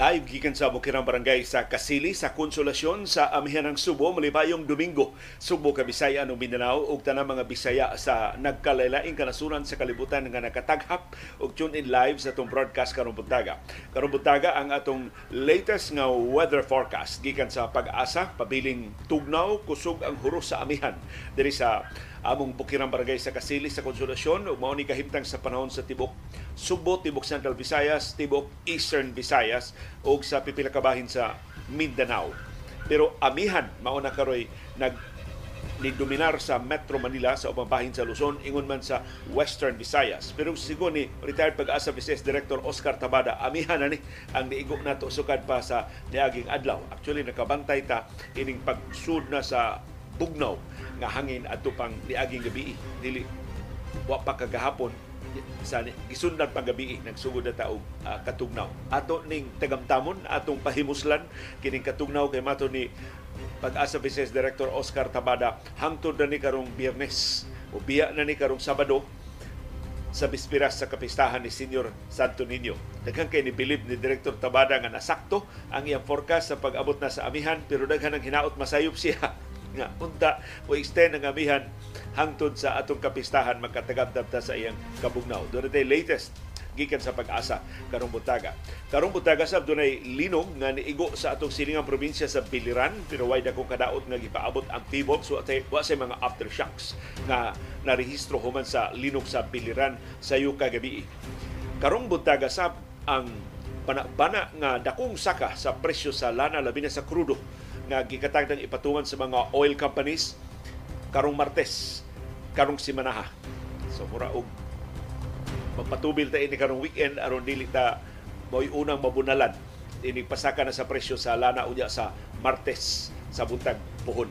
Live gikan sa Bukirang Barangay sa Kasili sa Konsolasyon sa Amihan ng Subo malipayong Domingo Subo ka Bisaya no Mindanao ug tanang mga Bisaya sa nagkalailaing kanasuran sa kalibutan nga nakataghap og tune in live sa atong broadcast karong buntaga. Karong buntaga ang atong latest nga weather forecast gikan sa pag-asa pabiling tugnaw kusog ang huros sa amihan diri sa among Bukirang Barangay sa Kasili sa Konsolasyon ug mao ni kahimtang sa panahon sa tibok Subo, Tibok Central Visayas, Tibok Eastern Visayas o sa pipila kabahin sa Mindanao. Pero amihan mao na karoy nag ni dominar sa Metro Manila sa ubang bahin sa Luzon ingon man sa Western Visayas. Pero sigo ni retired pag-asa Vice Director Oscar Tabada, amihan na ni ang niigo nato sukad pa sa niaging adlaw. Actually nakabantay ta ining pagsud na sa bugnaw nga hangin adto pang niaging gabi. Dili wa pa kagahapon sa gisundan pang gabi nagsugod na taog uh, katugnaw. Ato ning tagamtamon atong pahimuslan kining katugnaw kay mato ni pag-asa Vice Director Oscar Tabada. Hangtod na ni karong Biyernes o biya na ni karong Sabado sa bispiras sa kapistahan ni Senior Santo Niño. Daghang kay ni bilib ni Director Tabada nga nasakto ang iyang forecast sa pag-abot na sa amihan pero daghan ang hinaot masayop siya nga unta o extend ang amihan hangtod sa atong kapistahan magkatagabdab ta sa iyang kabugnaw. Doon natin latest gikan sa pag-asa karong butaga. Karong butaga sab dunay linog nga niigo sa atong silingang probinsya sa Biliran pero way dako kadaot nga gipaabot ang tibok so atay wa say mga aftershocks nga narehistro human sa linog sa Biliran sa yuka gabi. Karong butaga sab ang bana nga dakong saka sa presyo sa lana labi na sa krudo nga gikatagdang ipatungan sa mga oil companies karong Martes, karong simanaha. So mura og magpatubil ta ini karong weekend aron dili ta mo'y unang mabunalan ini pasaka na sa presyo sa lana unya sa Martes sa buntag puhon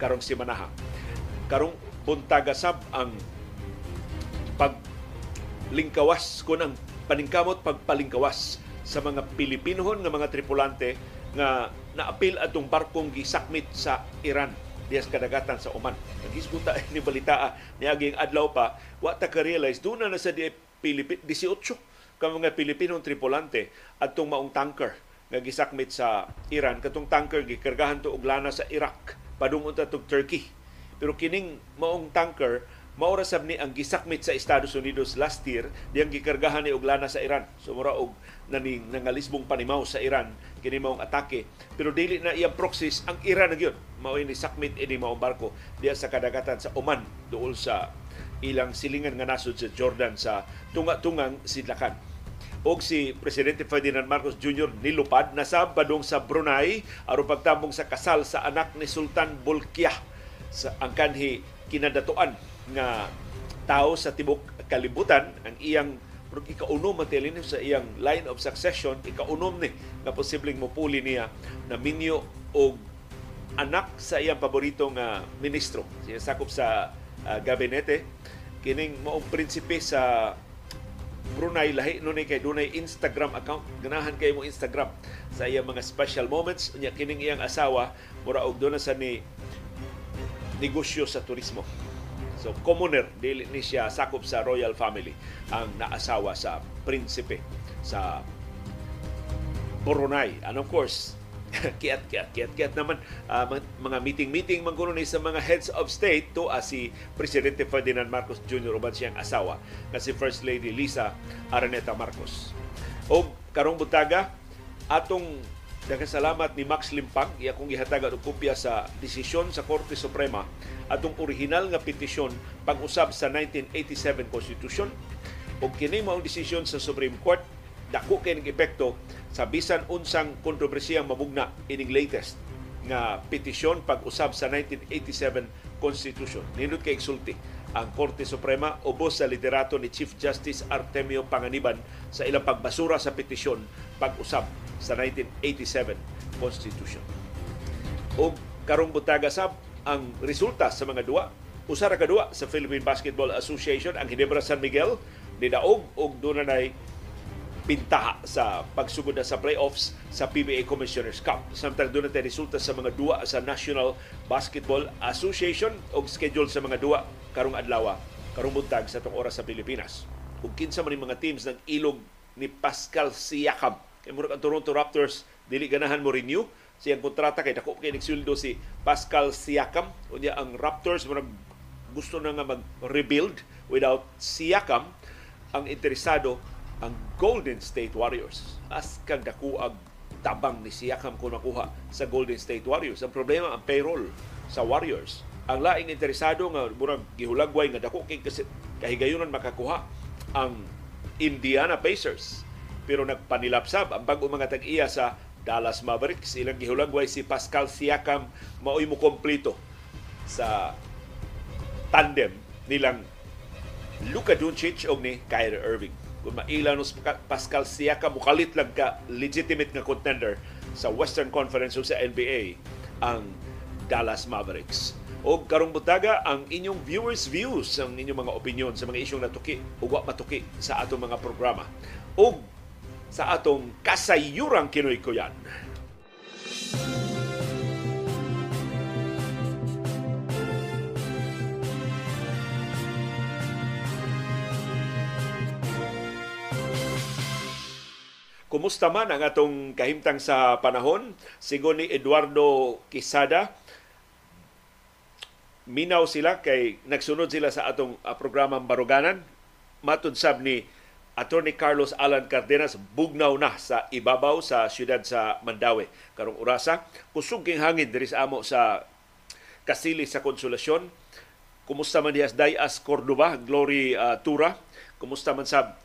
karong simanaha. Karong buntaga sab ang pag lingkawas kun ang paningkamot pagpalingkawas sa mga Pilipinohon nga mga tripulante nga naapil atong barkong gisakmit sa Iran diyas kadagatan sa Oman. Nagisguta ni balita ni aging adlaw pa, wa ta ka-realize doon na sa di Pilipin 18 ka mga Pilipinong tripulante atong maong tanker nga gisakmit sa Iran katong tanker gikargahan to og lana sa Iraq padung ta Turkey. Pero kining maong tanker maura sab ni ang gisakmit sa Estados Unidos last year diyang gikargahan ni og lana sa Iran. So mura og naning nangalisbong panimaw sa Iran kini maong atake pero dili na iyang proxies ang Iran na gyud mao ni sakmit ini maong barko diya sa kadagatan sa Oman duol sa ilang silingan nga nasod sa Jordan sa tunga-tungang sidlakan og si Presidente Ferdinand Marcos Jr. nilupad na sa badong sa Brunei aron pagtambong sa kasal sa anak ni Sultan Bolkiah sa ang kanhi kinadatuan nga tao sa tibok kalibutan ang iyang ikaunom matilin sa iyang line of succession ikaunom ni nga posibleng mopuli niya na minyo og anak sa iyang paborito nga ministro. Siya sakop sa uh, gabinete. Kining maong prinsipe sa Brunei lahi no ni kay dunay Instagram account. Ganahan kay mo Instagram sa iyang mga special moments. Nya kining iyang asawa mura og doon sa ni negosyo sa turismo So, commoner, dili ni siya sakop sa royal family ang naasawa sa prinsipe sa Brunei. And of course, kiat kiat kiat kiat naman uh, mga meeting-meeting man ni sa mga heads of state to as si Presidente Ferdinand Marcos Jr. uban siyang asawa na si First Lady Lisa Araneta Marcos. O karong butaga atong Nagkasalamat ni Max Limpang, iya kong gihatagan og kopya sa desisyon sa Korte Suprema atong original nga petisyon pag-usab sa 1987 Constitution o kini mao desisyon sa Supreme Court dako kay ning epekto sa bisan unsang kontrobersiyang mabugna ining latest nga petisyon pag-usab sa 1987 Constitution. Nindot kay exulti ang Korte Suprema ubos sa liderato ni Chief Justice Artemio Panganiban sa ilang pagbasura sa petisyon pag-usab sa 1987 Constitution. O karong butaga sab ang resulta sa mga duwa usa ra kadua sa Philippine Basketball Association ang Ginebra San Miguel nidaog og dunay pintaha sa pagsugod sa playoffs sa PBA Commissioners Cup. Samtang doon natin resulta sa mga duwa sa National Basketball Association o schedule sa mga duwa karong adlaw karong buntag sa tong oras sa Pilipinas. Ug kinsa man mga teams ng ilog ni Pascal Siakam Kay murag ang Toronto Raptors dili ganahan mo renew siyang kontrata kay dako kay nagsuldo si Pascal Siakam. Unya ang Raptors murag gusto na nga mag-rebuild without Siakam ang interesado ang Golden State Warriors. As kang dako ang tabang ni Siakam kung makuha sa Golden State Warriors. Ang problema ang payroll sa Warriors. Ang laing interesado nga murag gihulagway nga dako kay kahigayunan makakuha ang Indiana Pacers. Pero nagpanilapsab ang bago mga tag-iya sa Dallas Mavericks. Ilang gihulagway si Pascal Siakam maoy mo kompleto sa tandem nilang Luka Doncic o ni Kyrie Irving. Kung mailan nos Pascal Siakam mukalit lang ka legitimate nga contender sa Western Conference o sa NBA ang Dallas Mavericks. O karong butaga ang inyong viewers views ang inyong mga opinion sa mga isyong natuki o wa matuki sa atong mga programa. O sa atong kasayurang Kinoy Kuyan. Kumusta man ang atong kahimtang sa panahon? Sigo ni Eduardo Quisada, minaw sila kay nagsunod sila sa atong uh, programang Baruganan. Matod sab ni Attorney Carlos Alan Cardenas bugnaw na sa ibabaw sa siyudad sa Mandawi karong orasa. Kusog king hangin diri sa amo sa Kasili sa Konsolasyon. Kumusta man dias Dayas Cordoba, Glory uh, Tura. Kumusta man sab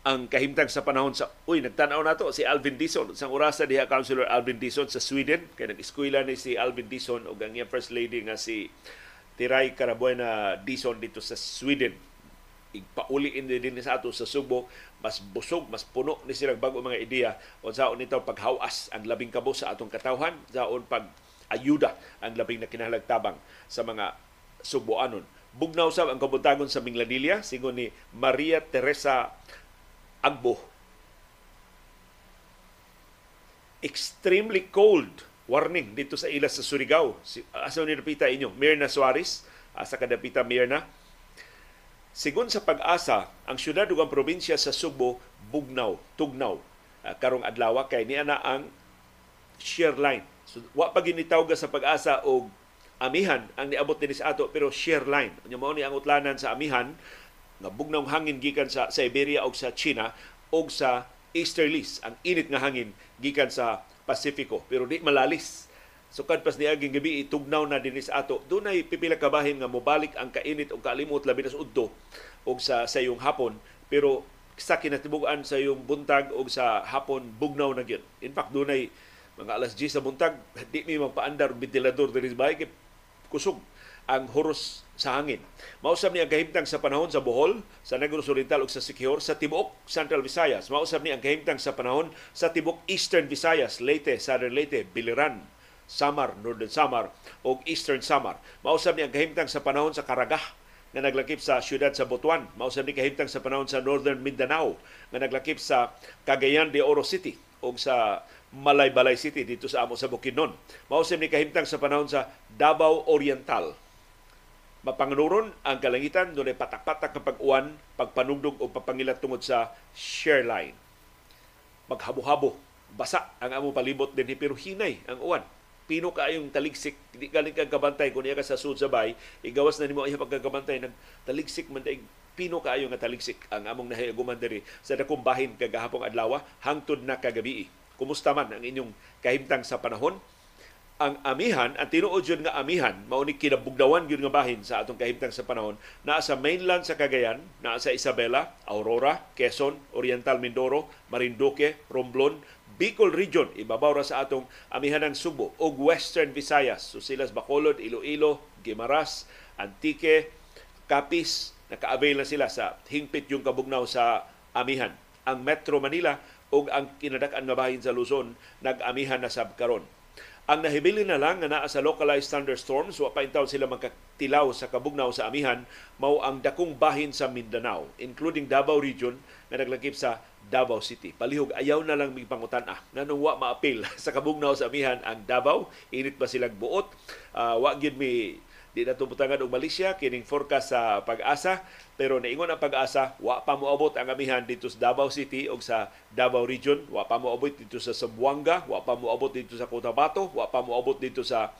ang kahimtang sa panahon sa uy nagtanaw nato si Alvin Dison sa orasa diha Councilor Alvin Dison sa Sweden kay nag-eskwela ni si Alvin Dison ug ang iyang first lady nga si Tiray Carabuena Dison dito sa Sweden igpauliin din sa ato sa Subo mas busog mas puno ni sila bago mga ideya unsaon nito paghawas ang labing kabo sa atong katawhan saon pag ayuda ang labing na kinahanglan sa mga Suboanon bugnaw sab ang kabuntagon sa Minglanilla sigon ni Maria Teresa Agbo. Extremely cold warning dito sa ilas sa Surigao. Asa ni napita inyo? Mirna Suarez, asa kadapita Mirna. Sigun sa pag-asa, ang syudad ug ang probinsya sa Subo bugnaw, tugnaw uh, karong adlaw kay niya na ang shear line. So, wa pa ginitawga sa pag-asa og amihan ang niabot dinhi sa ato pero shear line. Nya mao ni ang utlanan sa amihan nga bugnaw hangin gikan sa Siberia o sa China o sa easterlies ang init nga hangin gikan sa Pasifiko pero di malalis so kadpas ni aging gabi itugnaw na dinis ato dunay pipila ka bahin nga mobalik ang kainit o kalimot labi na sa udto o sa sayong hapon pero sa kinatibugan sa yung buntag o sa hapon bugnaw na gyud in fact dunay mga alas 10 sa buntag di mi magpaandar ventilador diri sa bahay kusog ang horos sa hangin. Mausab ni ang kahimtang sa panahon sa Bohol, sa Negros Oriental ug sa Siquijor, sa tibuok Central Visayas. Mausab ni ang kahimtang sa panahon sa tibuok Eastern Visayas, Leyte, Southern Leyte, Biliran, Samar, Northern Samar ug Eastern Samar. Mausab ni ang kahimtang sa panahon sa Karagah nga naglakip sa siyudad sa Butuan. Mausab ni kahimtang sa panahon sa Northern Mindanao nga naglakip sa Cagayan de Oro City ug sa Malaybalay City dito sa amo sa Bukidnon. Mausab ni kahimtang sa panahon sa Davao Oriental mapanganuron ang kalangitan dunay patak-patak nga pag-uwan, pagpanugdog o papangilat tungod sa share line. Maghabo-habo, basa ang amo palibot din pero hinay ang uwan. Pino kaayong taligsik, di galing kang kabantay kung iya ka sa sud sa bay, igawas na nimo iya pagkagabantay nag taligsik man daig pino kaayo nga taligsik ang among nahiaguman diri sa dakong bahin kagahapong adlaw hangtod na kagabi. Kumusta man ang inyong kahimtang sa panahon? ang amihan, ang tinuod yun nga amihan, mao ni kinabugdawan yun nga bahin sa atong kahimtang sa panahon, naa sa mainland sa Cagayan, naa sa Isabela, Aurora, Quezon, Oriental Mindoro, Marinduque, Romblon, Bicol Region, ibabaw ra sa atong amihan ng Subo, ug Western Visayas, so silas Bacolod, Iloilo, Guimaras, Antique, Capiz, naka-avail na sila sa hingpit yung kabugnaw sa amihan. Ang Metro Manila ug ang kinadak-an nga bahin sa Luzon nag-amihan na sab karon ang nahibili na lang nga naa sa localized thunderstorms, wa pa intaw sila magkatilaw sa kabugnaw sa amihan, mao ang dakong bahin sa Mindanao, including Davao Region nga naglakip sa Davao City. Palihog ayaw na lang mipangutan ah. Nganong wa maapil sa kabugnaw sa amihan ang Davao, init ba silang buot? Uh, wa gyud mi Di na tubutangan og Malaysia kining forecast sa pag-asa pero naingon ang pag-asa wa pa moabot ang amihan dito sa Davao City o sa Davao Region, wa pa moabot dito sa Zamboanga, wa pa moabot dito sa Cotabato, wa pa moabot dito sa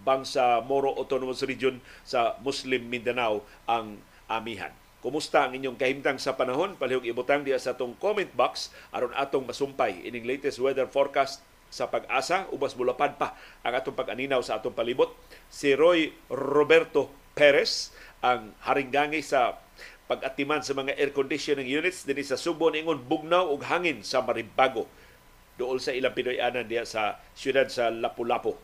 Bangsa Moro Autonomous Region sa Muslim Mindanao ang amihan. Kumusta ang inyong kahimtang sa panahon? Palihog ibutang diya sa atong comment box aron atong masumpay ining latest weather forecast sa pag-asa ubas mulapad pa ang atong pag-aninaw sa atong palibot si Roy Roberto Perez ang haringgangi sa pag-atiman sa mga air conditioning units dinhi sa Subo ningon bugnaw ug hangin sa Maribago duol sa ilang Pinoy-anan diya sa siyudad sa Lapu-Lapu.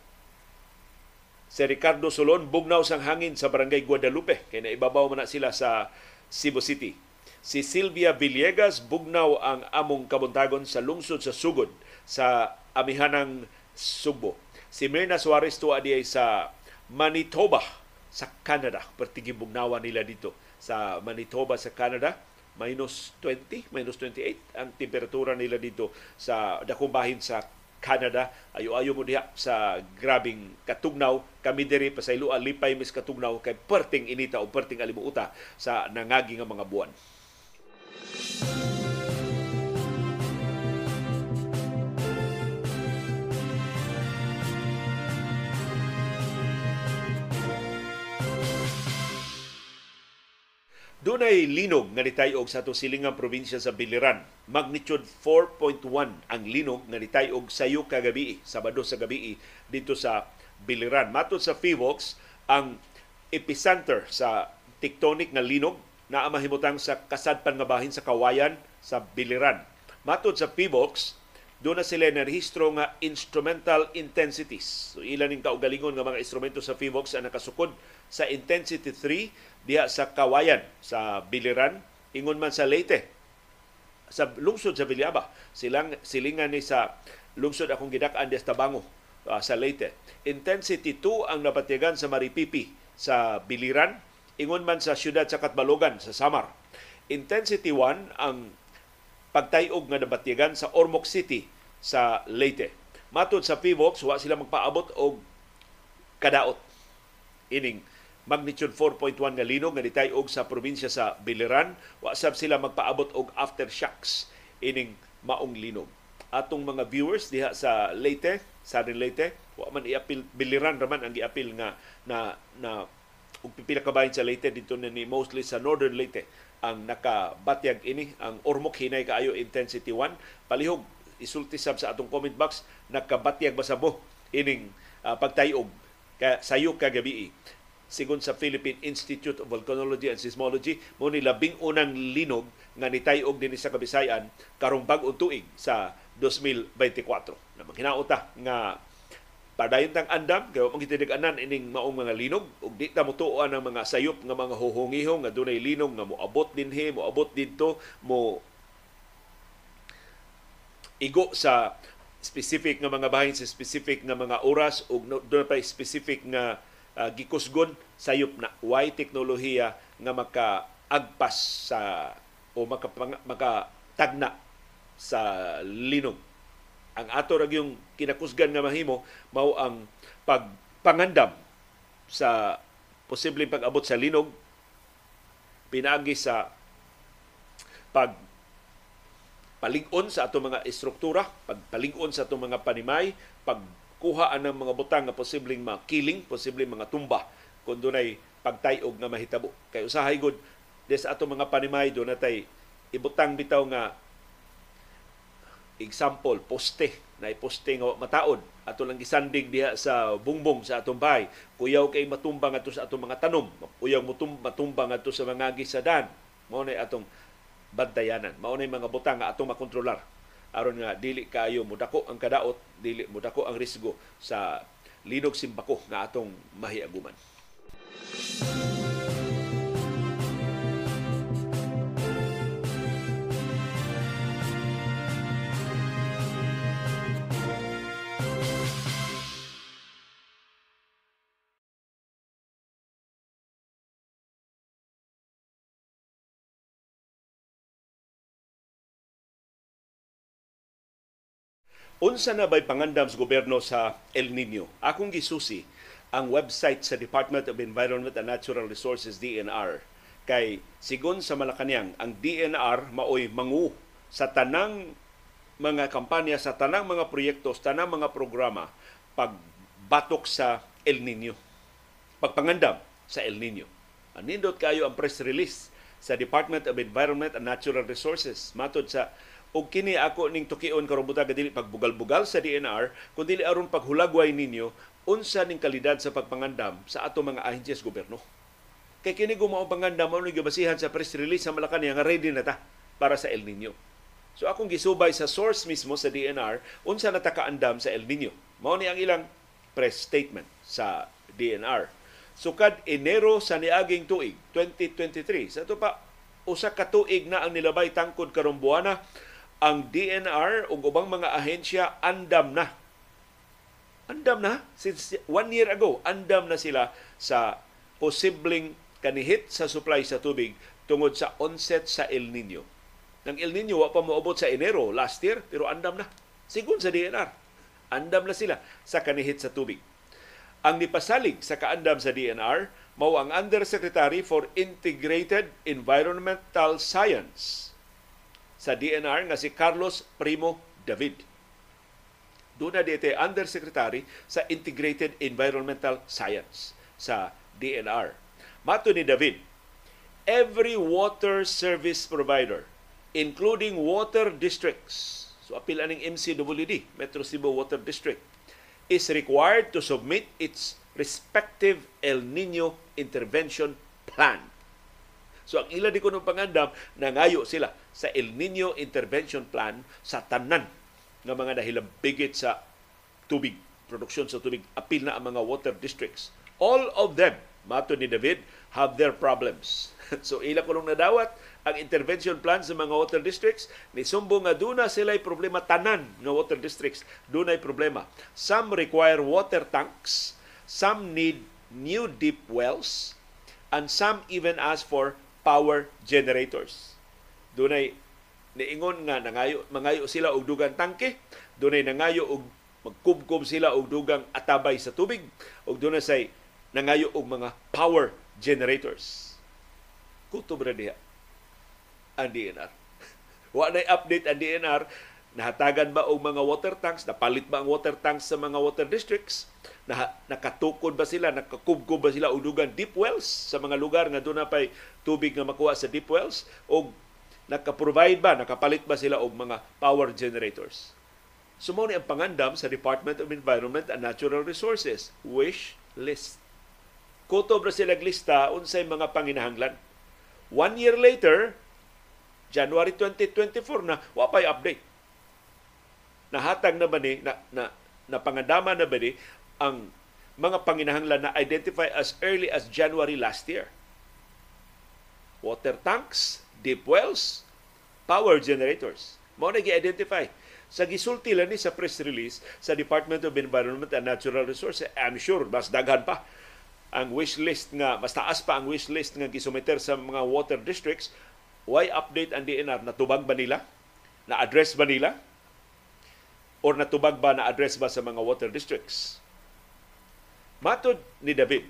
Si Ricardo Solon bugnaw sang hangin sa Barangay Guadalupe kay naibabaw man na sila sa Cebu City. Si Silvia Villegas bugnaw ang among kabuntagon sa lungsod sa Sugod sa amihanang Subo. Si Mirna Suarez tuwa diay sa Manitoba sa Canada. Pertigi bugnawa nila dito sa Manitoba sa Canada. Minus 20, minus 28 ang temperatura nila dito sa dakong sa Canada. Ayo-ayo mo diha sa grabing katugnaw. Kami diri pasaylo alipay mis katugnaw kay perting inita o perting alimuuta sa nangagi nga mga buwan. Dunay linog nga nitayog sa atong silingang probinsya sa Biliran. Magnitude 4.1 ang linog nga nitayog sayo kagabi, Sabado sa gabi dito sa Biliran. Matod sa FIVOX, ang epicenter sa tectonic nga linog na mahimutang sa kasadpan nga bahin sa Kawayan sa Biliran. Matod sa FIVOX, doon na sila narehistro nga instrumental intensities. So ilan ning kaugalingon nga mga instrumento sa FIVOX ang nakasukod sa intensity 3 diha sa Kawayan sa Biliran ingon man sa Leyte. Sa lungsod sa Villaba silang silingan ni sa lungsod akong gidak-an Tabango uh, sa Leyte. Intensity 2 ang napatigan sa Maripipi sa Biliran ingon man sa siyudad sa Katbalogan sa Samar. Intensity 1 ang pagtayog nga nabatigan sa Ormoc City sa Leyte. Matud sa PIVOX wa sila magpaabot og kadaot ining magnitude 4.1 nga linog nga nitayog sa probinsya sa Biliran. Wa sab sila magpaabot og aftershocks ining maong linog. Atong mga viewers diha sa Leyte, sa Leyte, wa man iapil Biliran raman ang giapil nga na na ug pipila ka sa Leyte dito na ni mostly sa Northern Leyte ang nakabatyag ini ang Ormoc hinay kaayo intensity 1 palihog isulti sab sa atong comment box nakabatyag ba sa ining uh, pagtayog ka sayo kagabi sigon sa Philippine Institute of Volcanology and Seismology mo ni labing unang linog nga nitayog dinhi sa Kabisayan karong bag-ong tuig sa 2024 na manghinaota nga padayon tang andam kay mo anan ining maong mga linog ug di ta motuoan ang mga sayop nga mga huhungihong nga dunay linog nga moabot dinhi moabot didto mo igo sa specific nga mga bahin sa specific nga mga oras ug doon pa specific nga uh, gikusgon sayop na way teknolohiya nga makaagpas sa o maka, maka tagna sa linog. Ang ato rag yung kinakusgan nga mahimo mao ang pagpangandam sa posibleng pag-abot sa linog pinagi sa pag palingon sa ato mga istruktura, pagpalingon sa ato mga panimay, pag kuha ng mga butang nga posibleng makiling, posibleng mga tumba kung dunay pagtayog nga mahitabo. Kay usahay gud des ato mga panimay do natay ibutang bitaw nga example poste na poste nga mataod ato lang gisandig diha sa bungbong sa atong bahay. Kuyaw kay matumbang ato sa atong mga tanom. Kuyaw matumbang ato sa mga gisadan mao na atong bantayanan. Mao mga butang nga atong makontrolar aron nga dili kayo mudako ang kadaot, dili mudako ang risgo sa linog simbako nga atong mahiaguman. Unsa na ba'y pangandam sa gobyerno sa El Nino? Akong gisusi ang website sa Department of Environment and Natural Resources DNR kay sigon sa Malacañang ang DNR maoy mangu sa tanang mga kampanya sa tanang mga proyekto, sa tanang mga programa pagbatok sa El Nino. Pagpangandam sa El Nino. Anindot kayo ang press release sa Department of Environment and Natural Resources. Matod sa og kini ako ning tukion karon buta dili pagbugal-bugal sa DNR kundi aron paghulagway ninyo unsa ning kalidad sa pagpangandam sa ato mga ahensyas gobyerno. Kay kini gumaw pangandam mo gibasihan sa press release sa Malacañang nga ready na ta para sa El Nino. So akong gisubay sa source mismo sa DNR unsa na takaandam sa El Nino. Mao ni ang ilang press statement sa DNR. Sukad Enero sa niaging tuig 2023 sa ito pa usa ka tuig na ang nilabay tangkod karong buwana ang DNR ug ubang mga ahensya andam na. Andam na since one year ago, andam na sila sa posibleng kanihit sa supply sa tubig tungod sa onset sa El Nino ng El Nino wa pa moabot sa Enero last year pero andam na. Sigun sa DNR, andam na sila sa kanihit sa tubig. Ang nipasalig sa kaandam sa DNR mao ang Undersecretary for Integrated Environmental Science sa DNR nga si Carlos Primo David. Doon na dito Undersecretary sa Integrated Environmental Science sa DNR. Mato ni David, every water service provider including water districts. So apil aning MCWD, Metro Cebu Water District, is required to submit its respective El Nino intervention plan. So ang ila di ko pangandam, nangayo sila sa El Nino intervention plan sa tanan ng mga dahilang bigit sa tubig, produksyon sa tubig, apil na ang mga water districts. All of them, mato ni David, have their problems. so ila ko nung nadawat, ang intervention plan sa mga water districts ni sumbo nga duna sila'y problema tanan nga water districts dunay problema some require water tanks some need new deep wells and some even ask for power generators dunay niingon nga nangayo mangayo sila og dugang tangke. Dunay nangayo og magkubkob sila og dugang atabay sa tubig. Og dunay say nangayo og mga power generators. Kutob ra diha ang DNR. Wa na update ang DNR, nahatagan ba og mga water tanks, napalit ba ang water tanks sa mga water districts, na, nakatukod ba sila, nakakubkob ba sila og dugang deep wells? Sa mga lugar nga doon na pa'y tubig nga makuha sa deep wells, o nakaprovide ba, nakapalit ba sila og mga power generators. Sumo ni ang pangandam sa Department of Environment and Natural Resources, wish list. Kutob na sila lista unsay mga panginahanglan. One year later, January 2024 na wa pay update. Nahatag na ba ni na, na, na pangandama na ba ni ang mga panginahanglan na identify as early as January last year. Water tanks, deep wells, power generators. Mao na gi-identify. Sa gisulti lang ni sa press release sa Department of Environment and Natural Resources, I'm sure mas daghan pa ang wish list nga mas taas pa ang wish list nga gisumiter sa mga water districts why update ang DNR? Natubag ba nila? Na-address ba nila? Or natubag ba na-address ba sa mga water districts? Matod ni David,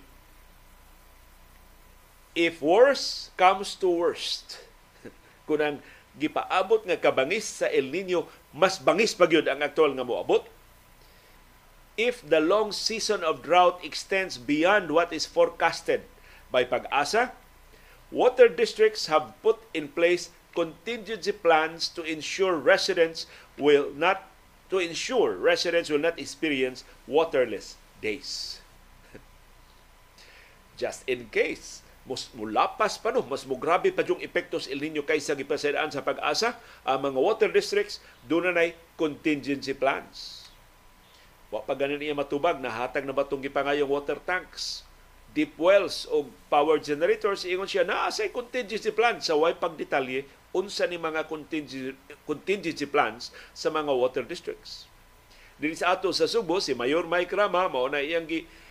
if worse comes to worst, kung ang gipaabot nga kabangis sa El Nino, mas bangis pa gyud ang aktual nga moabot. If the long season of drought extends beyond what is forecasted by pag-asa, water districts have put in place contingency plans to ensure residents will not to ensure residents will not experience waterless days. Just in case mas mulapas pa no, mas mugrabe pa yung epekto sa El Nino kaysa gipasidaan sa pag-asa, ang mga water districts doon na contingency plans. Wa pa ganin niya matubag, nahatag na ba itong gipangayong water tanks? deep wells o power generators ingon siya naa say contingency plan sa way pagdetalye unsa ni mga contingency, contingency plans sa mga water districts. Dili sa ato sa Subo si Mayor Mike Rama mao na iyang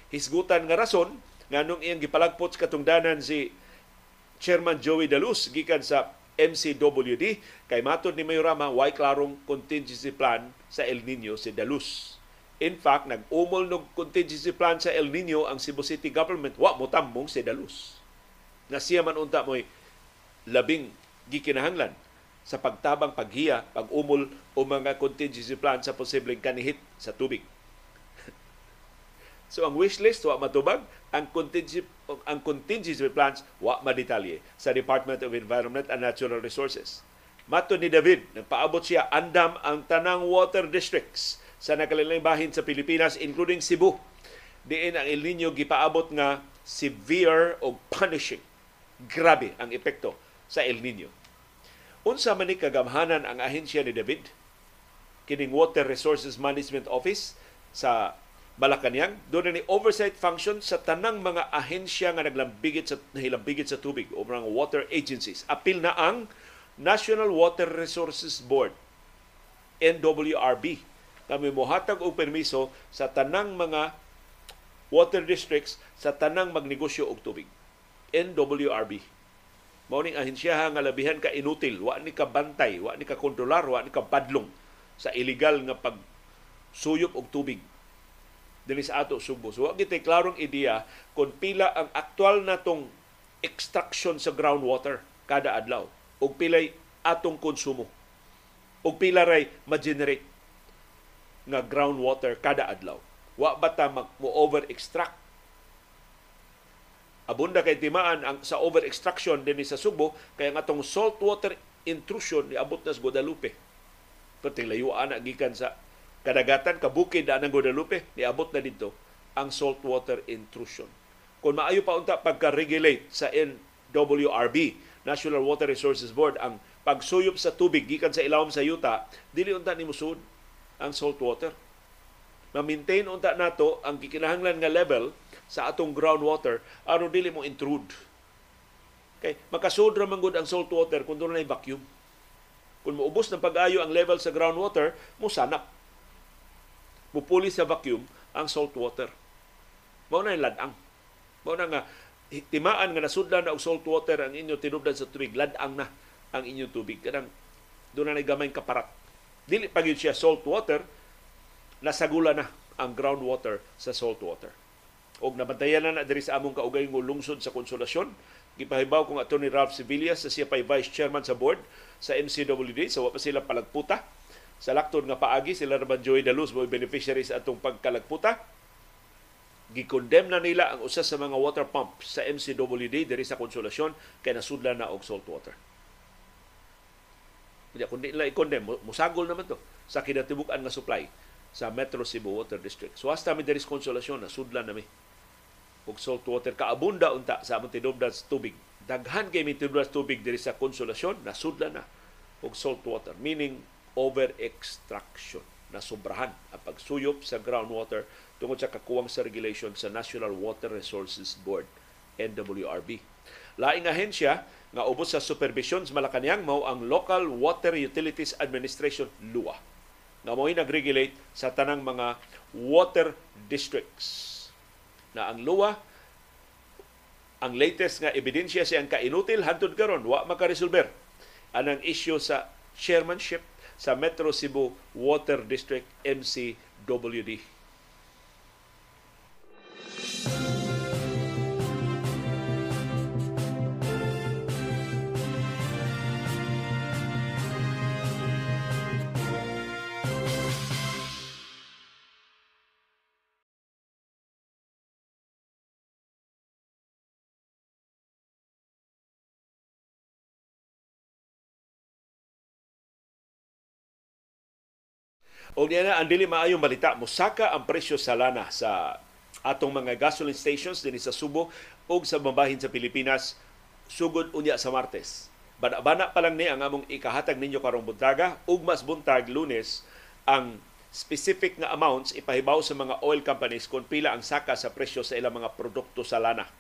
hisgutan nga rason nganong iyang gipalagpot sa katungdanan si Chairman Joey Dalus gikan sa MCWD kay matod ni Mayor Rama way klarong contingency plan sa El Nino si Dalus In fact, nag-umol ng contingency plan sa El Nino ang Cebu City government. Wa mo tambong si Dalus. Na siya man unta mo'y labing gikinahanglan sa pagtabang paghiya, pag-umol o mga contingency plan sa posibleng kanihit sa tubig. So ang wish list wa matubag, ang contingency ang contingency plans wa madetalye sa Department of Environment and Natural Resources. Mato ni David, nagpaabot siya andam ang tanang water districts sa nakalilang bahin sa Pilipinas including Cebu. Diin ang El Nino gipaabot nga severe o punishing. Grabe ang epekto sa El Nino. Unsa man ni kagamhanan ang ahensya ni David kining Water Resources Management Office sa Malacanang doon ni oversight function sa tanang mga ahensya nga naglambigit sa nahilambigit sa tubig o mga water agencies. Apil na ang National Water Resources Board, NWRB, kami mohatag og permiso sa tanang mga water districts sa tanang magnegosyo og tubig. NWRB. Mao ahensya nga labihan ka inutil, wa ni ka bantay, wa ni ka kontrolar, wa ni ka padlong sa illegal nga pag suyop og tubig dinhi sa ato Subo. So wa gitay klarong ideya kung pila ang aktual natong extraction sa groundwater kada adlaw. Og pilay atong konsumo. Og pila ray ma-generate nga groundwater kada adlaw. Wa bata mag mo over extract abunda kay timaan ang sa over extraction dinhi sa Subo kay ang atong saltwater intrusion ni abot nas Guadalupe. Perting layo ana gikan sa kadagatan kabukid ang Guadalupe ni abot na dito ang saltwater intrusion. Kung maayo pa unta pagka-regulate sa NWRB National Water Resources Board ang pagsuyop sa tubig gikan sa ilawom sa yuta dili unta ni musud ang salt water ma-maintain unta nato ang gikinahanglan nga level sa atong groundwater aron dili mo intrude. Kay makasud ra man ang salt water kung dunay vacuum. Kung moubos ng pag-ayo ang level sa groundwater mo sanap mupuli sa vacuum ang salt water mao na ladang mao na nga timaan nga nasudlan na og salt water ang inyo tinubdan sa tubig, ladang na ang inyong tubig. Kanang doon na gamay kaparat. Dili pa siya salt water, nasagula na ang groundwater sa salt water. Og nabantayan na na diri sa among kaugay ng lungsod sa konsolasyon. Gipahibaw kong ato ni Ralph Sevilla sa siya pay vice chairman sa board sa MCWD. So, pa sila palagputa. Sa laktod nga paagi, sila naman Joey Daluz mo beneficiary sa atong pagkalagputa gikondem na nila ang usa sa mga water pump sa MCWD diri sa Konsolasyon kay nasudlan na og salt water. Kaya kung di nila i-condemn, musagol naman to sa kinatibuk-an nga supply sa Metro Cebu Water District. So hasta mi diri sa Konsolasyon, nasudlan na mi og salt water kaabunda unta sa among tinubdan tubig. Daghan kay mi tinubdan tubig diri sa Konsolasyon, nasudlan na og salt water, meaning over extraction na sobrahan ang pagsuyop sa groundwater tungod sa kakuwang sa regulation sa National Water Resources Board, NWRB. Laing ahensya nga ubos sa supervision sa Malacañang mao ang Local Water Utilities Administration LUA nga mo'y nag-regulate sa tanang mga water districts. Na ang LUA ang latest nga ebidensya siyang kainutil hantud karon wa makaresolber anang issue sa chairmanship sa Metro Cebu Water District MCWD. O niya na, ang dili maayong balita, musaka ang presyo sa lana sa atong mga gasoline stations din sa Subo o sa mabahin sa Pilipinas sugod unya sa Martes. Bana-bana pa lang ni ang among ikahatag ninyo karong buntaga ug mas buntag Lunes ang specific nga amounts ipahibaw sa mga oil companies kung pila ang saka sa presyo sa ilang mga produkto sa lana.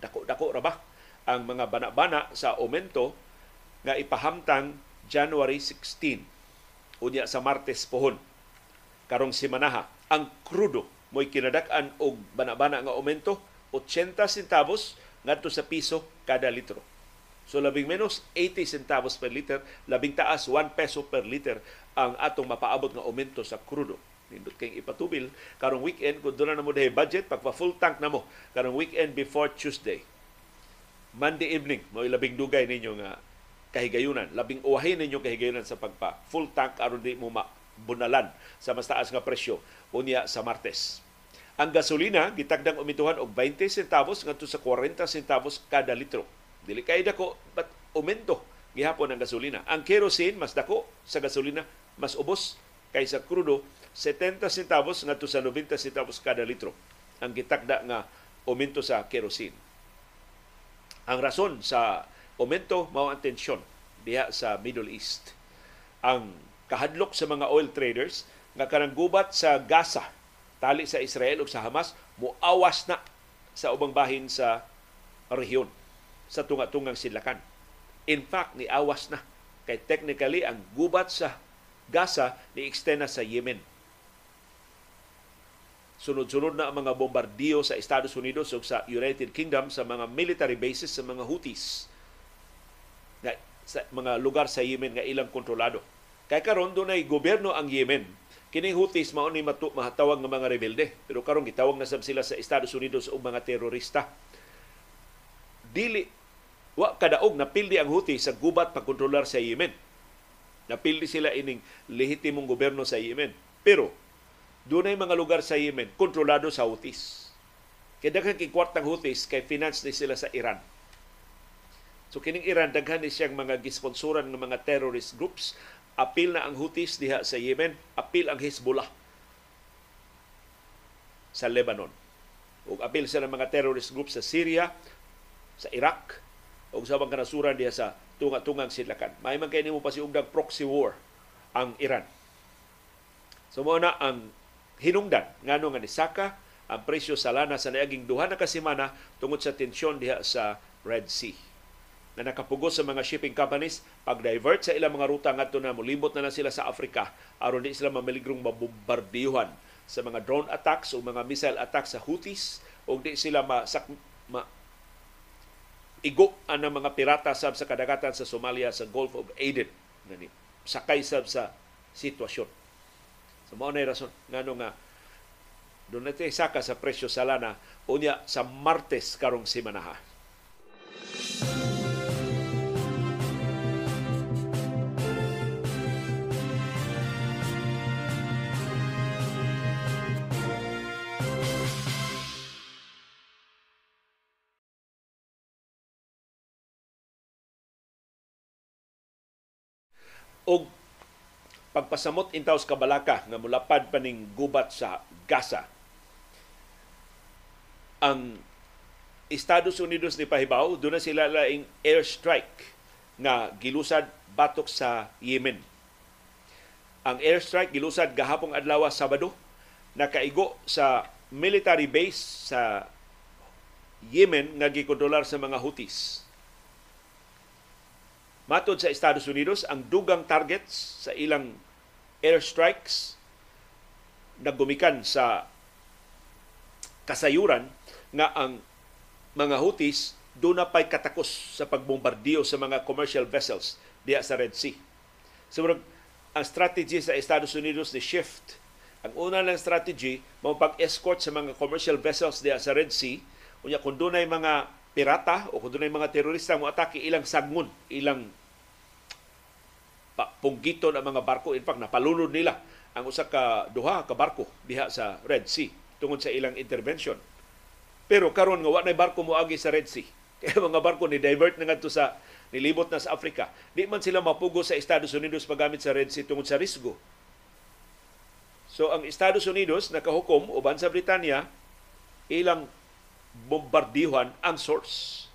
Dako-dako ra ba ang mga bana-bana sa aumento nga ipahamtang January 16 unya sa Martes pohon karong simanaha ang krudo mo'y kinadak-an og bana-bana nga aumento 80 centavos ngadto sa piso kada litro. So labing menos 80 centavos per liter, labing taas 1 peso per liter ang atong mapaabot nga aumento sa krudo nindot kay ipatubil karong weekend kung doon na mo dahil budget pagpa full tank na mo karong weekend before Tuesday Monday evening mo labing dugay ninyo nga kahigayunan labing uwahin ninyo kahigayunan sa pagpa full tank aron di mo mabunalan sa mas taas nga presyo unya sa Martes ang gasolina gitagdang umituhan og 20 centavos ngadto sa 40 centavos kada litro dili kay dako but umento gihapon ang gasolina ang kerosene mas dako sa gasolina mas ubos kaysa krudo 70 centavos ngadto sa 90 centavos kada litro ang gitakda nga aumento sa kerosene. Ang rason sa aumento mao ang tensyon diha sa Middle East. Ang kahadlok sa mga oil traders nga kanang gubat sa Gaza tali sa Israel ug sa Hamas muawas na sa ubang bahin sa rehiyon sa tunga-tungang sidlakan. In fact, ni awas na kay technically ang gubat sa Gaza ni extend na sa Yemen sunod-sunod na ang mga bombardiyo sa Estados Unidos o sa United Kingdom sa mga military bases sa mga Houthis nga sa mga lugar sa Yemen nga ilang kontrolado. Kay karon dunay gobyerno ang Yemen. Kining Houthis mao ni matu mahatawag nga mga rebelde, pero karon gitawag na sab sila sa Estados Unidos og mga terorista. Dili wa kadaog napildi ang Houthis sa gubat pagkontrolar sa Yemen. Napildi sila ining lehitimong gobyerno sa Yemen. Pero doon ay mga lugar sa Yemen, kontrolado sa Houthis. Kaya daghan kay kwartang Houthis kay finance ni sila sa Iran. So kining Iran daghan ni siyang mga gisponsoran ng mga terrorist groups. Apil na ang Houthis diha sa Yemen, apil ang Hezbollah sa Lebanon. Ug apil sa mga terrorist groups sa Syria, sa Iraq, ug sa mga kanasuran diha sa tunga-tungang sidlakan. May man kay nimo pasiugdang proxy war ang Iran. So mo na ang hinungdan ngano nga nisaka ang presyo sa lana sa naaging duha na kasimana tungod sa tensyon diha sa Red Sea na nakapugos sa mga shipping companies pag-divert sa ilang mga ruta ngadto na molibot na lang sila sa Africa aron di sila mamiligrong mabombardiyuhan sa mga drone attacks o mga missile attacks sa Houthis o di sila masak ma igo ang mga pirata sab sa kadagatan sa Somalia sa Gulf of Aden nani sakay sab sa sitwasyon. So mao na rason. Ngano nga doon natin saka sa presyo sa lana unya sa Martes karong simanaha. Og pagpasamot intaw sa kabalaka nga mulapad pa ning gubat sa Gaza. Ang Estados Unidos ni pahibaw, doon na sila laing airstrike nga gilusad batok sa Yemen. Ang airstrike gilusad gahapong adlaw Sabado nakaigo sa military base sa Yemen nga gikontrolar sa mga Houthis. Matod sa Estados Unidos, ang dugang targets sa ilang airstrikes naggumikan sa kasayuran nga ang mga Houthis doon na pa'y katakos sa pagbombardiyo sa mga commercial vessels diya sa Red Sea. So, ang strategy sa Estados Unidos ni shift. Ang una lang strategy, mao pag-escort sa mga commercial vessels diya sa Red Sea. Unya kung doon ay mga pirata o kung doon ay mga terorista mo atake ilang sagngon, ilang punggiton ang mga barko. In fact, napalunod nila ang usa ka duha ka barko diha sa Red Sea tungod sa ilang intervention. Pero karon nga wa nay barko mo agi sa Red Sea. Kaya mga barko ni divert na ngadto sa nilibot na sa Africa. Di man sila mapugo sa Estados Unidos paggamit sa Red Sea tungod sa risgo. So ang Estados Unidos nakahukom uban sa Britanya ilang bombardihan ang source.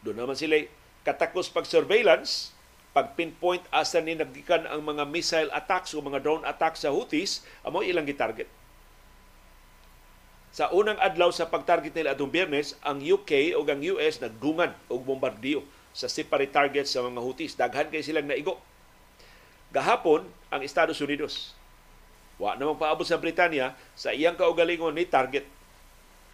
Doon naman sila katakos pag surveillance pag-pinpoint asa ni naggikan ang mga missile attacks o mga drone attacks sa Houthis, amo ilang gitarget. Sa unang adlaw sa pag-target nila atong Biyernes, ang UK o ang US nagdungan og bombardiyo sa separate targets sa mga Houthis. Daghan kay silang naigo. Gahapon, ang Estados Unidos. Wa namang paabot sa Britanya sa iyang kaugalingon ni target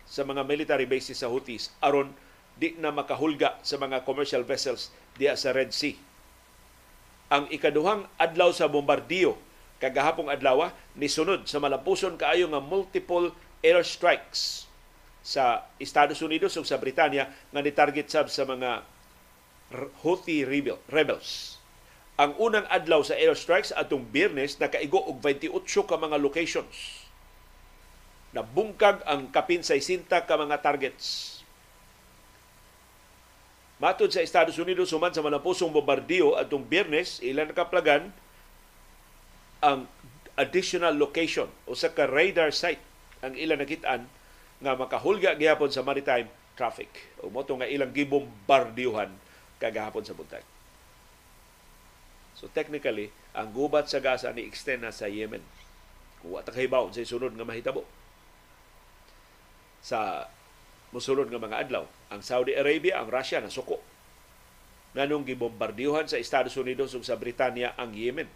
sa mga military bases sa Houthis aron di na makahulga sa mga commercial vessels diya sa Red Sea ang ikaduhang adlaw sa bombardiyo kagahapong adlaw ni sunod sa malapuson kaayo nga multiple airstrikes sa Estados Unidos ug sa Britanya nga ni-target sab sa mga Houthi rebel, rebels. Ang unang adlaw sa airstrikes atong Biyernes nakaigo og 28 ka mga locations. Nabungkag ang kapin 60 ka mga targets Matod sa Estados Unidos, human sa malapusong bombardiyo atong biyernes, ilan nakaplagan ang additional location o sa ka radar site ang ilan nakitaan nga makahulga gihapon sa maritime traffic. O mo nga ilang gibombardiyuhan kagahapon sa buntag. So technically, ang gubat sa Gaza ni extend na sa Yemen. Kung wata kahibaw sa sunod nga mahitabo. Sa musulod nga mga adlaw. Ang Saudi Arabia, ang Russia na suko. Nganong gibombardiyuhan sa Estados Unidos ug sa Britanya ang Yemen.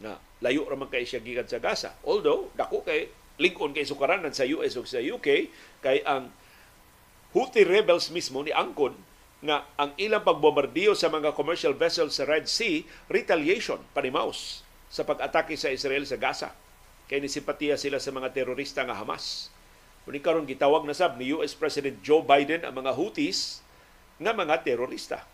Na layo ra man kay siya gikan sa Gaza. Although dako kay lingkon kay sukaranan sa US ug sa UK kay ang Houthi rebels mismo ni angkon nga ang ilang pagbombardiyo sa mga commercial vessels sa Red Sea retaliation panimaus sa pag-atake sa Israel sa Gaza. Kay ni simpatiya sila sa mga terorista nga Hamas Kuni karon gitawag na sab ni US President Joe Biden ang mga Houthis nga mga terorista.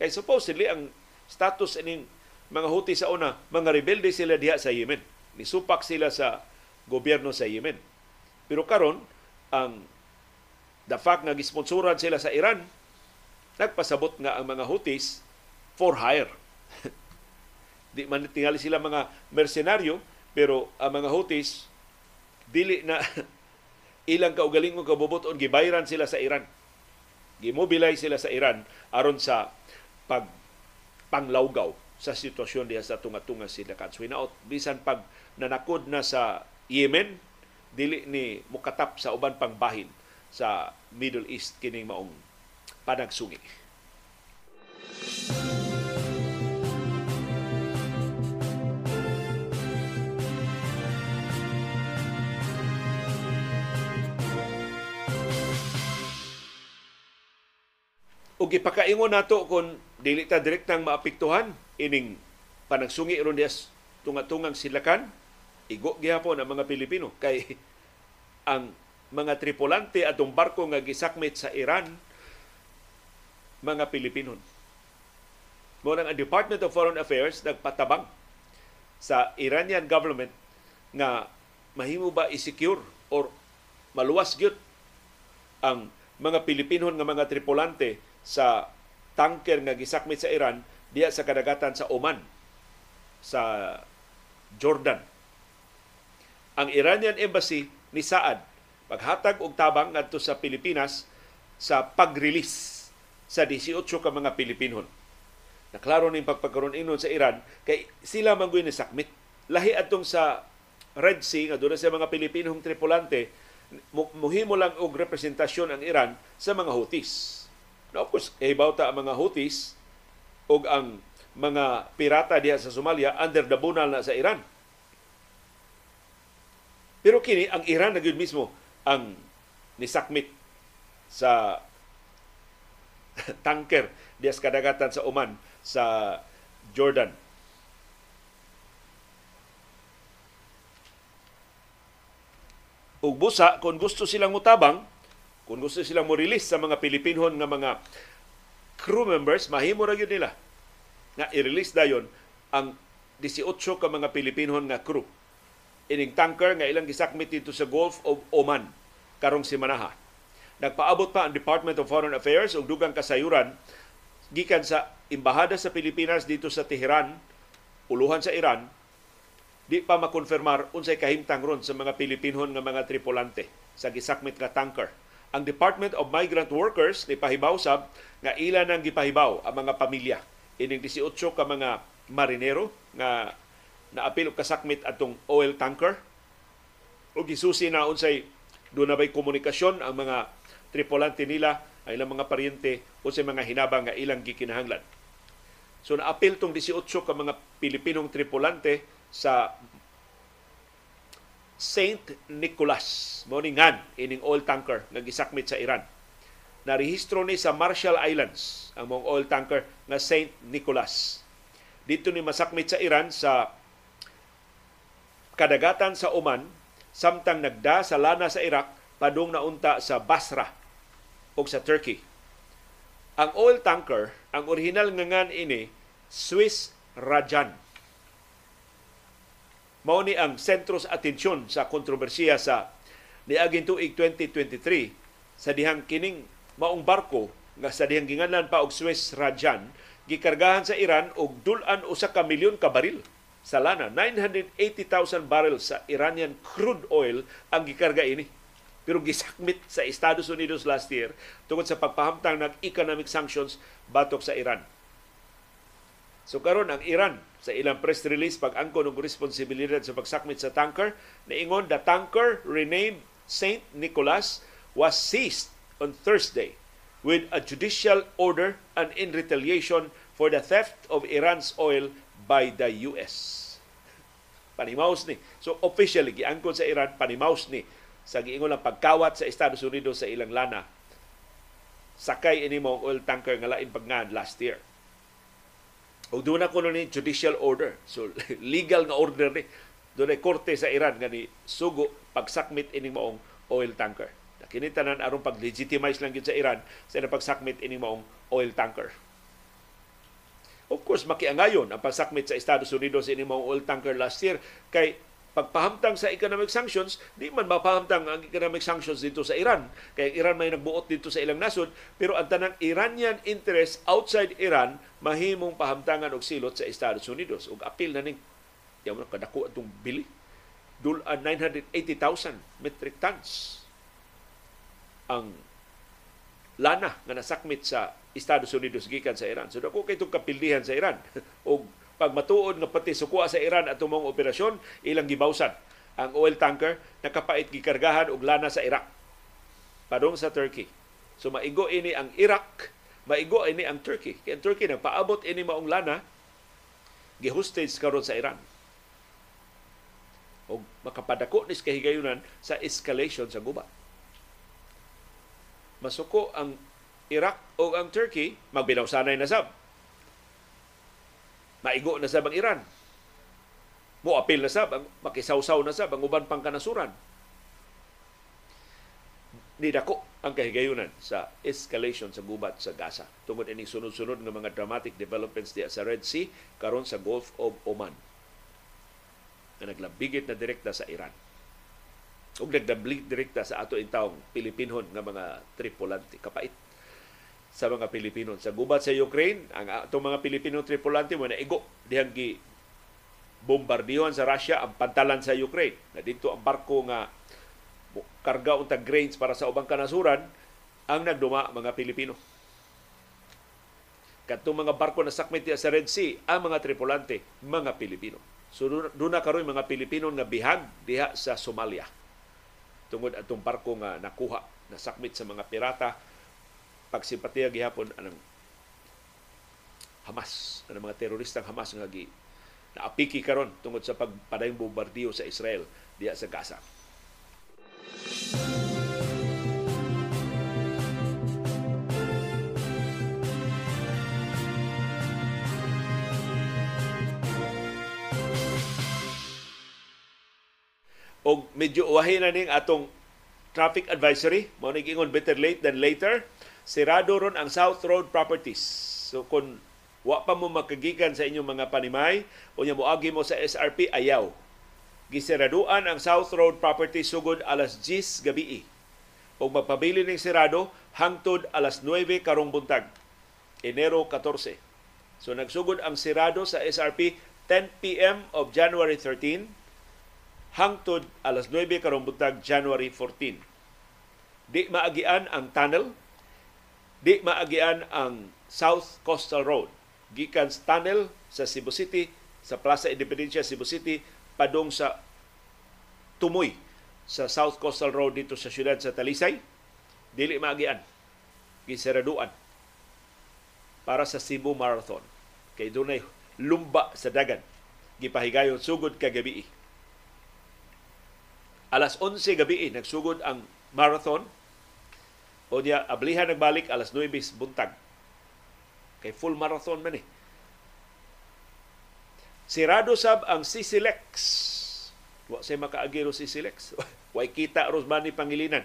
Kay supposedly ang status ining mga Houthi sa una, mga rebelde sila diha sa Yemen. Nisupak sila sa gobyerno sa Yemen. Pero karon ang the fact nga gisponsoran sila sa Iran, nagpasabot nga ang mga Houthis for hire. Di man tingali sila mga mersenaryo, pero ang mga Houthis dili na ilang kaugalingong kabubuton gibayran sila sa Iran. Gimobilize sila sa Iran aron sa pag panglawgaw sa sitwasyon diha sa tunga-tunga sila kan. So hinaot bisan pag nanakod na sa Yemen dili ni mukatap sa uban pang bahin sa Middle East kining maong panagsungi. Música ug gipakaingon nato kung dili ta direktang maapektuhan ining panagsungi ron dias tunga-tungang silakan igo gihapon ang mga Pilipino kay ang mga tripulante atong barko nga gisakmit sa Iran mga Pilipino. Mo ang Department of Foreign Affairs nagpatabang sa Iranian government nga mahimo ba i-secure or maluwas gyud ang mga Pilipino nga mga tripulante sa tanker nga gisakmit sa Iran diya sa kadagatan sa Oman sa Jordan. Ang Iranian Embassy ni Saad paghatag og tabang ngadto sa Pilipinas sa pag-release sa 18 ka mga Pilipinon. Naklaro ning pagpagkaroon inon sa Iran kay sila man ni sakmit. Lahi atong sa Red Sea nga doon sa mga Pilipinong tripulante muhimo lang og representasyon ang Iran sa mga Houthis Now, of course, ibaw ta ang mga Houthis o ang mga pirata diha sa Somalia under the bunal na sa Iran. Pero kini ang Iran na mismo ang nisakmit sa tanker diya sa kadagatan sa Oman sa Jordan. Ug busa kung gusto silang mutabang kung gusto silang mo-release sa mga Pilipinhon nga mga crew members, mahimo ra gyud nila nga i-release dayon ang 18 ka mga Pilipinhon nga crew. Ining tanker nga ilang gisakmit dito sa Gulf of Oman karong simanaha. Nagpaabot pa ang Department of Foreign Affairs og dugang kasayuran gikan sa embahada sa Pilipinas dito sa Tehran, uluhan sa Iran, di pa makonfirmar unsay kahimtang ron sa mga Pilipinhon nga mga tripulante sa gisakmit nga tanker ang Department of Migrant Workers ni pahibaw sab nga ila nang gipahibaw ang mga pamilya. Ining 18 ka mga marinero nga naapil og kasakmit atong oil tanker. O gisusi na unsay do na bay komunikasyon ang mga tripulante nila ang ilang mga paryente unsay mga hinabang nga ilang gikinahanglan. So naapil tong 18 ka mga Pilipinong tripulante sa Saint Nicholas mo ni ining oil tanker nga gisakmit sa Iran. Narehistro ni sa Marshall Islands ang mong oil tanker nga Saint Nicholas. Dito ni masakmit sa Iran sa kadagatan sa Oman samtang nagda sa lana sa Iraq padung naunta sa Basra o sa Turkey. Ang oil tanker, ang original nga ngan ini, Swiss Rajan. Mao ni ang sentro sa atensyon sa kontrobersiya sa niaging tuig 2023 sa dihang kining maong barko nga sa dihang ginganlan pa og Swiss Rajan gikargahan sa Iran og dulan usa ka milyon ka baril sa lana 980,000 barrels sa Iranian crude oil ang gikarga ini pero gisakmit sa Estados Unidos last year tungod sa pagpahamtang ng economic sanctions batok sa Iran. So karon ang Iran sa ilang press release pag-angko ng responsibilidad sa pagsakmit sa tanker, niingon the tanker renamed St. Nicholas was seized on Thursday with a judicial order and in retaliation for the theft of Iran's oil by the US. Panimaus ni. So officially, giangkon sa Iran, panimaus ni sa giingon lang pagkawat sa Estados Unidos sa ilang lana sakay ini mo oil tanker nga lain pagngan last year. Og doon na kuno ni judicial order. So legal nga order ni. Doon ay korte sa Iran nga ni sugo pagsakmit ining maong oil tanker. Kini tanan aron pag-legitimize lang gyud sa Iran sa pagsakmit ining maong oil tanker. Of course, makiangayon ang pagsakmit sa Estados Unidos ining maong oil tanker last year kay pagpahamtang sa economic sanctions, di man mapahamtang ang economic sanctions dito sa Iran. Kaya Iran may nagbuot dito sa ilang nasod, pero ang tanang Iranian interest outside Iran mahimong pahamtangan og silot sa Estados Unidos. Ug apil na ning yaw kadako atong bili. Dulan 980,000 metric tons ang lana nga nasakmit sa Estados Unidos gikan sa Iran. So dako kay kapildihan sa Iran og pag matuod nga pati sukuha sa Iran at mga operasyon, ilang gibawsan ang oil tanker nakapait gikargahan og lana sa Iraq padung sa Turkey. So maigo ini ang Iraq, maigo ini ang Turkey. Kaya ang Turkey nagpaabot ini maong lana gihostage karon sa Iran. O makapadako ni kahigayunan sa escalation sa guba. Masuko ang Iraq o ang Turkey, magbinawsanay na sab Maigo na sa bang Iran. Mo apil na sab, makisawsaw na sab ang uban pang kanasuran. Ni dako ang kahigayunan sa escalation sa gubat sa Gaza tungod ini sunod-sunod nga mga dramatic developments diya sa Red Sea karon sa Gulf of Oman na naglabigit na direkta sa Iran ug nagdablig direkta sa ato intawong Pilipinhon nga mga tripulante kapait sa mga Pilipino. Sa gubat sa Ukraine, ang atong mga Pilipino tripulante mo na igo dihang gi bombardiyon sa Russia ang pantalan sa Ukraine. Na dito ang barko nga karga untag grains para sa ubang kanasuran ang nagduma mga Pilipino. Katong mga barko na sakmit sa Red Sea, ang mga tripulante, mga Pilipino. So doon na karoon mga Pilipino nga bihag diha sa Somalia. Tungod atong barko nga nakuha, nasakmit sa mga pirata pagsimpatiya gihapon anang Hamas, ang mga teroristang Hamas nga gi naapiki karon tungod sa pagpadayong bombardiyo sa Israel diya sa Gaza. og medyo uwahin na ning atong traffic advisory mo ingon better late than later Sirado ron ang South Road Properties. So kung wa pa mo makagikan sa inyong mga panimay o nya moagi mo sa SRP ayaw. Gisiraduan ang South Road Properties sugod alas 10 gabi. O magpabili ning sirado hangtod alas 9 karong buntag. Enero 14. So nagsugod ang sirado sa SRP 10 p.m. of January 13 hangtod alas 9 karong buntag January 14. Di maagian ang tunnel Di maagian ang South Coastal Road. Gikan tunnel sa Cebu City sa Plaza Independencia Cebu City padong sa Tumoy sa South Coastal Road dito sa siyudad sa Talisay. Dili maagian giseraduan para sa Cebu Marathon. Kay dunay lumba sa dagan. Gipahigayon sugod kagabi alas 11 gabi nagsugod ang marathon o niya, ablihan nagbalik alas 9 buntag. Kay full marathon man eh. Sirado sab ang Sisilex Wa say makaagiro si Silex. Way kita Rosmani Pangilinan.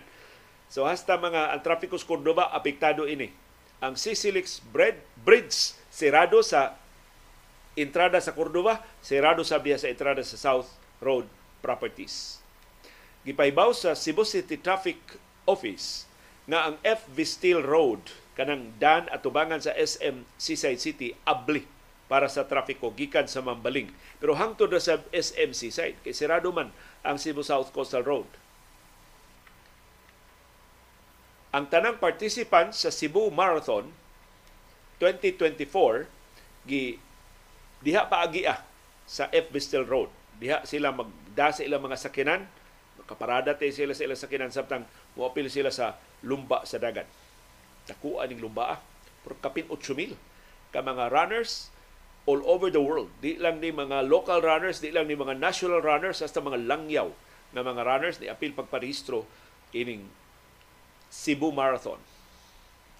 So hasta mga ang trapiko sa Cordoba apektado ini. Ang Sisilix Bread Bridge sirado sa entrada sa Cordoba, sirado sa biya sa entrada sa South Road Properties. Gipahibaw sa Cebu City Traffic Office nga ang F. Vistil Road kanang dan at tubangan sa SM Seaside City abli para sa trafiko gikan sa Mambaling. Pero hangtod na sa SM Seaside kay sirado man ang Cebu South Coastal Road. Ang tanang participants sa Cebu Marathon 2024 gi diha paagi ah sa F. Bistel Road. Diha sila magda sa ilang mga sakinan, makaparada tayo sila sa ilang sakinan samtang muapil sila sa lumba sa dagat. Nakuha ning lumba ah. Pero kapin 8,000 ka mga runners all over the world. Di lang ni mga local runners, di lang ni mga national runners, hasta mga langyaw na mga runners ni apil pagparehistro ining Cebu Marathon.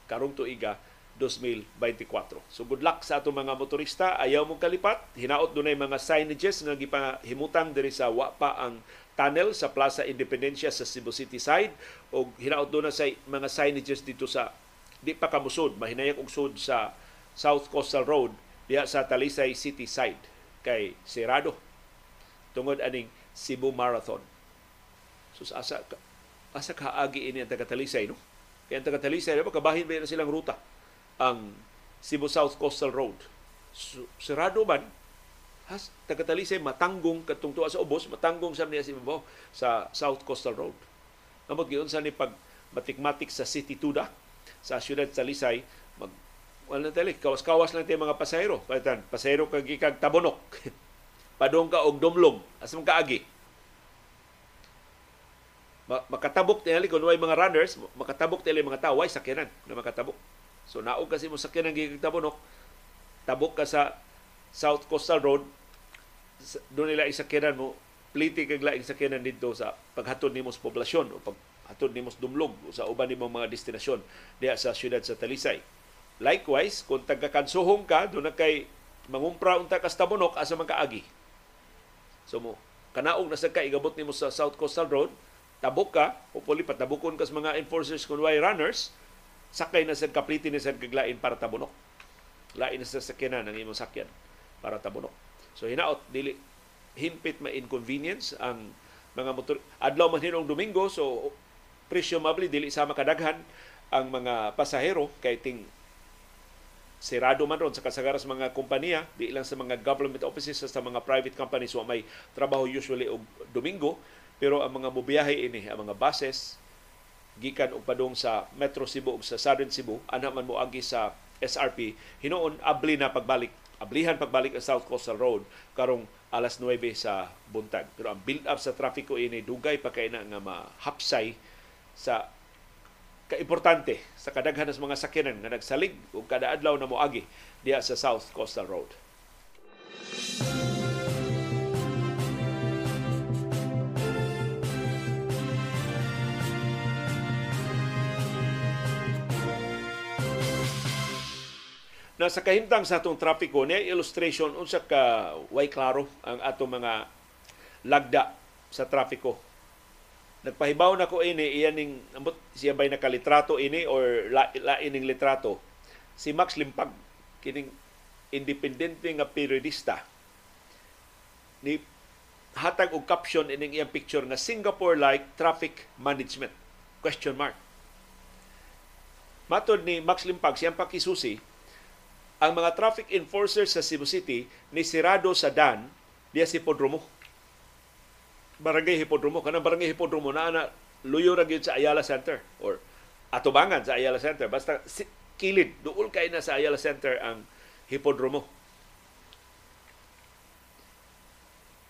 Karong tuiga 2024. So good luck sa atong mga motorista. Ayaw mong kalipat. Hinaot dunay mga signages nga gipahimutang diri sa wa pa ang tunnel sa Plaza Independencia sa Cebu City side o hinaot doon sa mga signages dito sa di pa kamusod mahinayang og sud sa South Coastal Road diha sa Talisay City side kay sirado tungod aning Cebu Marathon. So sa asa asa kaagi ini ang taga Talisay no? Kaya ang taga Talisay no kabahin ba na silang ruta ang Cebu South Coastal Road. So, sirado man has taga Talisay matanggong katong tuwa sa ubos matanggong sa niya si Mabaw sa South Coastal Road. Amot giyon sa ni pag matikmatik sa City Tuda sa siyudad sa Talisay mag wala na tali, kawas-kawas lang tayo mga pasahero. Palitan, pasahero kag ikag tabonok. Padong ka og dumlog. Asam kaagi makatabok tingali kung may mga runners, makatabok tingali mga tao, way sakyanan na makatabok. So naog kasi mo sakyanan gigig tabonok, tabok ka sa South Coastal Road, doon nila isakyanan mo, pliti kag laing sakyanan dito sa paghatod nimo sa poblasyon o paghatod nimo sa dumlog o sa uban nimo mga destinasyon diha sa siyudad sa Talisay. Likewise, kung taga-kansuhong ka, doon na kay mangumpra unta ka sa tabonok asa man kaagi. So mo, kanaog na sa ka igabot nimo sa South Coastal Road, tabok ka, hopefully patabukon ka sa mga enforcers kung way runners, sakay na sa kapliti ni sa kaglain para tabunok. Lain na sa sakyanan ang imong sakyan para tabunok. So hinaot, dili hinpit ma inconvenience ang mga motor adlaw man hinong Domingo so presumably dili sa makadaghan ang mga pasahero kay ting sirado man ron sa kasagaras mga kompanya di lang sa mga government offices sa mga private companies wa may trabaho usually og Domingo pero ang mga mobiyahe ini, ang mga buses, gikan og padung sa Metro Cebu ug sa Southern Cebu, ana man mo agi sa SRP, hinuon abli na pagbalik, ablihan pagbalik sa South Coastal Road karong alas 9 sa buntag. Pero ang build up sa trafiko ini dugay pa kay na nga mahapsay sa kaimportante sa kadaghan ng mga sakyanan nga nagsalig ug kada adlaw na moagi diha sa South Coastal Road. na sa kahimtang sa atong trapiko niya illustration unsa ka way klaro ang ato mga lagda sa trapiko? Nagpahibaw na ko ini iyan ning siya bay nakalitrato ini or la, lain ning litrato? Si Max Limpag kining independente nga periodista ni hatag og caption ining iyang picture nga Singapore like traffic management? Question mark. Matod ni Max Limpag siyang pakisusi ang mga traffic enforcers sa Cebu City ni sirado sa Dan diya si Podromo. Barangay Hipodromo. Kanang barangay Hipodromo na ana luyo ra sa Ayala Center or atubangan sa Ayala Center. Basta kilid, duol kay na sa Ayala Center ang Hipodromo.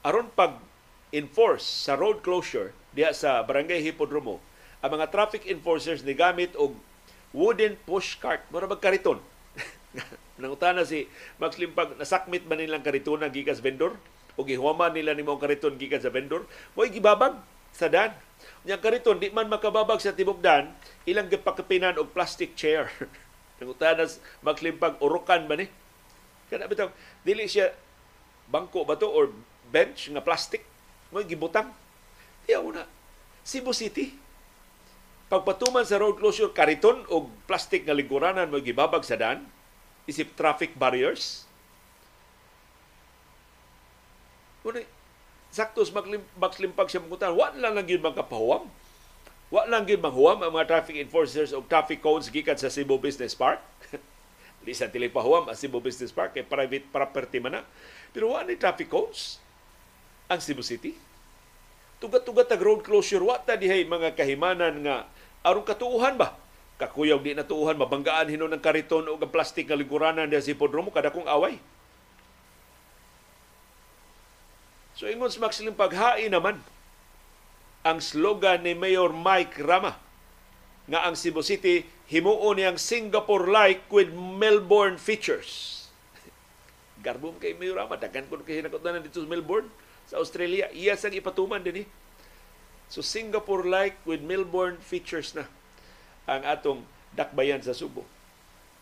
Aron pag enforce sa road closure diya sa barangay Hipodromo, ang mga traffic enforcers ni gamit og wooden push cart, mura magkariton Nangutana si Max Limpag, nasakmit ba nilang kariton ang gikas vendor? O gihuman nila ni mong kariton gikas sa vendor? Mo'y gibabag sa dan. Nya kariton, di man makababag sa tibok dan, ilang gipakapinan og plastic chair. Nangutana si Max Limpag, urukan ba ni? Kana bitaw, dili siya bangko ba to or bench nga plastic mo gibutang. Diya una, Cebu City. Pagpatuman sa road closure, kariton o plastic nga lingkuranan mo gibabag sa daan, isip traffic barriers. Muna, saktos magslimpag siya mga Wa lang lang yun mga kapahuwam. Wa lang yun manghuwam ang mga traffic enforcers o traffic codes gikan sa Cebu Business Park. Di sa tilipahuwam ang Cebu Business Park kay private property man na. Pero wa ni traffic codes ang Cebu City. Tugat-tugat tag road closure wa ta dihay mga kahimanan nga aron katuuhan ba? Kakuyaw di na tuuhan mabanggaan hinon ng kariton o ang plastic nga liguranan diha sa hipodromo kada kong away. So ingon sa Maxiling paghain naman ang slogan ni Mayor Mike Rama nga ang Cebu City himuon niyang Singapore-like with Melbourne features. Garbom kay Mayor Rama, daghan ko kay hinakotanan dito sa Melbourne, sa Australia. Iya sang ipatuman din eh. So Singapore-like with Melbourne features na ang atong dakbayan sa Subo.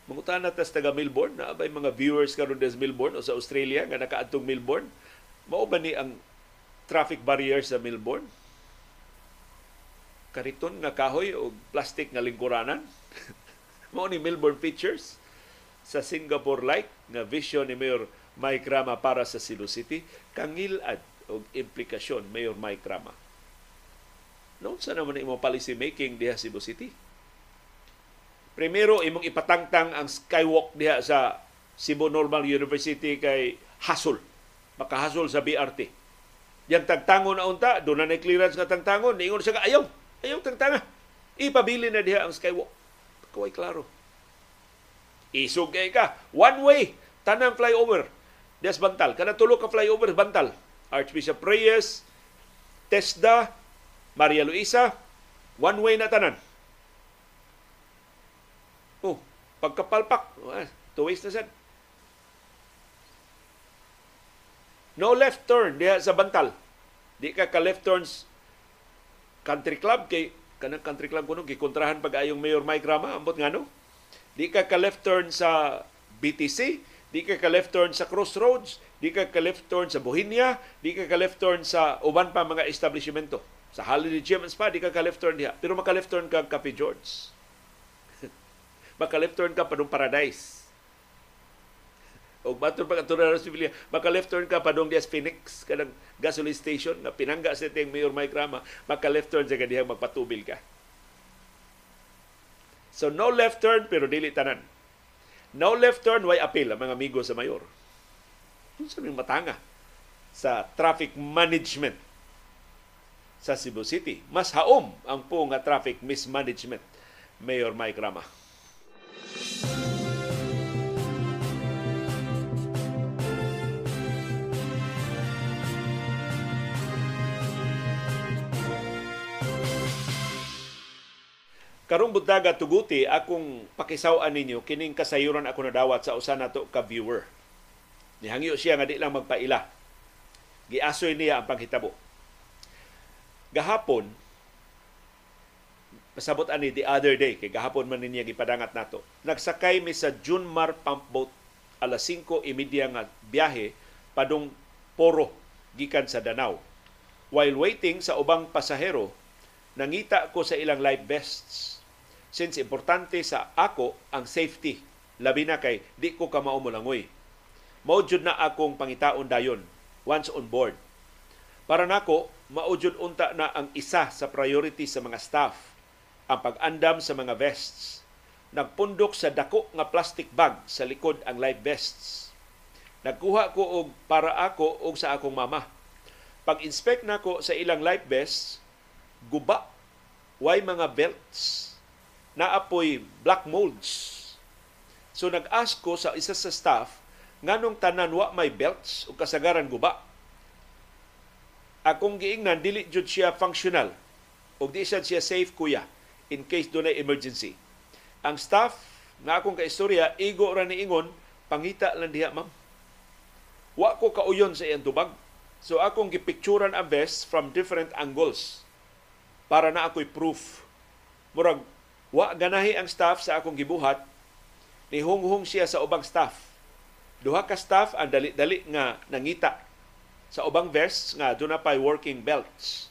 Mangutan na tas taga Melbourne, na abay mga viewers karon sa Melbourne o sa Australia nga nakaadtong Melbourne Mao ba ni ang traffic barrier sa Melbourne? Kariton nga kahoy o plastic nga lingkuranan? Mao ni Melbourne Pictures sa Singapore like nga vision ni Mayor Mike Rama para sa Cebu City kangilad og implikasyon Mayor Mike Rama. No, sa naman imong policy making diha Cebu City? Primero, imong ipatangtang ang skywalk diha sa Cebu Normal University kay hasol makahasol sa BRT. Yang tagtangon na unta, doon na clearance nga tagtangon, niingon siya ka, ayaw, ayaw tagtanga. Ipabili na diha ang skywalk. Kaway klaro. Isugay ka, one way, tanang flyover. Des bantal. Kana tulo ka flyover, bantal. Archbishop Reyes, Tesda, Maria Luisa, one way na tanan. Oh, pagkapalpak, ah, two ways na sad. No left turn diha sa Bantal. Di ka ka left turns country club kay kanang country club kuno gikontrahan pag ayong Mayor Mike Rama ambot ngano. Di ka ka left turn sa BTC, di ka ka left turn sa Crossroads, di ka ka left turn sa Bohemia, di ka ka left turn sa uban pa mga establishmento. Sa Holiday Gym and Spa, di ka ka left turn diha. Pero maka left turn ka Cafe George. Maka left turn ka pa Paradise o baton pa kanto na Sibilia, maka left turn ka pa dong Dias Phoenix kanang gasoline station na pinangga sa tiyang Mayor Mike Rama, maka left turn sa kadihang magpatubil ka. So no left turn pero dili tanan. No left turn why appeal ang mga amigo sa mayor. Unsa ning matanga sa traffic management sa Cebu City. Mas haom ang po nga traffic mismanagement Mayor Mike Rama. Karong buntaga tuguti akong pakisaw-an ninyo kining kasayuran ako nadawat sa usa nato ka viewer. Nihangyo siya nga di lang magpaila. Giasoy niya ang panghitabo. Gahapon pasabot ani the other day kay gahapon man niya gipadangat nato. Nagsakay mi sa Junmar pump boat alas 5:30 nga biyahe padung Poro gikan sa Danau. While waiting sa ubang pasahero, nangita ko sa ilang life vests since importante sa ako ang safety labi na kay di ko ka mao molangoy mao na akong pangitaon dayon once on board para nako mao unta na ang isa sa priority sa mga staff ang pag-andam sa mga vests. Nagpundok sa dako nga plastic bag sa likod ang life vests. Nagkuha ko og para ako og sa akong mama. Pag-inspect nako sa ilang life vests guba way mga belts naapoy black molds. So nag-ask ko sa isa sa staff, nganong tanan wa may belts o kasagaran guba. Akong giingnan, dili jud siya functional. O di siya, siya safe kuya in case dunay emergency. Ang staff nga akong kaistorya, igo ra ni ingon, pangita lang diha ma'am. Wa ko kauyon sa iyang tubag. So akong gipicturan ang vest from different angles para na ako'y proof. Murag Wa ganahi ang staff sa akong gibuhat, ni hunghung siya sa ubang staff. Duha ka staff ang dali-dali nga nangita sa ubang vests nga doon na pa'y working belts.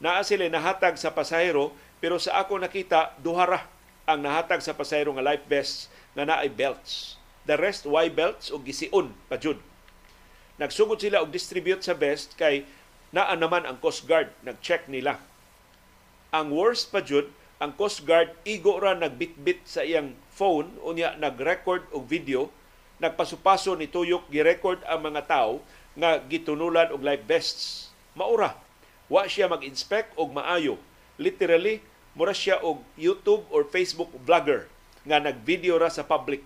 Naa sila nahatag sa pasahero pero sa ako nakita duhara ang nahatag sa pasahero nga life vests nga naay belts. The rest Y belts o gisiun pa jud. Nagsugod sila og distribute sa vest kay naa naman ang Coast Guard nag-check nila. Ang worst pa jud ang Coast Guard igo ra nagbitbit sa iyang phone unya nag-record og video nagpasupaso ni tuyok gi-record ang mga tao nga gitunulan og life vests. Maura, wa siya mag-inspect og maayo. Literally, mura siya og YouTube or Facebook vlogger nga nag-video ra sa public.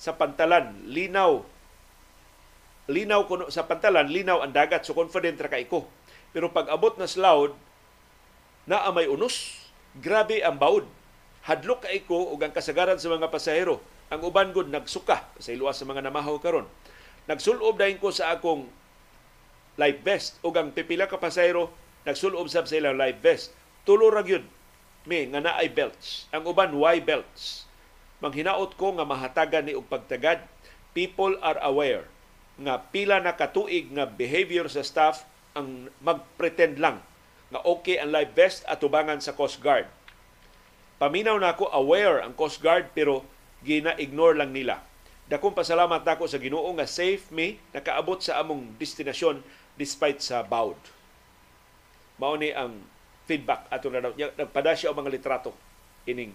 Sa pantalan linaw. Linaw kuno sa pantalan linaw ang dagat. So confident ra kay ko pero pag abot na loud na may unos. Grabe ang baud hadlok kay ko ug ang kasagaran sa mga pasahero. Ang uban gud nagsuka. Sa iluwas sa mga namahaw karon. Nagsulob dahin ko sa akong life vest. Ug ang pipila ka pasahero nagsulob sab sa ilang life vest. Tulo ra gyud mi nga naay belts. Ang uban Y belts. Manghinaot ko nga mahatagan ni og pagtagad. People are aware nga pila na katuig nga behavior sa staff ang magpretend lang nga okay ang life vest at tubangan sa Coast Guard. Paminaw na ako aware ang Coast Guard pero gina-ignore lang nila Dakong pasalamat nako sa Ginoo nga safe me nakaabot sa among destinasyon despite sa bawd. Mao ni ang feedback ato na nagpada siya og mga litrato ining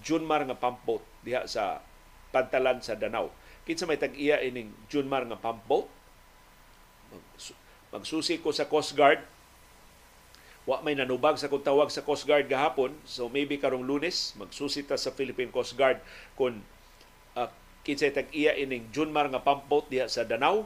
Junmar nga pump boat diha sa pantalan sa Danau. Kinsa may tag-iya ining Junmar nga pump boat? Magsusi ko sa Coast Guard. Wa may nanubag sa kung tawag sa Coast Guard gahapon. So maybe karong lunes, magsusi ta sa Philippine Coast Guard kung uh, kinsay tag-iya ining Junmar nga pump boat diha sa Danau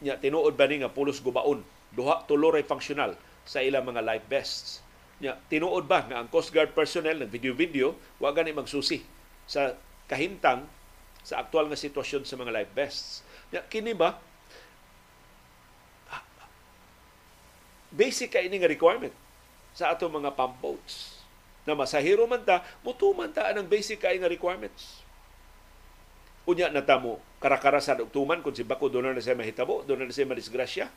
nya tinuod ba ni nga pulos gubaon duha tulo ray functional sa ilang mga life vests nya tinuod ba nga ang Coast Guard personnel ng video-video wa gani magsusi sa kahintang sa aktual nga sitwasyon sa mga life vests. Nya kini ba basic ka ini nga requirement sa ato mga pump boats. Na masahiro man ta mutuman ta ang basic kay nga requirements. Unya na tamo karakarasan og tuman kung si Bako doon na siya mahitabo, doon na siya madisgrasya.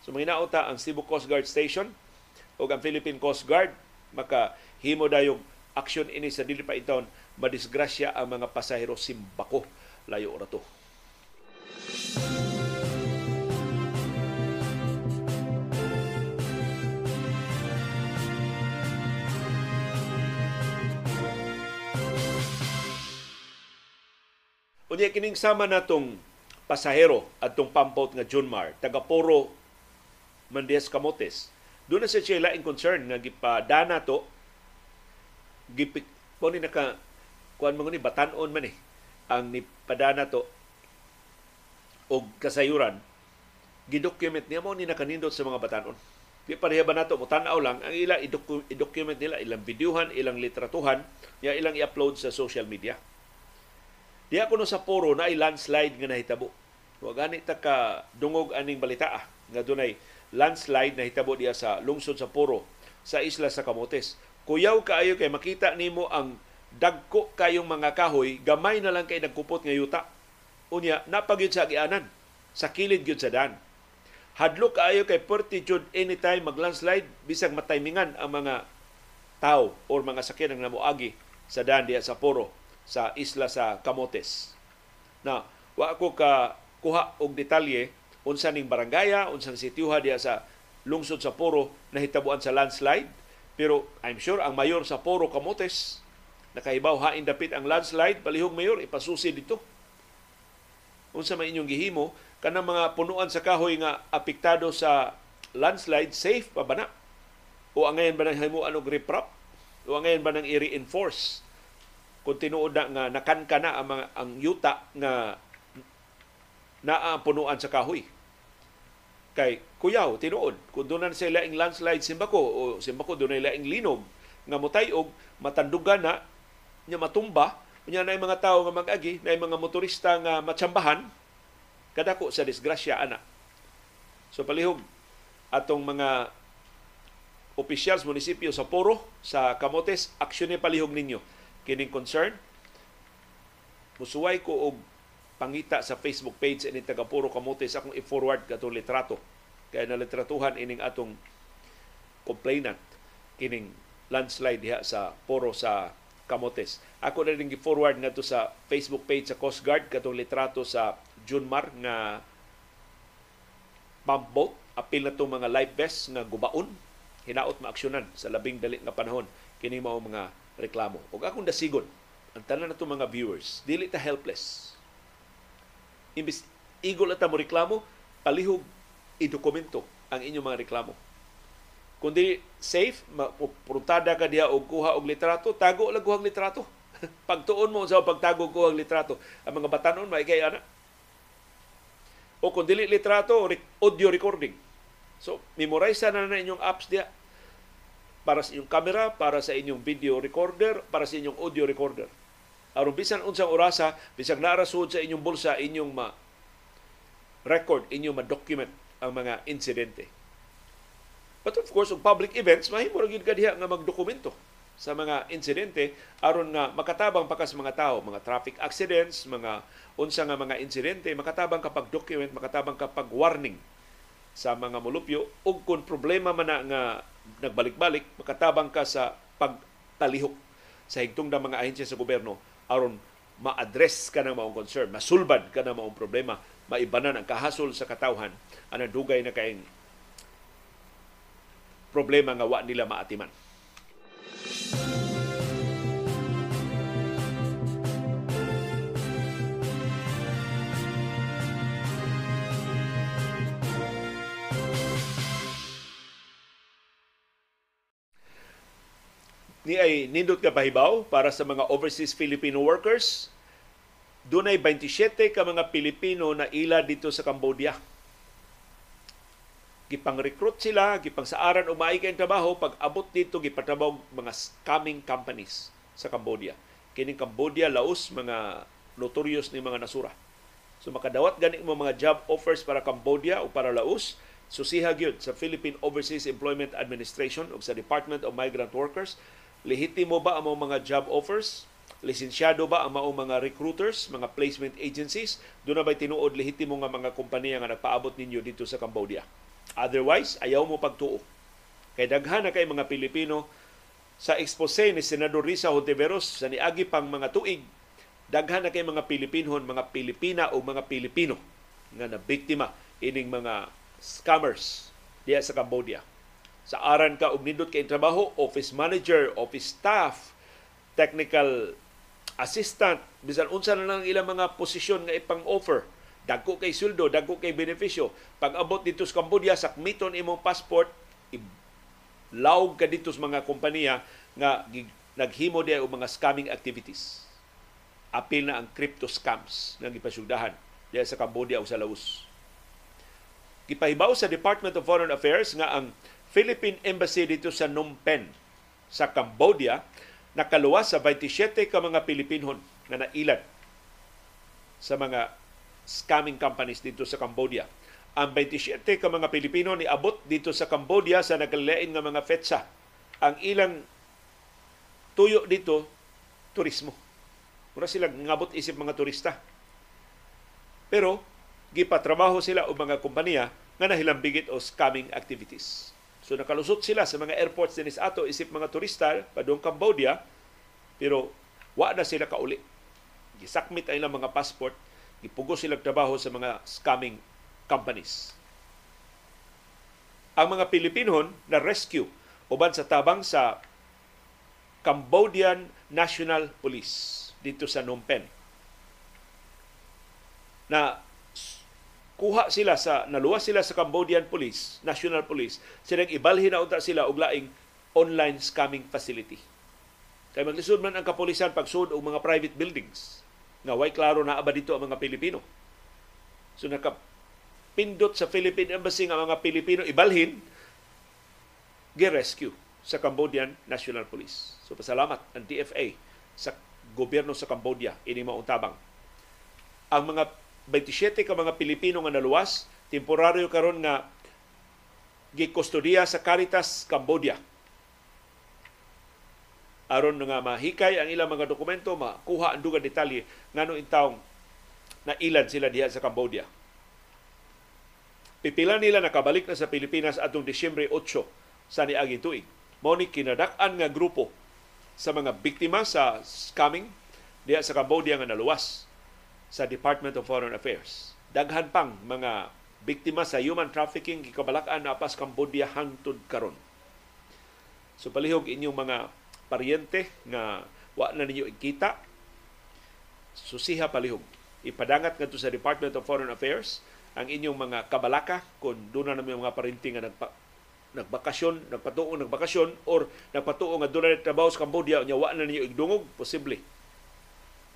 So mahinaot ta ang Cebu Coast Guard Station o ang Philippine Coast Guard maka himo dayong aksyon ini sa dili pa iton madisgrasya ang mga pasahero simbako layo ra to. Unya kining sama natong pasahero atong pampot nga Junmar, taga Poro Mandias Camotes. Doon na sa siya laing concern nga gipadana to gipik mo ni naka kuan mo ni batanon man eh ang ni padana to og kasayuran gidocument niya mo ni nakanindot sa mga batanon. Di pareha ba nato mo lang ang ila i-document nila ilang videohan, ilang litratuhan, ya ilang i-upload sa social media. Diha kuno sa poro na landslide nga nahitabo. Wa gani ta ka dungog aning balita ah, nga dunay landslide na hitabo diya sa lungsod sa Poro sa isla sa Camotes. Kuyaw kaayo kay makita nimo ang dagko kayong mga kahoy, gamay na lang kay nagkupot nga yuta. Unya, napagyud sa agianan, sa kilid gyud sa dan. Hadlo kaayo kay perti jud anytime mag-landslide, bisag mataymingan ang mga tao or mga sakyan nga namuagi sa dan diya sa Poro sa isla sa Camotes. Na wa ko ka kuha og detalye unsa ning barangaya, unsang sitiyuha diya sa lungsod sa Poro na hitabuan sa landslide. Pero I'm sure ang mayor sa Poro Camotes nakahibaw hain dapit ang landslide, palihog mayor ipasusi dito. Unsa may inyong gihimo kanang mga punuan sa kahoy nga apektado sa landslide safe pa ba na? O angayan ba nang himuan og riprap? O angayan ba nang i-reinforce kung na nga nakanka na ang, mga, ang yuta nga naampunuan sa kahoy. Kay kuyaw, tinuod, kung doon na sila laing landslide simbako o simbako doon na laing linog nga mutayog, matandugan na, nya matumba, nya na mga tao nga mag-agi, na mga motorista nga matsambahan, kadako sa disgrasya ana. So palihog atong mga opisyals munisipyo sa Poro, sa Camotes, aksyon palihog ninyo kining concern musuway ko og pangita sa Facebook page ini taga Puro Kamote sa akong i-forward katong litrato. Kaya nalitratuhan ining atong complainant kining landslide diha sa Puro sa Kamotes. Ako na rin gi-forward ngadto sa Facebook page sa Coast Guard katong litrato sa Junmar nga pump boat apil na itong mga life vests nga gubaon hinaot maaksyonan sa labing dali nga panahon kini mao mga reklamo. Ug akong dasigon ang tanan nato mga viewers, dili ta helpless imbis igol at mo reklamo, palihog i-dokumento ang inyong mga reklamo. Kung di safe, pruntada ka diha og kuha og litrato, tago lang kuha litrato. Pagtuon mo sa pagtago og kuha litrato, ang mga batanon maikay ana. O kung dili litrato, audio recording. So, memorize na na inyong apps diha para sa inyong camera, para sa inyong video recorder, para sa inyong audio recorder aron bisan unsang orasa bisag naara sa inyong bulsa inyong ma record inyong ma-document ang mga insidente. But of course, og public events, mahimo ra gyud kadiha nga magdokumento sa mga insidente aron nga makatabang pa sa mga tao, mga traffic accidents, mga unsa nga mga insidente, makatabang kapag document, makatabang kapag warning sa mga mulupyo ug kung problema man na nga nagbalik-balik, makatabang ka sa pagtalihok sa higtong mga ahensya sa gobyerno aron ma-address ka ng maong concern, masulbad ka ng maong problema, maibanan ang kahasol sa katawhan, anang dugay na kayong problema nga wa nila maatiman. Ni ay nindot ka pahibaw para sa mga overseas Filipino workers. Dunay 27 ka mga Pilipino na ila dito sa Cambodia. Gipang-recruit sila, gipang-saaran o maikay trabaho pag abot dito gipatrabaw mga scamming companies sa Cambodia. Kining Cambodia laos mga notorious ni mga nasura. So makadawat gani mo mga job offers para Cambodia o para Laos, susiha gyud sa Philippine Overseas Employment Administration o sa Department of Migrant Workers Lehitimo ba ang mga job offers? Lisensyado ba ang maong mga recruiters, mga placement agencies? Doon na ba'y tinuod lehitimo nga mga kompanya nga nagpaabot ninyo dito sa Cambodia? Otherwise, ayaw mo pagtuo. Kay daghan na kay mga Pilipino sa expose ni Senador Risa Hontiveros sa niagi pang mga tuig, daghan na kay mga Pilipinhon, mga Pilipina o mga Pilipino nga na biktima ining mga scammers diya sa Cambodia sa aran ka og nindot kay trabaho, office manager, office staff, technical assistant, bisan unsa na lang ilang mga posisyon nga ipang offer. Dagko kay suldo, dagko kay benepisyo. Pag abot dito sa Cambodia, sakmiton imong passport, lawg ka dito sa mga kompanya nga naghimo diay og mga scamming activities. Apil na ang crypto scams nga gipasugdahan diya sa Cambodia o sa Laos. Gipahibaw sa Department of Foreign Affairs nga ang Philippine Embassy dito sa Phnom Penh sa Cambodia nakaluwas sa 27 ka mga Pilipinon na nailad sa mga scamming companies dito sa Cambodia. Ang 27 ka mga Pilipino ni abot dito sa Cambodia sa naglain nga mga fetsa. Ang ilang tuyo dito turismo. Mura sila ngabot isip mga turista. Pero gipatrabaho sila o mga kompanya nga nahilambigit o scamming activities. So nakalusot sila sa mga airports din sa ato isip mga turista padung Cambodia pero wa na sila kauli. Gisakmit ay mga passport, gipugos sila trabaho sa mga scamming companies. Ang mga Pilipinon na rescue uban sa tabang sa Cambodian National Police dito sa Phnom Penh na kuha sila sa naluwas sila sa Cambodian Police, National Police, sila ibalhin na unta sila og laing online scamming facility. Kay maglisod man ang kapulisan pagsud og mga private buildings nga way klaro na aba dito ang mga Pilipino. So naka pindot sa Philippine Embassy nga mga Pilipino ibalhin gi-rescue sa Cambodian National Police. So pasalamat ang DFA sa gobyerno sa Cambodia ini mauntabang. Ang mga 27 ka mga Pilipino nga naluwas, temporaryo karon nga gikustodiya sa Caritas Cambodia. Aron nga mahikay ang ilang mga dokumento, makuha ang dugang detalye ngano intawong na ilan sila diha sa Cambodia. Pipila nila nakabalik na sa Pilipinas atong Disyembre 8 sa niaging tuig. Mao ni kinadak-an nga grupo sa mga biktima sa scamming diha sa Cambodia nga naluwas sa Department of Foreign Affairs. Daghan pang mga biktima sa human trafficking gikabalak-an na pas Cambodia hangtod karon. So palihog inyong mga paryente nga wa na ninyo ikita susiha palihog ipadangat ngadto sa Department of Foreign Affairs ang inyong mga kabalaka kung doon na mga parinting nga nagpa, nagbakasyon, nagpatuo nagbakasyon or nagpatuo nga doon na trabaho sa Cambodia nya wa na ninyo igdungog posible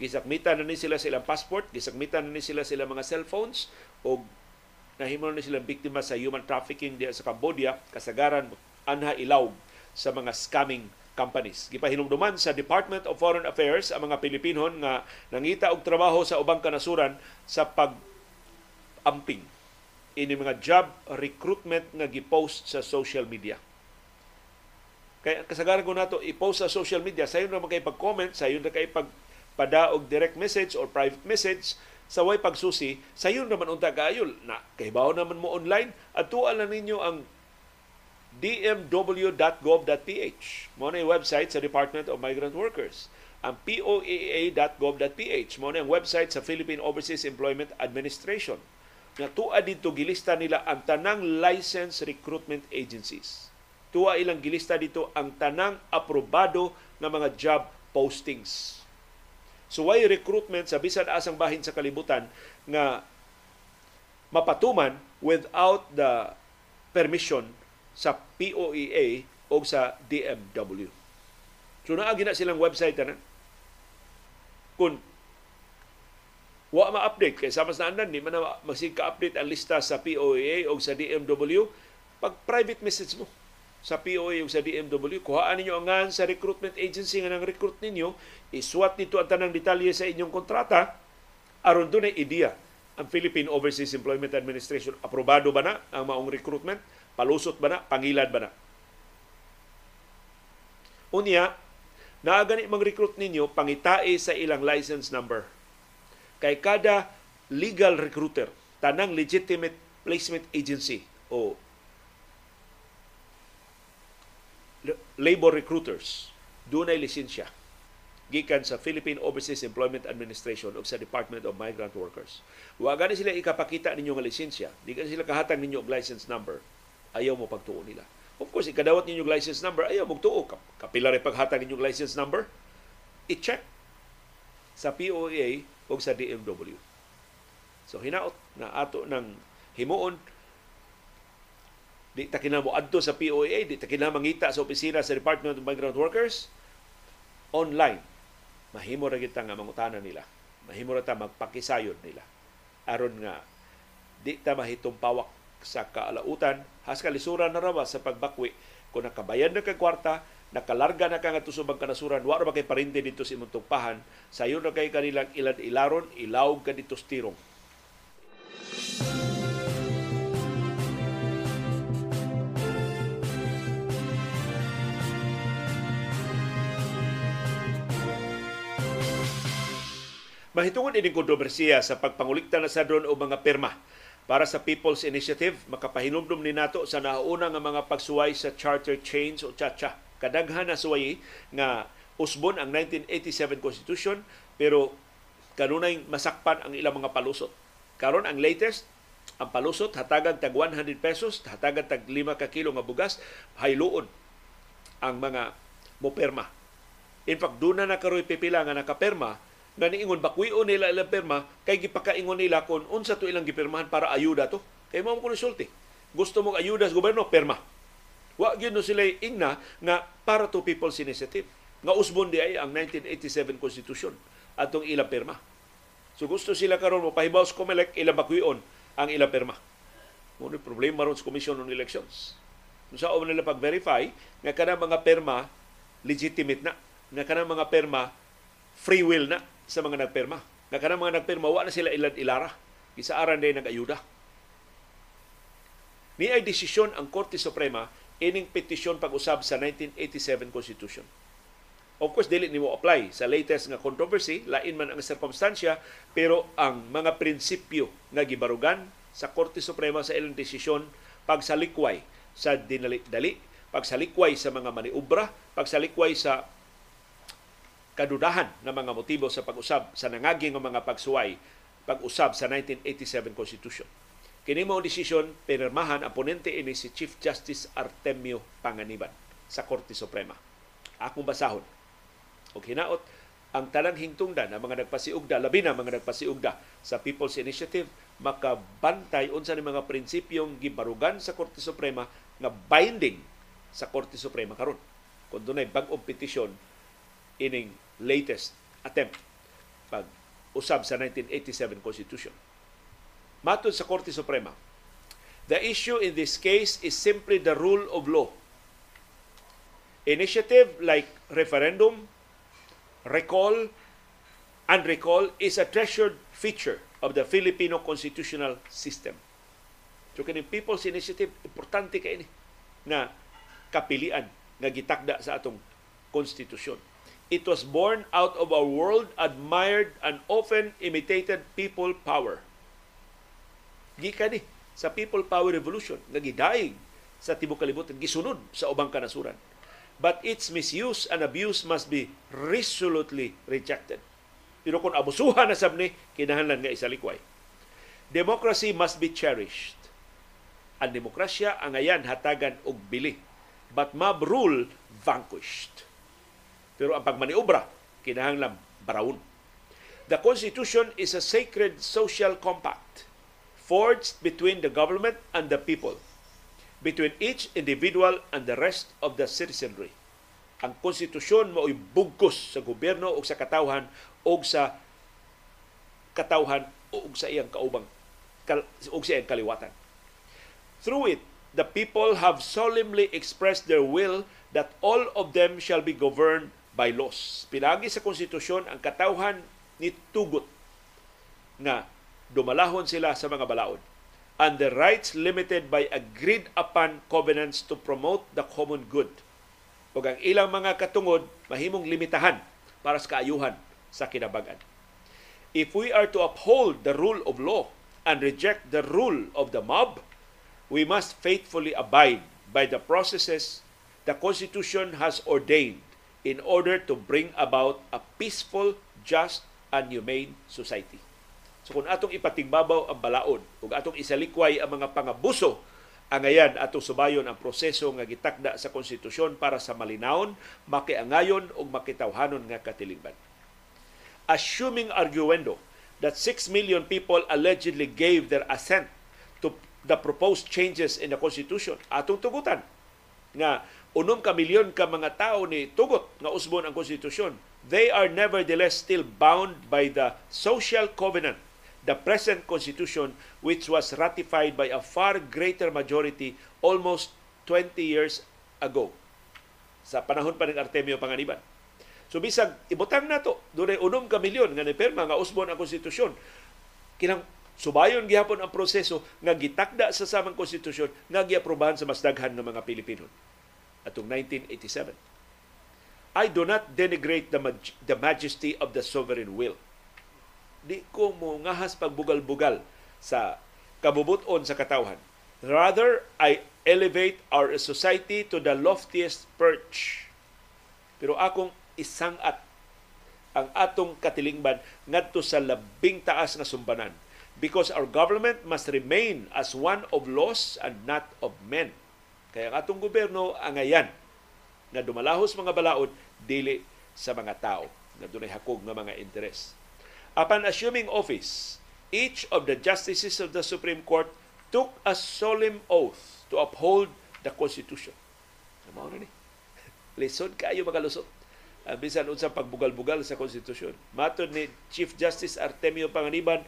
gisakmitan na ni sila sa ilang passport gisakmitan na ni sila sa ilang mga cellphones o nahimo na sila biktima sa human trafficking diya sa Cambodia kasagaran anha ilaw sa mga scamming companies. Gipahinumduman sa Department of Foreign Affairs ang mga Pilipinon nga nangita og trabaho sa ubang kanasuran sa pag amping ini mga job recruitment nga gipost sa social media. Kaya kasagaran ko nato i-post sa social media, sayon na kay pag-comment, sayon na kay pag padaog direct message or private message sa way pagsusi, sayon naman unta kaayol na kahibaw naman mo online at tual na ninyo ang dmw.gov.ph. Mo na website sa Department of Migrant Workers. Ang poaa.gov.ph. Mo na yung website sa Philippine Overseas Employment Administration nga tuwa dito gilista nila ang tanang license recruitment agencies. Tuwa ilang gilista dito ang tanang aprobado ng mga job postings. So why recruitment sa bisan asang bahin sa kalibutan nga mapatuman without the permission sa POEA o sa DMW. So naagi na silang website na kung wa ma-update kay sama sa andan di man masig ka-update ang lista sa POA o sa DMW pag private message mo sa POA o sa DMW kuhaan ninyo ang ngan sa recruitment agency nga nang recruit ninyo isuwat nito ang tanang detalye sa inyong kontrata aron dunay ideya ang Philippine Overseas Employment Administration. Aprobado ba na ang maong recruitment? Palusot ba na? Pangilad ba na? Unya naa gani mang recruit ninyo pangitae sa ilang license number. Kay kada legal recruiter, tanang legitimate placement agency o labor recruiters, doon ay lisensya gikan sa Philippine Overseas Employment Administration o sa Department of Migrant Workers. Wa gani sila ikapakita ninyo nga lisensya, di gani sila kahatag ninyo og license number, ayaw mo pagtuo nila. Of course, ikadawat ninyo license number, ayaw mo tuo. Kapila rin paghatag ninyo license number, i-check sa POA o sa DMW. So hinaot na ato ng himuon di ta kinamo adto sa POA, di ta kinamangita sa opisina sa Department of Migrant Workers online. Mahimo ra kita nga mangutana nila. Mahimo ra ta magpakisayod nila. aron nga di ta mahitong pawak sa kaalautan has kalisuran na rawa sa pagbakwi kung nakabayad na kag kwarta nakalarga na ka nga tusubang kanasuran, wala ba kay parinde dito sa imong tugpahan, sayon na kay kanilang ilan ilaron, ilawog ka dito tirong. Mahitungod ining kontrobersiya sa pagpangulikta na sa drone o mga perma para sa People's Initiative, makapahinumdum ni nato sa nauna nga mga pagsuway sa charter chains o chacha kadaghan na suway nga usbon ang 1987 Constitution pero kanunay masakpan ang ilang mga palusot. Karon ang latest ang palusot hatagan tag 100 pesos, hatagan tag 5 ka kilo nga bugas, hayluon ang mga moperma. In fact, doon na nakaroy pipila nga nakaperma na niingon bakwion nila ilang perma kay gipakaingon nila kung unsa to ilang gipirmahan para ayuda to. Kay mo ko sulti. Gusto mo ayuda sa gobyerno, perma Wa gyud sila ingna nga para to people's initiative. Nga usbon di ay ang 1987 Constitution atong ilang pirma. So gusto sila karon mo pahibaw sa COMELEC ilang bakuyon ang ilang pirma. Mo problema ron sa Commission on Elections. Sa nila pag-verify nga kanang mga perma legitimate na, nga kanang mga perma free will na sa mga nagperma. Nga kanang mga nagperma wa na sila ilan ilara. Gisaaran din nag-ayuda. Ni ay desisyon ang Korte Suprema ining petisyon pag-usab sa 1987 Constitution. Of course, dili nimo apply sa latest nga controversy, lain man ang circumstansya, pero ang mga prinsipyo nga gibarugan sa Korte Suprema sa ilang desisyon pagsalikway sa dinali-dali, pagsalikway sa mga maniubra, pagsalikway sa kadudahan ng mga motibo sa pag-usab sa nangaging nga mga pagsuway pag-usab sa 1987 Constitution. Kini mao desisyon pinirmahan ang ponente ini si Chief Justice Artemio Panganiban sa Korte Suprema. Akong basahon. Og hinaot ang tanang hingtungdan ang mga nagpasiugda, labi na mga nagpasiugda sa People's Initiative makabantay unsa ni mga prinsipyong gibarugan sa Korte Suprema nga binding sa Korte Suprema karon. Kung dunay bag-ong petisyon ining latest attempt pag usab sa 1987 Constitution. Matod sa Korte Suprema, the issue in this case is simply the rule of law. Initiative like referendum, recall, and recall is a treasured feature of the Filipino constitutional system. So kini People's Initiative, importante kay ini na kapilian nga gitakda sa atong konstitusyon. It was born out of a world admired and often imitated people power. Gikan ni sa people power revolution nga gidaig sa tibok kalibutan gisunod sa ubang kanasuran. But its misuse and abuse must be resolutely rejected. Pero kung abusuhan na sabni, kinahanglan nga isalikway. Democracy must be cherished. Ang demokrasya ang ayan hatagan og bili. But mob rule vanquished. Pero ang pagmaniobra, kinahanglan barawon. The Constitution is a sacred social compact forged between the government and the people, between each individual and the rest of the citizenry. Ang konstitusyon mao'y bugkos sa gobyerno o sa katawhan o sa katawhan o sa iyang kaubang o sa iyang kaliwatan. Through it, the people have solemnly expressed their will that all of them shall be governed by laws. Pinagi sa konstitusyon ang katawhan ni tugot nga dumalahon sila sa mga balaod and the rights limited by agreed upon covenants to promote the common good. O ang ilang mga katungod mahimong limitahan para sa kaayuhan sa kinabagan. If we are to uphold the rule of law and reject the rule of the mob, we must faithfully abide by the processes the Constitution has ordained in order to bring about a peaceful, just, and humane society. So kung atong ipatigbabaw ang balaod ug atong isalikway ang mga pangabuso angayan atong subayon ang proseso nga gitakda sa konstitusyon para sa malinawon, makiangayon ug makitawhanon nga katilingban. Assuming arguendo that 6 million people allegedly gave their assent to the proposed changes in the constitution, atong tugutan nga unom ka milyon ka mga tao ni tugot nga usbon ang konstitusyon, they are nevertheless still bound by the social covenant the present constitution which was ratified by a far greater majority almost 20 years ago sa panahon pa ng Artemio Panganiban. So bisag ibutang nato dunay unom ka milyon nga nipirma nga usbon ang konstitusyon. Kinang subayon gihapon ang proseso nga gitakda sa samang konstitusyon nga giaprobahan sa mas daghan ng mga Pilipino atong 1987. I do not denigrate the, maj- the majesty of the sovereign will di ko mo ngahas pagbugal-bugal sa kabubuton sa katawhan. Rather, I elevate our society to the loftiest perch. Pero akong isang at ang atong katilingban ngadto sa labing taas nga sumbanan because our government must remain as one of laws and not of men. Kaya ang atong gobyerno angayan na dumalahos mga balaod dili sa mga tao na dunay hakog nga mga interes. Upon assuming office, each of the justices of the Supreme Court took a solemn oath to uphold the Constitution. Mao na ni. Lisod kayo makalusot. Ang bisan unsa pagbugal-bugal sa konstitusyon. Matod ni Chief Justice Artemio Panganiban,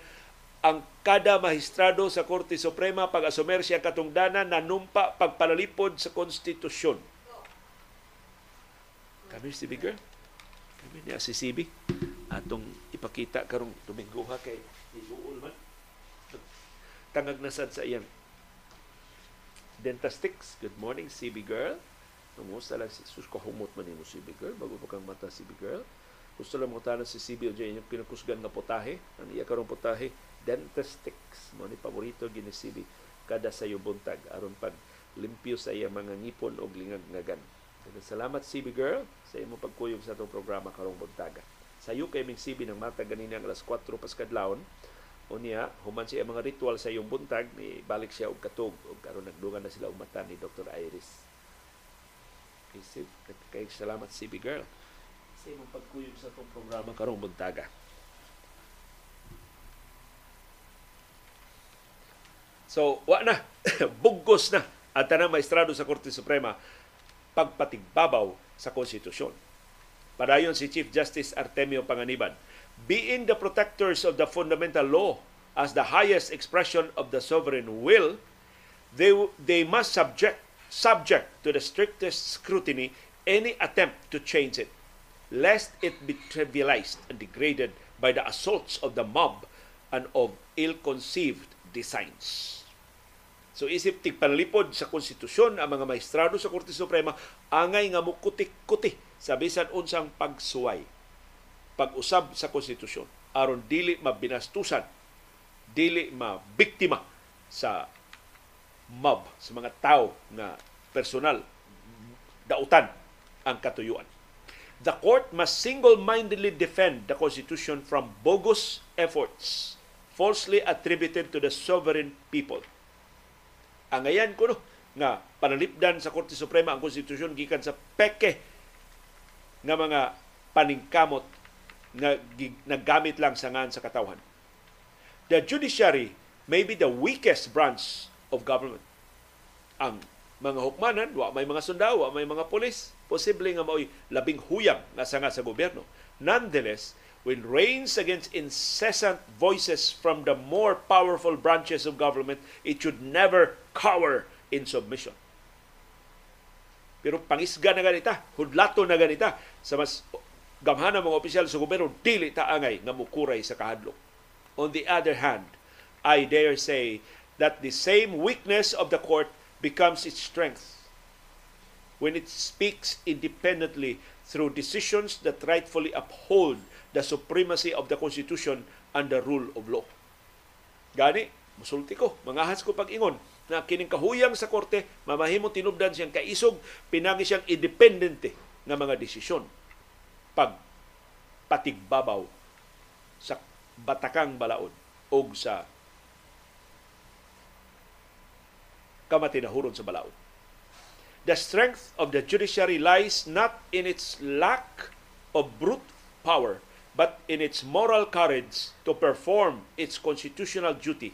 ang kada mahistrado sa Korte Suprema pag asumer siya katungdanan nanumpa pagpalalipod sa konstitusyon. Kami si Bigger? Kami niya si CB? atong ipakita karong Domingo ha kay ibuol man tangag na sad sa iyang dentastics good morning CB girl Numusta lang si sus kahumot man nimo Big Girl bago pa kang mata Big Girl. Gusto lang mo tanan si CBO dyan yung pinakusgan nga putahe. Ang iya karong putahe, Dentistix. Mo ni paborito gini CB kada sa iyo buntag aron pag limpyo sa iya mga ngipon o lingag ngagan. Salamat CB Girl sa imong pagkuyog sa atong programa karong buntaga. Sayo kay ming CB ng mata ganina alas 4 paskadlawon. O niya, human siya mga ritual sa iyong buntag, ni balik siya og katog og karon nagdungan na sila umata ni Dr. Iris. Isip, kay salamat CB Girl sa imong pagkuyog sa itong programa karong buntaga. So, wa na. Bugos na ang tanang maestrado sa Korte Suprema pagpatigbabaw sa konstitusyon. Padayon si Chief Justice Artemio Panganiban, being the protectors of the fundamental law as the highest expression of the sovereign will, they, they must subject, subject to the strictest scrutiny any attempt to change it, lest it be trivialized and degraded by the assaults of the mob and of ill-conceived designs. So isip tig panlipod sa konstitusyon ang mga maestrado sa Korte Suprema angay nga mukutik-kuti sa bisan unsang pagsuway pag-usab sa konstitusyon aron dili mabinastusan dili mabiktima sa mob sa mga tao nga personal dautan ang katuyuan. The court must single-mindedly defend the Constitution from bogus efforts falsely attributed to the sovereign people angayan ko no nga panalipdan sa Korte Suprema ang konstitusyon gikan sa peke nga mga paningkamot nga naggamit lang sa ngan sa katawhan. The judiciary may be the weakest branch of government. Ang mga hukmanan, wa may mga sundao, wa may mga polis, posible nga mao'y labing huyang nga sanga sa gobyerno. Nonetheless, when reigns against incessant voices from the more powerful branches of government, it should never cower in submission. Pero pangisga na ganita, hudlato na ganita sa mas gamhana mga opisyal sa gobyerno, dili ta angay nga mukuray sa kahadlok. On the other hand, I dare say that the same weakness of the court becomes its strength when it speaks independently through decisions that rightfully uphold the supremacy of the Constitution and the rule of law. Gani, musulti ko, mangahas ko pag-ingon na kining kahuyang sa korte, mamahimo tinubdan siyang kaisog, pinagi siyang independente nga mga desisyon pag patigbabaw sa batakang balaod o sa kamatinahuron sa balaod. The strength of the judiciary lies not in its lack of brute power, but in its moral courage to perform its constitutional duty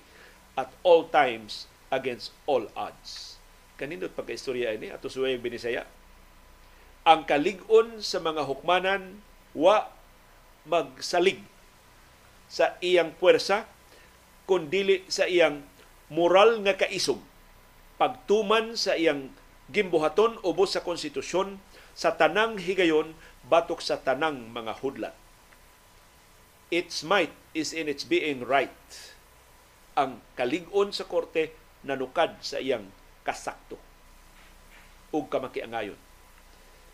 at all times against all odds. Kanindot pagkaistorya ini ato suway binisaya. Ang kaligon sa mga hukmanan wa magsalig sa iyang puwersa kundili sa iyang moral nga kaisog pagtuman sa iyang gimbuhaton ubos sa konstitusyon sa tanang higayon batok sa tanang mga hudlat its might is in its being right. Ang kaligon sa korte nanukad sa iyang kasakto ug kamakiangayon.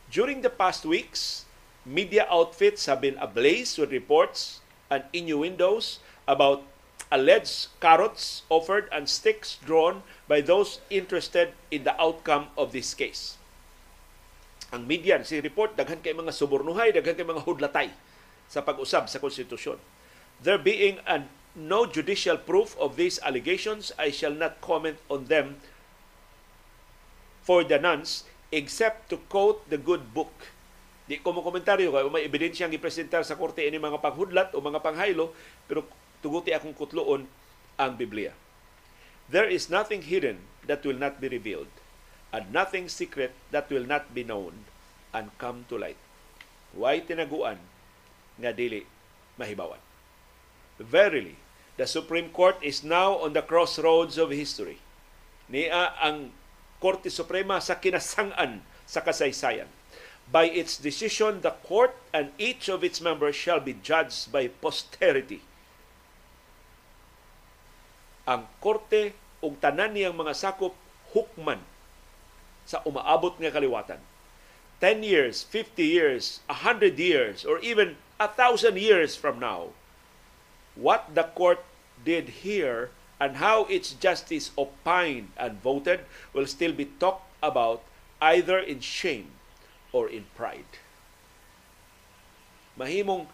During the past weeks, media outfits have been ablaze with reports and innuendos about alleged carrots offered and sticks drawn by those interested in the outcome of this case. Ang media si report daghan kay mga subornuhay, daghan kay mga hudlatay sa pag-usab sa konstitusyon. There being an no judicial proof of these allegations, I shall not comment on them for the nuns except to quote the good book. Di ko mo komentaryo kay may ebidensya ang ipresentar sa korte ini mga panghudlat o mga panghaylo pero tuguti akong kutloon ang Biblia. There is nothing hidden that will not be revealed and nothing secret that will not be known and come to light. Why tinaguan nga dili mahibawan. Verily, the Supreme Court is now on the crossroads of history. Niya ang Korte Suprema sa kinasangan sa kasaysayan. By its decision, the court and each of its members shall be judged by posterity. Ang korte ug tanan niyang mga sakop hukman sa umaabot nga kaliwatan 10 years, 50 years, 100 years, or even a thousand years from now, what the court did here and how its justice opined and voted will still be talked about either in shame or in pride. Mahimong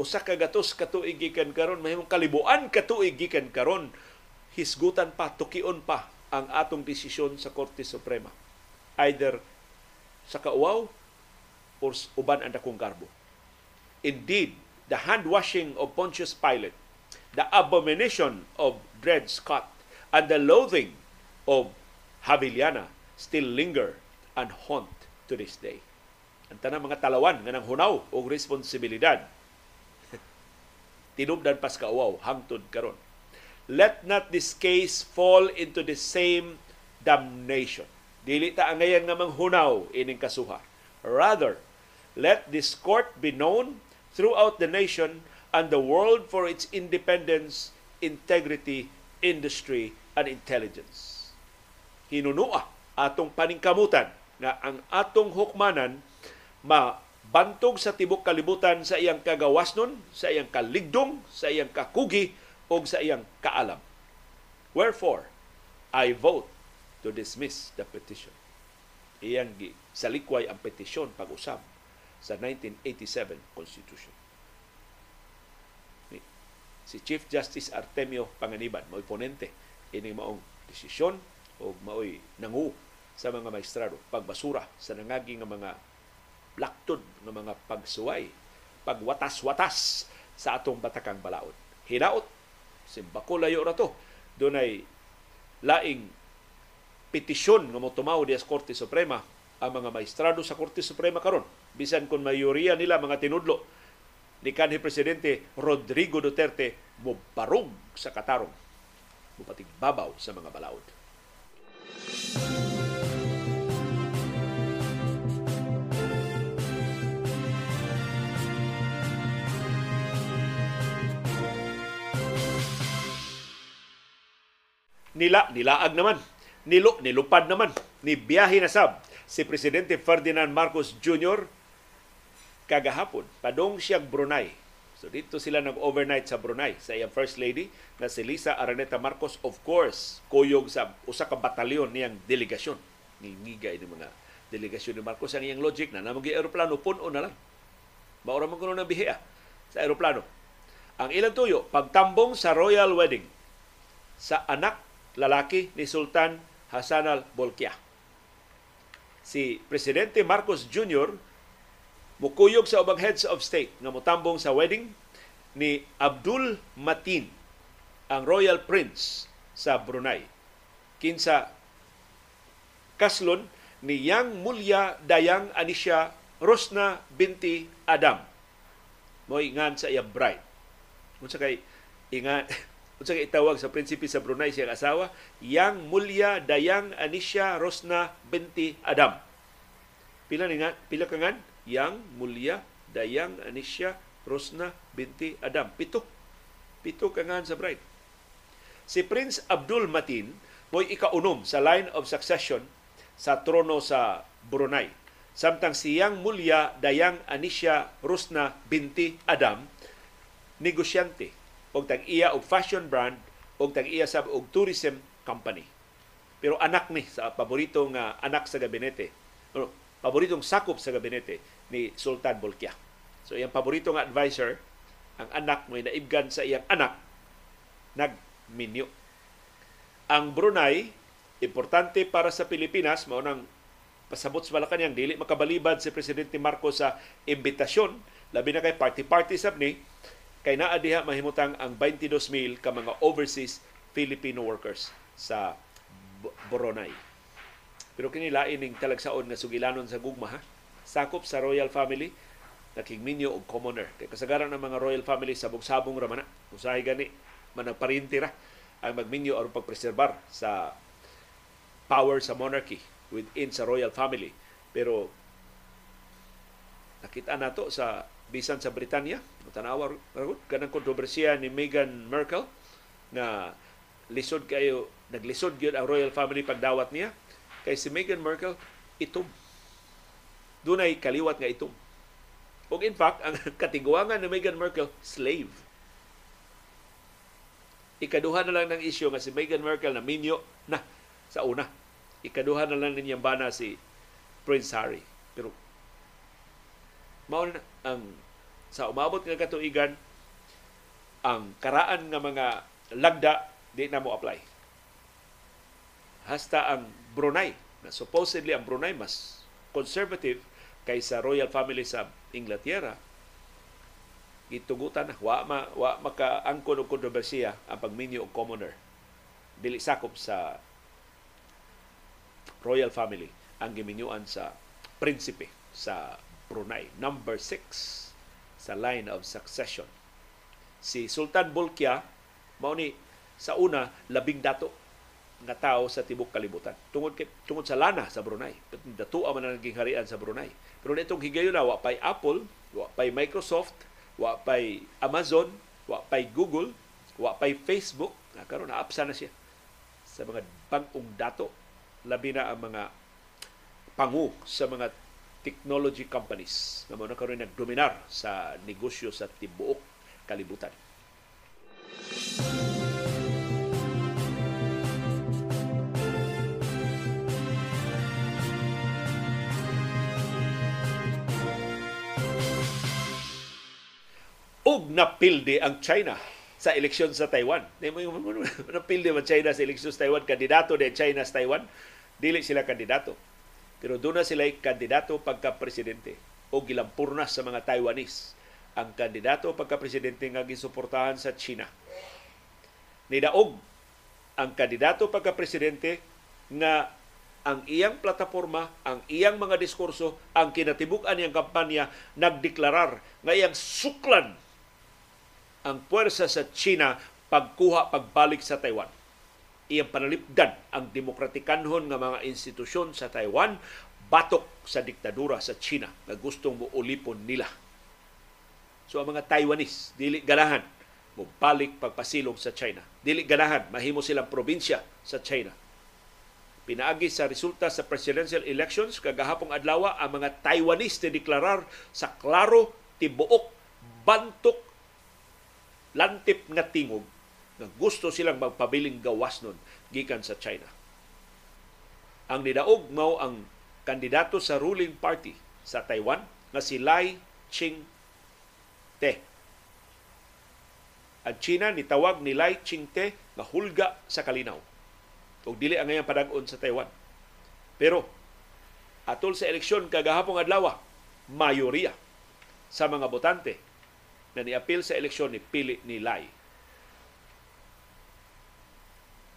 usa ka gatos katuig gikan karon mahimong kalibuan katuig gikan karon hisgutan pa tukion pa ang atong desisyon sa Korte Suprema either sa kauaw or uban ang dakong karbo. Indeed, the hand washing of Pontius Pilate, the abomination of Dred Scott, and the loathing of Haviliana still linger and haunt to this day. Ang tanang mga talawan nga nang hunaw o responsibilidad tinubdan pas kauaw hangtod karon. Let not this case fall into the same damnation. Dili ta angayan nga manghunaw ining kasuha. Rather, let this court be known throughout the nation and the world for its independence, integrity, industry, and intelligence. Hinunua atong paningkamutan nga ang atong hukmanan mabantog sa tibok kalibutan sa iyang kagawasnon, sa iyang kaligdong, sa iyang kakugi, o sa iyang kaalam. Wherefore, I vote to dismiss the petition. Iyang gi salikway ang petisyon pag-usab sa 1987 Constitution. Si Chief Justice Artemio Panganiban, mo'y ponente ini maong desisyon o mao'y nangu sa mga maestrado pagbasura sa nangagi nga mga laktod ng mga pagsuway, pagwatas-watas sa atong batakang balaod. Hinaot, simbako layo ra to. Doon ay laing petisyon nga mo tumaw sa Korte Suprema ang mga maestrado sa Korte Suprema karon. Bisan kung mayoriya nila mga tinudlo ni kanhi presidente Rodrigo Duterte mo barog sa katarong. Mupatig babaw sa mga balaod. nila nilaag naman nilo nilupad naman ni biyahe na sab si presidente Ferdinand Marcos Jr. kagahapon. Padong siya Brunei. So dito sila nag-overnight sa Brunei. Sa iyang first lady na si Lisa Araneta Marcos of course kuyog sa usa ka batalyon niyang delegasyon. Ni ngigay ni mga delegasyon ni Marcos. Ang iyang logic na namang eroplano puno na lang. Maura man kuno na bihiya sa eroplano ang ilang tuyo pagtambong sa royal wedding sa anak lalaki ni Sultan Hassan al-Bolkiah. Si Presidente Marcos Jr. mukuyog sa ubang heads of state nga mutambong sa wedding ni Abdul Matin, ang Royal Prince sa Brunei. Kinsa kaslon ni Yang Mulya Dayang Anisha Rosna binti Adam. Mo ingan sa iya bride. Unsa kay ingan unsa itawag sa prinsipe sa Brunei siyang asawa, Yang Mulya Dayang Anisha Rosna binti Adam. Pila ni nga, pila ka ngan? Yang Mulya Dayang Anisha Rosna binti Adam. Pito. Pito ka ngan sa bride. Si Prince Abdul Matin mo'y ikaunom sa line of succession sa trono sa Brunei. Samtang si Yang Mulya Dayang Anisha Rosna binti Adam, negosyante og tag-iya og fashion brand og tag-iya sab og tourism company. Pero anak ni sa paboritong uh, anak sa gabinete. No, paboritong sakop sa gabinete ni Sultan Bolkiah. So iyang paboritong advisor, ang anak mo naibgan sa iyang anak nagminyo. Ang Brunei importante para sa Pilipinas mao nang pasabot sa Malacanang dili makabalibad si presidente Marcos sa imbitasyon labi na kay party-party sab ni kay naa diha mahimutang ang 22,000 ka mga overseas Filipino workers sa Boronay. Pero kini lain ning talagsaon nga sugilanon sa gugma ha. Sakop sa royal family nakigminyo og commoner. Kay kasagaran ng mga royal family sabong-sabong ra man Usahay gani managparinti ra ang magminyo aron pagpreserbar sa power sa monarchy within sa royal family. Pero nakita nato sa bisan sa Britanya, tanawa ragot kanang kontrobersiya ni Meghan Merkel na lisod kayo naglisod gyud ang royal family pagdawat niya kay si Meghan Merkel itom dunay kaliwat nga itom. Ug in fact, ang katiguangan ni Meghan Markle, slave. Ikaduha na lang ng isyu nga si Meghan Markle na minyo na sa una. Ikaduha na lang ninyang bana si Prince Harry. Pero mao na ang sa umabot nga katuigan ang karaan nga mga lagda di na mo apply. Hasta ang Brunei, na supposedly ang Brunei mas conservative kaysa royal family sa Inglaterra, gitugutan wa ma wa makaangkon og kontrobersiya ang pagminyo og commoner. Dili sakop sa royal family ang giminyuan sa prinsipe sa Brunei. Number 6 sa line of succession. Si Sultan Bolkiah mao ni sa una labing dato nga tao sa tibok kalibutan. Tungod kay tungod sa lana sa Brunei. Dato man ang naging harian sa Brunei. Pero nitong higayon na wa pay Apple wa pay Microsoft wa pay Amazon wa pay Google wa pay Facebook. Na karon naapsa na siya sa mga bangong dato. Labi na ang mga pangu sa mga technology companies na mo na nagdominar sa negosyo sa tibuok kalibutan. Og napildi ang China sa eleksyon sa Taiwan. Napildi man China sa eleksyon sa Taiwan, kandidato de China sa Taiwan, dili sila kandidato. Pero doon na sila kandidato pagka-presidente o gilampurnas sa mga Taiwanese ang kandidato pagka-presidente nga gisuportahan sa China. Nidaog ang kandidato pagka-presidente nga ang iyang plataforma, ang iyang mga diskurso, ang kinatibuk-an niyang kampanya nagdeklarar nga iyang suklan ang puwersa sa China pagkuha pagbalik sa Taiwan. Iyang panalipdan ang demokratikanhon nga mga institusyon sa Taiwan batok sa diktadura sa China nga gustong mo ulipon nila So ang mga Taiwanese, dili ganahan mo balik pagpasilong sa China. Dili ganahan mahimo silang probinsya sa China. Pinaagi sa resulta sa presidential elections kagahapong adlaw ang mga Taiwanese deklarar sa klaro tibuok bantok lantip nga tingog gusto silang magpabiling gawas nun gikan sa China. Ang nidaog mao ang kandidato sa ruling party sa Taiwan nga si Lai Ching Te. Ang China nitawag ni Lai Ching-te nga hulga sa kalinaw. O dili ang ngayong padag-on sa Taiwan. Pero atol sa eleksyon kagahapong adlaw, mayoriya sa mga botante na niapil sa eleksyon ni pili ni Lai.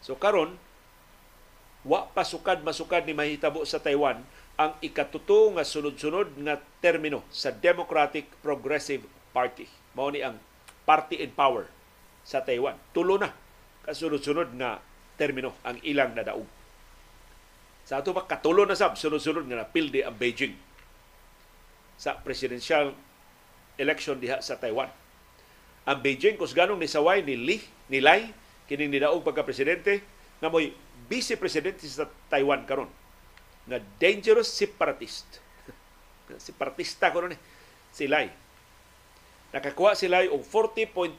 So karon wa pasukad masukad ni mahitabo sa Taiwan ang ikatuto nga sunod-sunod nga termino sa Democratic Progressive Party. Mao ni ang party in power sa Taiwan. Tulo na kasunod-sunod nga termino ang ilang nadaog. Sa ato pa katulo na sab sunod-sunod nga napildi ang Beijing sa presidential election diha sa Taiwan. Ang Beijing kus ganong ni saway ni Li, ni Lai kining nidaog pagka presidente nga mo'y vice presidente sa Taiwan karon nga dangerous separatist. Separatista ko ni si Lai nakakuha sila og 40.2%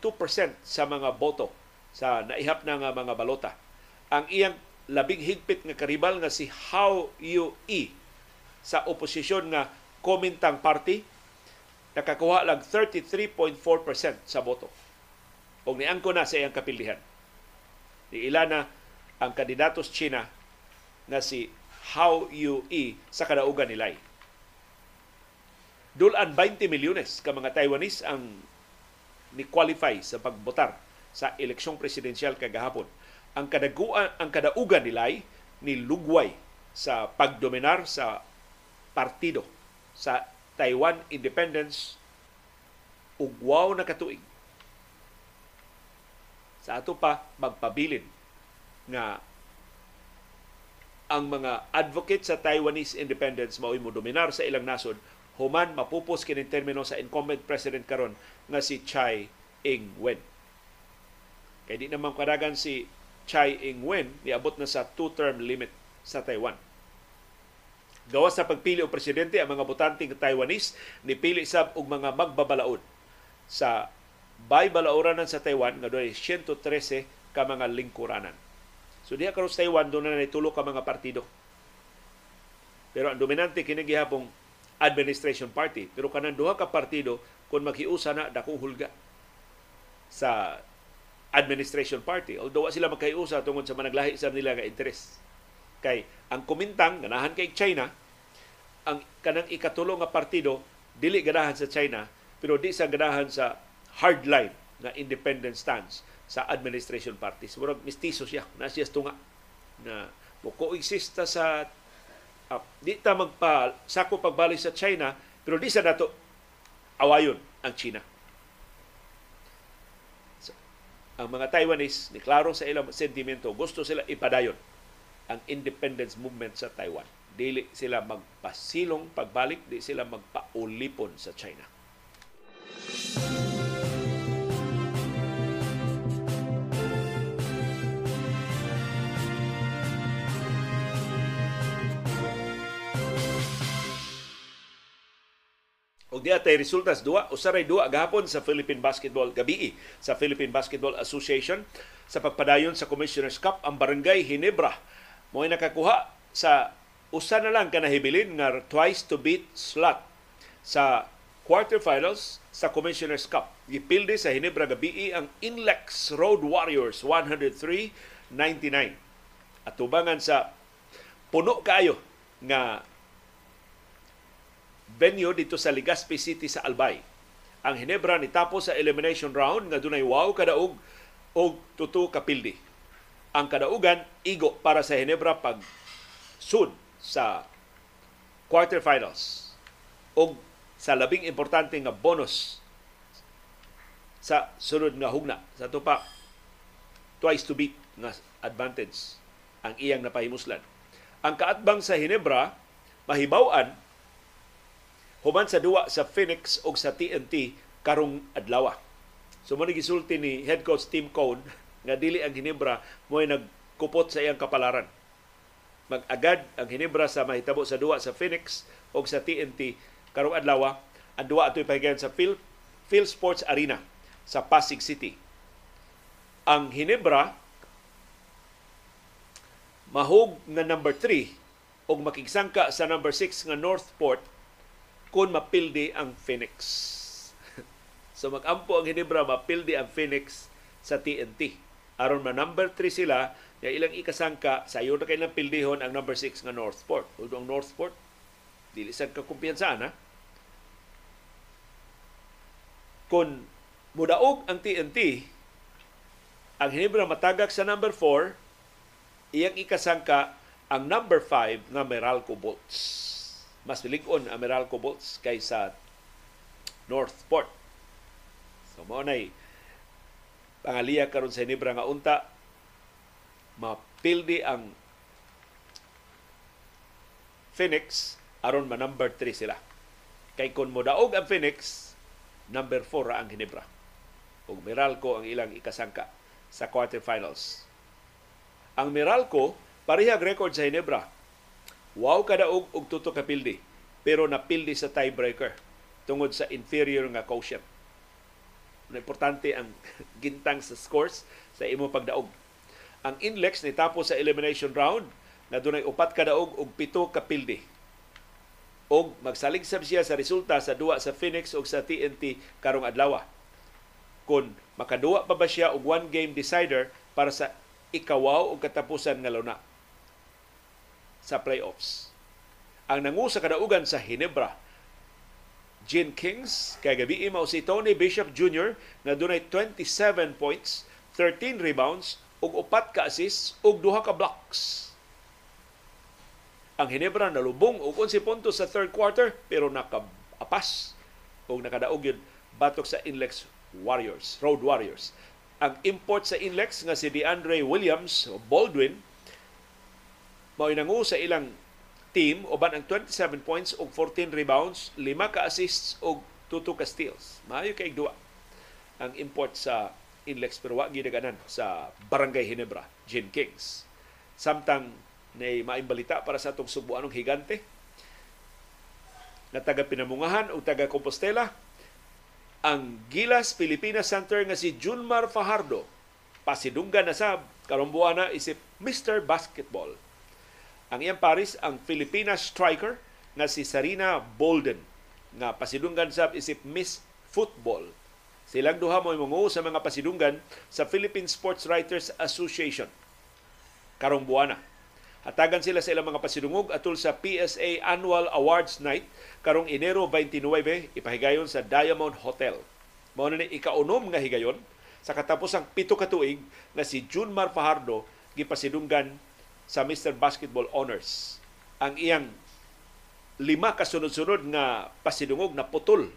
sa mga boto sa naihap na nga mga balota. Ang iyang labing higpit nga karibal nga si How You E sa oposisyon nga Komintang Party nakakuha lang 33.4% sa boto. Og niangko na sa iyang kapilihan. Di ila na ang kandidatos China nga si How You E sa kadaugan ni Lai dulan 20 milyones ka mga Taiwanese ang ni-qualify sa pagbotar sa eleksyong presidensyal kagahapon. Ang kadaguan ang kadaugan nilay ni lugway sa pagdominar sa partido sa Taiwan Independence ug wow na katuig. Sa ato pa magpabilin nga ang mga advocate sa Taiwanese independence mao mo dominar sa ilang nasod human mapupos kini termino sa incumbent president karon nga si Chai Ing-wen. Kay di naman kadagan si Chai Ing-wen niabot na sa two-term limit sa Taiwan. Gawas sa pagpili og presidente ang mga botante nga Taiwanese nipili sab og mga magbabalaod sa bay balaoranan sa Taiwan nga doy 113 ka mga lingkuranan. So diha karon sa Taiwan doon na tulo ka mga partido. Pero ang dominante kini gihapong administration party. Pero kanang duha ka partido kung maghiusa na dakong hulga sa administration party. Although sila magkaiusa tungod sa managlahi sa nila nga interes. Kay ang kumintang ganahan kay China ang kanang ikatulo nga partido dili ganahan sa China pero di sa ganahan sa hardline na independent stance sa administration party. Murag mistiso siya, na siya tunga na mo coexist sa uh, di ta magpa sako pagbalik sa China pero di sa nato awayon ang China. So, ang mga Taiwanese ni sa ilang sentimento gusto sila ipadayon ang independence movement sa Taiwan. Dili sila magpasilong pagbalik, di sila magpaulipon sa China. Og di atay resultas duwa usaray duwa gahapon sa Philippine Basketball gabi sa Philippine Basketball Association sa pagpadayon sa Commissioner's Cup ang Barangay Hinebra mo nakakuha sa usa na lang kanahibilin nga twice to beat slot sa quarterfinals sa Commissioner's Cup. Gipilde sa Hinebra gabi ang Inlex Road Warriors 103-99. At tubangan sa puno kayo nga venue dito sa Legazpi City sa Albay. Ang Hinebra ni tapo sa elimination round nga dunay wow kadaog og tutu kapildi. Ang kadaugan igo para sa Hinebra pag sud sa quarterfinals og sa labing importante nga bonus sa sunod nga hugna sa tupa twice to beat nga advantage ang iyang napahimuslan. Ang kaatbang sa Hinebra mahibaw-an human sa duwa sa Phoenix o sa TNT karong adlaw. So mo gisulti ni head coach Tim Cone nga dili ang Hinebra mo nagkupot sa iyang kapalaran. Mag-agad ang Hinebra sa mahitabo sa duwa sa Phoenix o sa TNT karong adlaw. Ang duwa ato'y pahigayon sa Phil, Phil Sports Arena sa Pasig City. Ang Hinebra mahog nga number 3 o makigsangka sa number 6 nga Northport kung mapildi ang Phoenix. so magampo ang Hinebra mapildi ang Phoenix sa TNT. Aron ma number 3 sila, ya ilang ikasangka sa iyo na kay pildihon ang number 6 nga Northport. Ug ang Northport dili sad ka kumpiyansa na. Kung mudaog ang TNT, ang Hinebra matagak sa number 4, iyang ikasangka ang number 5 nga Meralco Bolts mas milig-on ang Meralco Bolts kaysa Northport. So mo nay pangaliya karon sa Hinebra nga unta mapildi ang Phoenix aron ma number 3 sila. Kay kun mo daog ang Phoenix, number 4 ra ang Hinebra. Ug Meralco ang ilang ikasangka sa quarterfinals. Ang Meralco parehag record sa Hinebra Wow kadaog og tuto ka pildi pero napildi sa tiebreaker tungod sa inferior nga quotient. Importante ang gintang sa scores sa imo pagdaog. Ang Inlex ni tapos sa elimination round na dunay upat ka daog og pito ka pildi. Og magsalig sab siya sa resulta sa duwa sa Phoenix ug sa TNT karong adlaw. Kung makaduwa pa ba siya og one game decider para sa ikawaw og katapusan nga luna sa playoffs. Ang nangu sa kadaugan sa Hinebra, Gene Kings, kay gabi mao si Tony Bishop Jr. na dunay 27 points, 13 rebounds, ug upat ka assists ug duha ka blocks. Ang Hinebra nalubong og 11 puntos sa third quarter pero nakaapas ug nakadaog yun batok sa Inlex Warriors, Road Warriors. Ang import sa Inlex nga si DeAndre Williams Baldwin mao nangu sa ilang team uban ang 27 points ug 14 rebounds, 5 ka assists ug 2 ka steals. Maayo kay duwa ang import sa Inlex pero wa gidaganan sa Barangay Hinebra, Gin Kings. Samtang nay maimbalita para sa atong subuanong higante nga taga Pinamungahan o taga Compostela ang Gilas Pilipinas Center nga si Junmar Fajardo pasidunggan na sab karong buwana isip Mr. Basketball. Ang iyang paris ang Pilipinas striker nga si Sarina Bolden nga pasidunggan sab isip Miss Football. Silang duha mo mungo sa mga pasidunggan sa Philippine Sports Writers Association karong buwana. Hatagan sila sa ilang mga pasidungog atul sa PSA Annual Awards Night karong Enero 29 ipahigayon sa Diamond Hotel. Mao ni ikaunom nga higayon sa katapusang pito ka tuig na si Junmar Fajardo gipasidunggan sa Mr. Basketball Honors. Ang iyang lima kasunod-sunod nga pasidungog na putol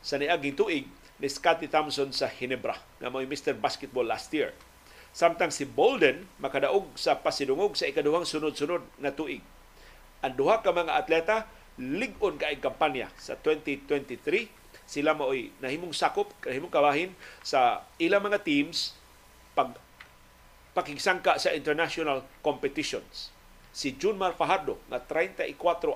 sa niaging tuig ni Scotty Thompson sa Hinebra nga may Mr. Basketball last year. Samtang si Bolden makadaog sa pasidungog sa ikaduhang sunod-sunod na tuig. Ang duha ka mga atleta lig-on kay kampanya sa 2023 sila maoy nahimong sakop nahimong kabahin sa ilang mga teams pag pakigsangka sa international competitions. Si Junmar Fajardo na 34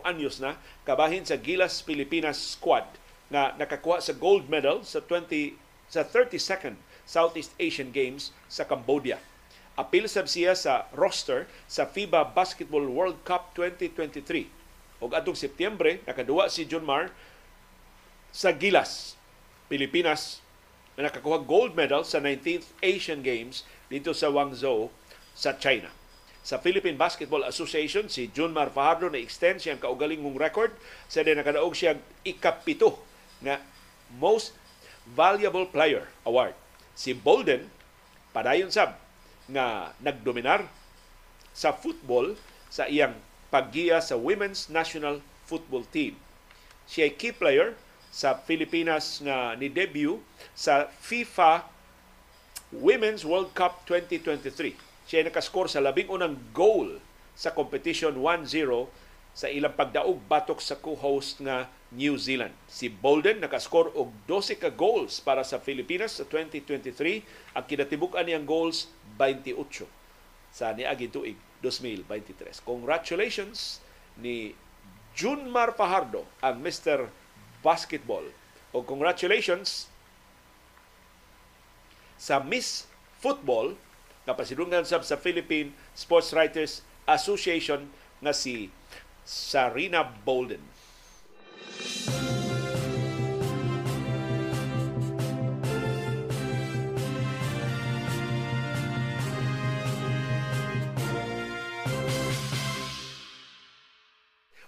anyos na kabahin sa Gilas Pilipinas squad nga nakakuha sa gold medal sa 20 sa 32nd Southeast Asian Games sa Cambodia. Apil sab siya sa roster sa FIBA Basketball World Cup 2023. Og atong Setyembre nakaduwa si John Mar sa Gilas, Pilipinas na nakakuha gold medal sa 19th Asian Games dito sa Guangzhou sa China. Sa Philippine Basketball Association, si Junmar Fajardo na extend siyang kaugaling mong record. Sa din nakadaog siya ikapito na Most Valuable Player Award. Si Bolden, padayon sab nga nagdominar sa football sa iyang paggiya sa Women's National Football Team. Siya key player sa Pilipinas nga ni debut sa FIFA Women's World Cup 2023. Siya ay nakaskor sa labing unang goal sa competition 1-0 sa ilang pagdaog batok sa co-host nga New Zealand. Si Bolden nakaskor og 12 ka goals para sa Pilipinas sa 2023. Ang kinatibuk-an niyang goals 28 sa niaging tuig 2023. Congratulations ni Junmar Fajardo ang Mr. Basketball. O congratulations sa Miss Football na pasidungan sab sa Philippine Sports Writers Association nga si Sarina Bolden.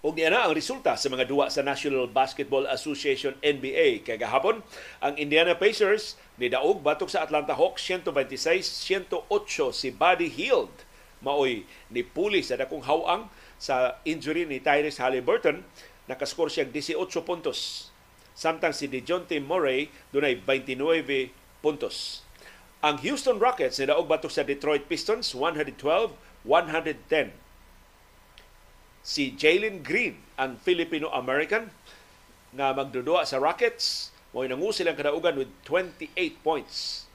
Og niya na ang resulta sa mga duwa sa National Basketball Association NBA. Kaya gahapon, ang Indiana Pacers ni Daog batok sa Atlanta Hawks 126-108 si Buddy Hield maoy ni puli sa dakong hawang sa injury ni Tyrese Halliburton nakaskor siya 18 puntos. Samtang si DeJounte Murray dunay 29 puntos. Ang Houston Rockets ni daog batok sa Detroit Pistons 112-110 si Jalen Green, ang Filipino-American nga magdudua sa Rockets. Mo nangu silang kadaugan with 28 points.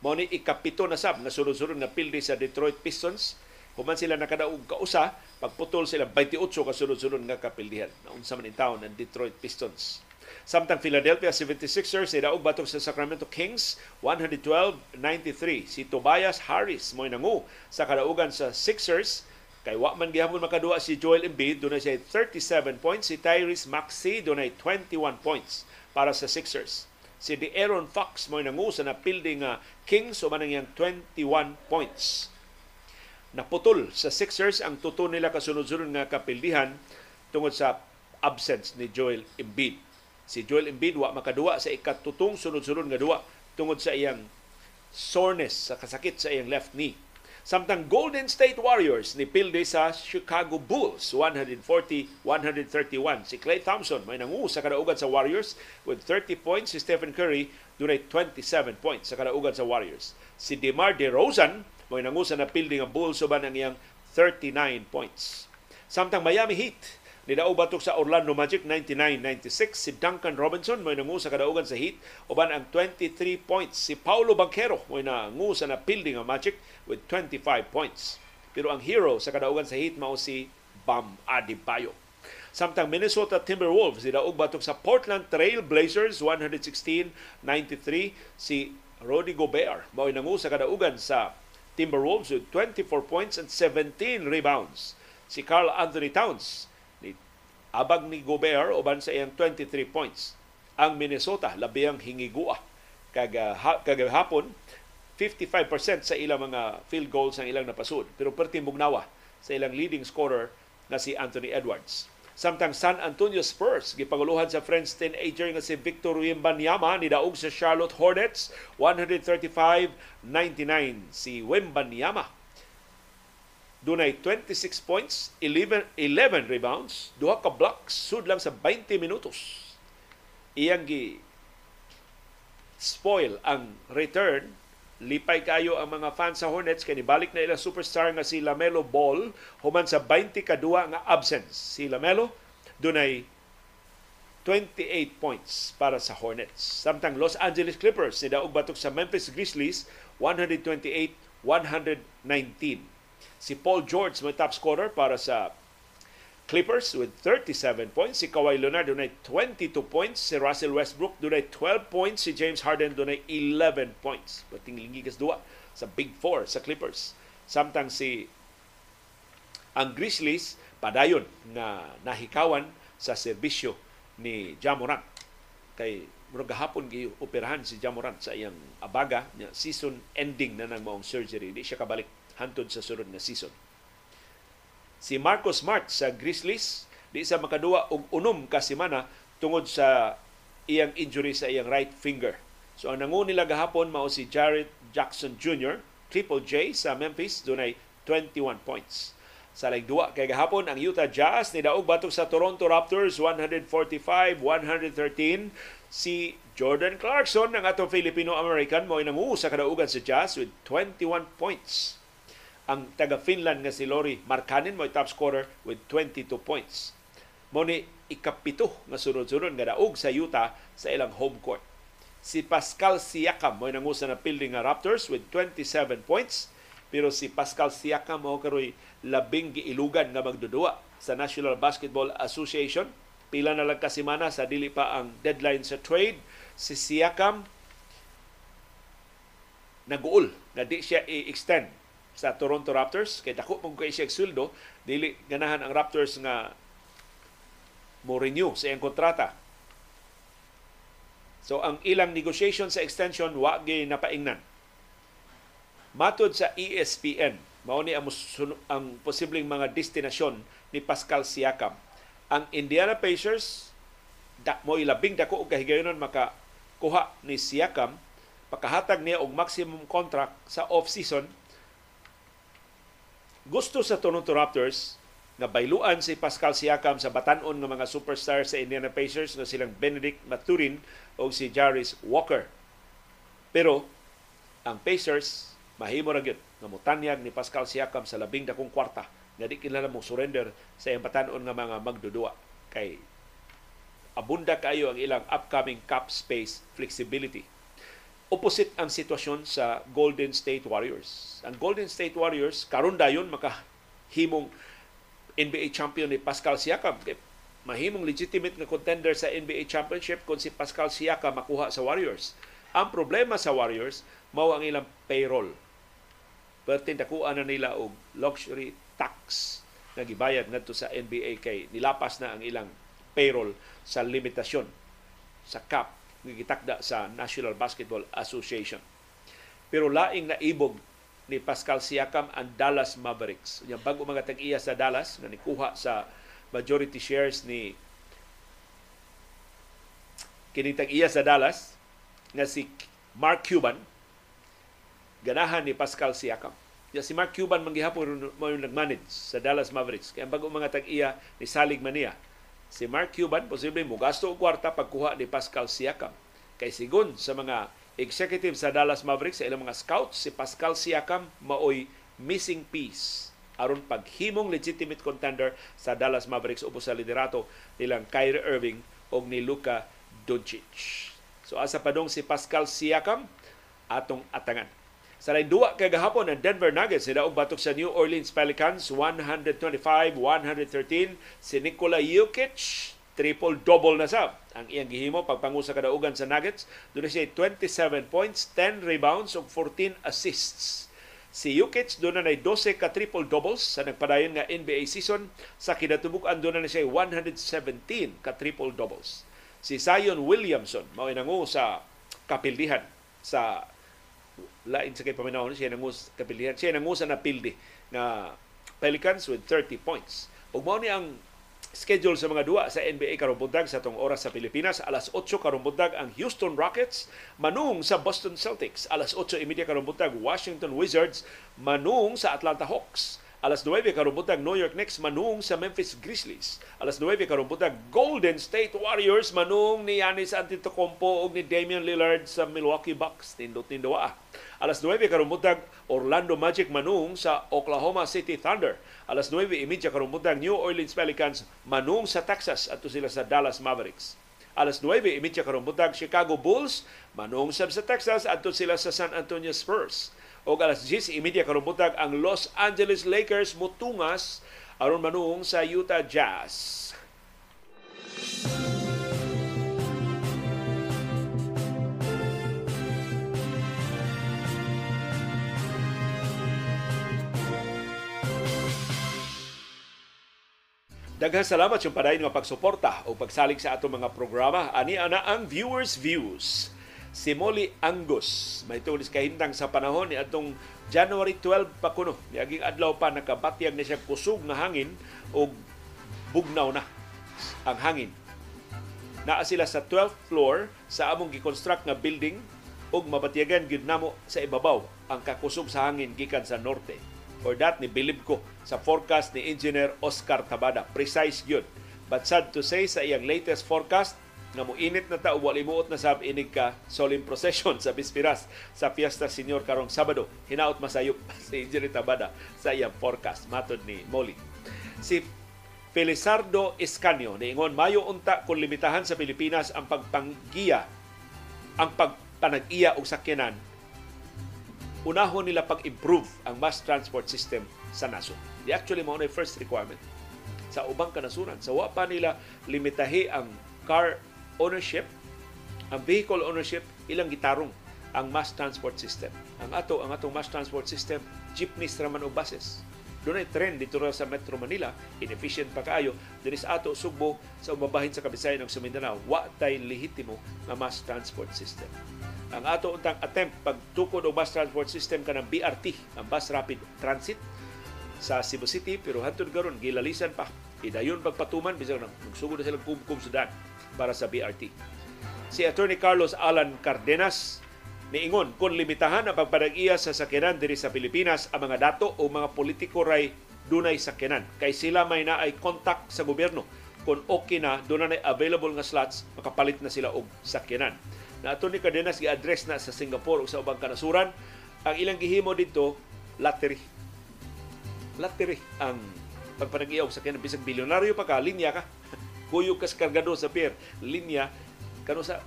Mao ni ikapito na sab nga sunod-sunod na pildi sa Detroit Pistons. Human sila nakadaog kausa, pagputol sila 28 ka sunod-sunod nga kapildihan. Naunsa man in town ang Detroit Pistons. Samtang Philadelphia 76ers ay daog batok sa Sacramento Kings 112-93. Si Tobias Harris mo nangu sa kadaugan sa Sixers Kay wa man gihapon makaduwa si Joel Embiid, dunay siya 37 points. Si Tyrese Maxey dunay 21 points para sa Sixers. Si De'Aaron Fox mo nangu sa napildi nga Kings o man ang 21 points. Naputol sa Sixers ang tuto nila kasunod-sunod nga kapildihan tungod sa absence ni Joel Embiid. Si Joel Embiid wa makaduwa sa ikatutong sunod-sunod nga duwa tungod sa iyang soreness sa kasakit sa iyang left knee Samtang Golden State Warriors ni pilde sa Chicago Bulls 140-131. Si Klay Thompson may nangu sa kadaugan sa Warriors with 30 points. Si Stephen Curry dunay 27 points sa kadaugan sa Warriors. Si DeMar DeRozan may nangu sa napilde nga Bulls uban ang iyang 39 points. Samtang Miami Heat Nidaog batok sa Orlando Magic 99-96. Si Duncan Robinson may nangu sa kadaugan sa Heat uban ang 23 points. Si Paulo Banquero may nangu sa napilding ang Magic with 25 points. Pero ang hero sa kadaugan sa Heat mao si Bam Adebayo. Samtang Minnesota Timberwolves nidaog batok sa Portland Trail Blazers 116-93 si Rudy Gobert mao nangu sa kadaugan sa Timberwolves with 24 points and 17 rebounds. Si Carl Anthony Towns abag ni Gobert uban sa iyang 23 points. Ang Minnesota labing hingigua kag ha, kagahapon 55% sa ilang mga field goals ang ilang napasud pero perti mugnawa sa ilang leading scorer na si Anthony Edwards. Samtang San Antonio Spurs gipanguluhan sa French teenager nga si Victor Wembanyama ni daog sa Charlotte Hornets 135-99 si Wembanyama dunay 26 points, 11, 11 rebounds, duha ka blocks, sud lang sa 20 minutos. Iyang gi spoil ang return lipay kayo ang mga fans sa Hornets kay nibalik na ilang superstar nga si Lamelo Ball human sa 20 kadua nga absence. Si Lamelo dunay 28 points para sa Hornets. Samtang Los Angeles Clippers ni daog batok sa Memphis Grizzlies 128-119. Si Paul George may top scorer para sa Clippers with 37 points. Si Kawhi Leonard dunay 22 points. Si Russell Westbrook dunay 12 points. Si James Harden dunay 11 points. Bating lingigas duwa sa Big Four sa Clippers. Samtang si ang Grizzlies padayon nga nahikawan sa serbisyo ni Jamorant kay murag gahapon gi operahan si Jamorant sa iyang abaga nya season ending na nang maong surgery di siya kabalik hantod sa sunod na season si Marcus Smart sa Grizzlies di sa makaduwa og unom ka semana tungod sa iyang injury sa iyang right finger. So ang nangu nila gahapon mao si Jared Jackson Jr. Triple J sa Memphis dunay 21 points. Sa duwa kay gahapon ang Utah Jazz ni daog batok sa Toronto Raptors 145-113 si Jordan Clarkson ng atong Filipino-American mo nangu sa kadaugan sa Jazz with 21 points ang taga Finland nga si Lori Markkanen mo top scorer with 22 points. Mo ni ikapito nga sunod-sunod nga daog sa Utah sa ilang home court. Si Pascal Siakam mo nangusa na building nga Raptors with 27 points pero si Pascal Siakam mo karoy labing giilugan nga magdudua sa National Basketball Association. Pila na lang kasimana sa dili pa ang deadline sa trade. Si Siakam naguol na di siya i-extend sa Toronto Raptors kay dako mong kay siya sweldo dili ganahan ang Raptors nga mo renew sa iyang kontrata. So ang ilang negotiation sa extension wa gyud napaingnan. Matod sa ESPN, mao ni ang, ang posibleng mga destinasyon ni Pascal Siakam. Ang Indiana Pacers da, mo ilabing dako og kahigayonon maka kuha ni Siakam pakahatag niya og maximum contract sa off-season gusto sa Toronto Raptors nga bayluan si Pascal Siakam sa batanon ng mga superstar sa Indiana Pacers na silang Benedict Maturin o si Jarvis Walker. Pero ang Pacers mahimo ra gyud. Nga mutanyag ni Pascal Siakam sa labing dakong kwarta nga di kinala mo surrender sa iyang batanon nga mga magdudua. Kay abunda kayo ang ilang upcoming cap space flexibility opposite ang sitwasyon sa Golden State Warriors. Ang Golden State Warriors, karon dayon makahimong NBA champion ni Pascal Siakam. Mahimong legitimate nga contender sa NBA championship kung si Pascal Siakam makuha sa Warriors. Ang problema sa Warriors, mao ang ilang payroll. Pertin dakuan na nila og luxury tax nga gibayad ngadto sa NBA kay nilapas na ang ilang payroll sa limitasyon sa cap gitakda sa National Basketball Association. Pero laing naibog ni Pascal Siakam ang Dallas Mavericks. Yung bago mga tag-iya sa Dallas na nikuha sa majority shares ni kining tag-iya sa Dallas nga si Mark Cuban ganahan ni Pascal Siakam. Ya si Mark Cuban manggihapon mo nag-manage sa Dallas Mavericks. Kaya bago mga tag-iya ni Salig Mania si Mark Cuban posible mo gasto og kwarta pagkuha ni Pascal Siakam. Kay sigon sa mga executive sa Dallas Mavericks sa ilang mga scouts, si Pascal Siakam maoy missing piece aron paghimong legitimate contender sa Dallas Mavericks upo sa liderato nilang Kyrie Irving o ni Luka Doncic. So asa pa dong si Pascal Siakam atong atangan. Sa lain duwa kay gahapon ang Denver Nuggets nidaog batok sa New Orleans Pelicans 125-113 si Nikola Jokic triple-double na sab ang iyang gihimo pagpangu sa kadaugan sa Nuggets. Doon siya 27 points, 10 rebounds ug 14 assists. Si Jokic doon na 12 ka triple-doubles sa nagpadayon nga NBA season. Sa kinatubukan doon na siya 117 ka triple-doubles. Si Zion Williamson mao nangu sa kapildihan sa lain sa kay paminawon siya nangu sa kapildihan. Siya nangu sa napildi nga Pelicans with 30 points. Ug mao ni ang schedule sa mga duwa sa NBA karong sa tong oras sa Pilipinas alas 8 karong ang Houston Rockets manung sa Boston Celtics alas 8:30 karong Washington Wizards manung sa Atlanta Hawks alas 9 karong New York Knicks manung sa Memphis Grizzlies alas 9 karong Golden State Warriors manung ni Giannis Antetokounmpo ug ni Damian Lillard sa Milwaukee Bucks tindot tindoa Alas 9 karong Orlando Magic manung sa Oklahoma City Thunder. Alas 9:30 karong New Orleans Pelicans manung sa Texas ato sila sa Dallas Mavericks. Alas 9:30 karong Chicago Bulls manung sa Texas ato sila sa San Antonio Spurs. O alas 10:30 karong ang Los Angeles Lakers mutungas aron manung sa Utah Jazz. Daghang salamat yung padayon nga pagsuporta o pagsalig sa atong mga programa. Ani ana ang viewers views. Si Molly Angus may tulis kahintang sa panahon ni atong January 12 pa kuno. Niaging adlaw pa nakabatyag na siya kusog nga hangin o bugnaw na ang hangin. Naa sila sa 12th floor sa among gi-construct nga building ug mabatyagan gyud namo sa ibabaw ang kakusog sa hangin gikan sa norte or that ni bilib ko sa forecast ni Engineer Oscar Tabada. Precise yun. But sad to say, sa iyang latest forecast, nga mo init na ta wali muot na sab inig ka solemn procession sa Bispiras sa Fiesta Senior karong Sabado hinaot masayop si Engineer Tabada sa iyang forecast matod ni Molly si Felizardo Escanio niingon mayo unta kung limitahan sa Pilipinas ang pagpanggiya ang pagpanag-iya og sakyanan unahon nila pag-improve ang mass transport system sa nasod. Di actually mo na first requirement sa ubang kanasuran. Sa wa pa nila limitahi ang car ownership, ang vehicle ownership, ilang gitarong ang mass transport system. Ang ato, ang atong mass transport system, jeepneys raman o buses. Doon ay trend dito sa Metro Manila, inefficient pa kaayo. Dili sa ato, Sugbo, sa umabahin sa Kabisayan ng Sumindanao, wa tay lehitimo nga mass transport system. Ang ato untang attempt pagtukod og bus transport system kanang BRT, ang Bus Rapid Transit sa Cebu City, pero hantod garon gilalisan pa. Idayon pagpatuman bisag nang nagsugod na silang kumkum sudan para sa BRT. Si Attorney Carlos Alan Cardenas niingon kung limitahan ang pagpadag-iya sa sakyanan diri sa Pilipinas ang mga dato o mga politiko ray dunay sakyanan. Kay sila may naay contact sa gobyerno. Kung okay na doon na available nga slots makapalit na sila og sakyanan. Na ato ni Cardenas gi-address na sa Singapore o sa ubang kanasuran. Ang ilang gihimo dito lottery. Lottery ang pagpanag-iyaw sa kanang bisag bilyonaryo pa ka linya ka kuyog kas kargado sa pier linya kano sa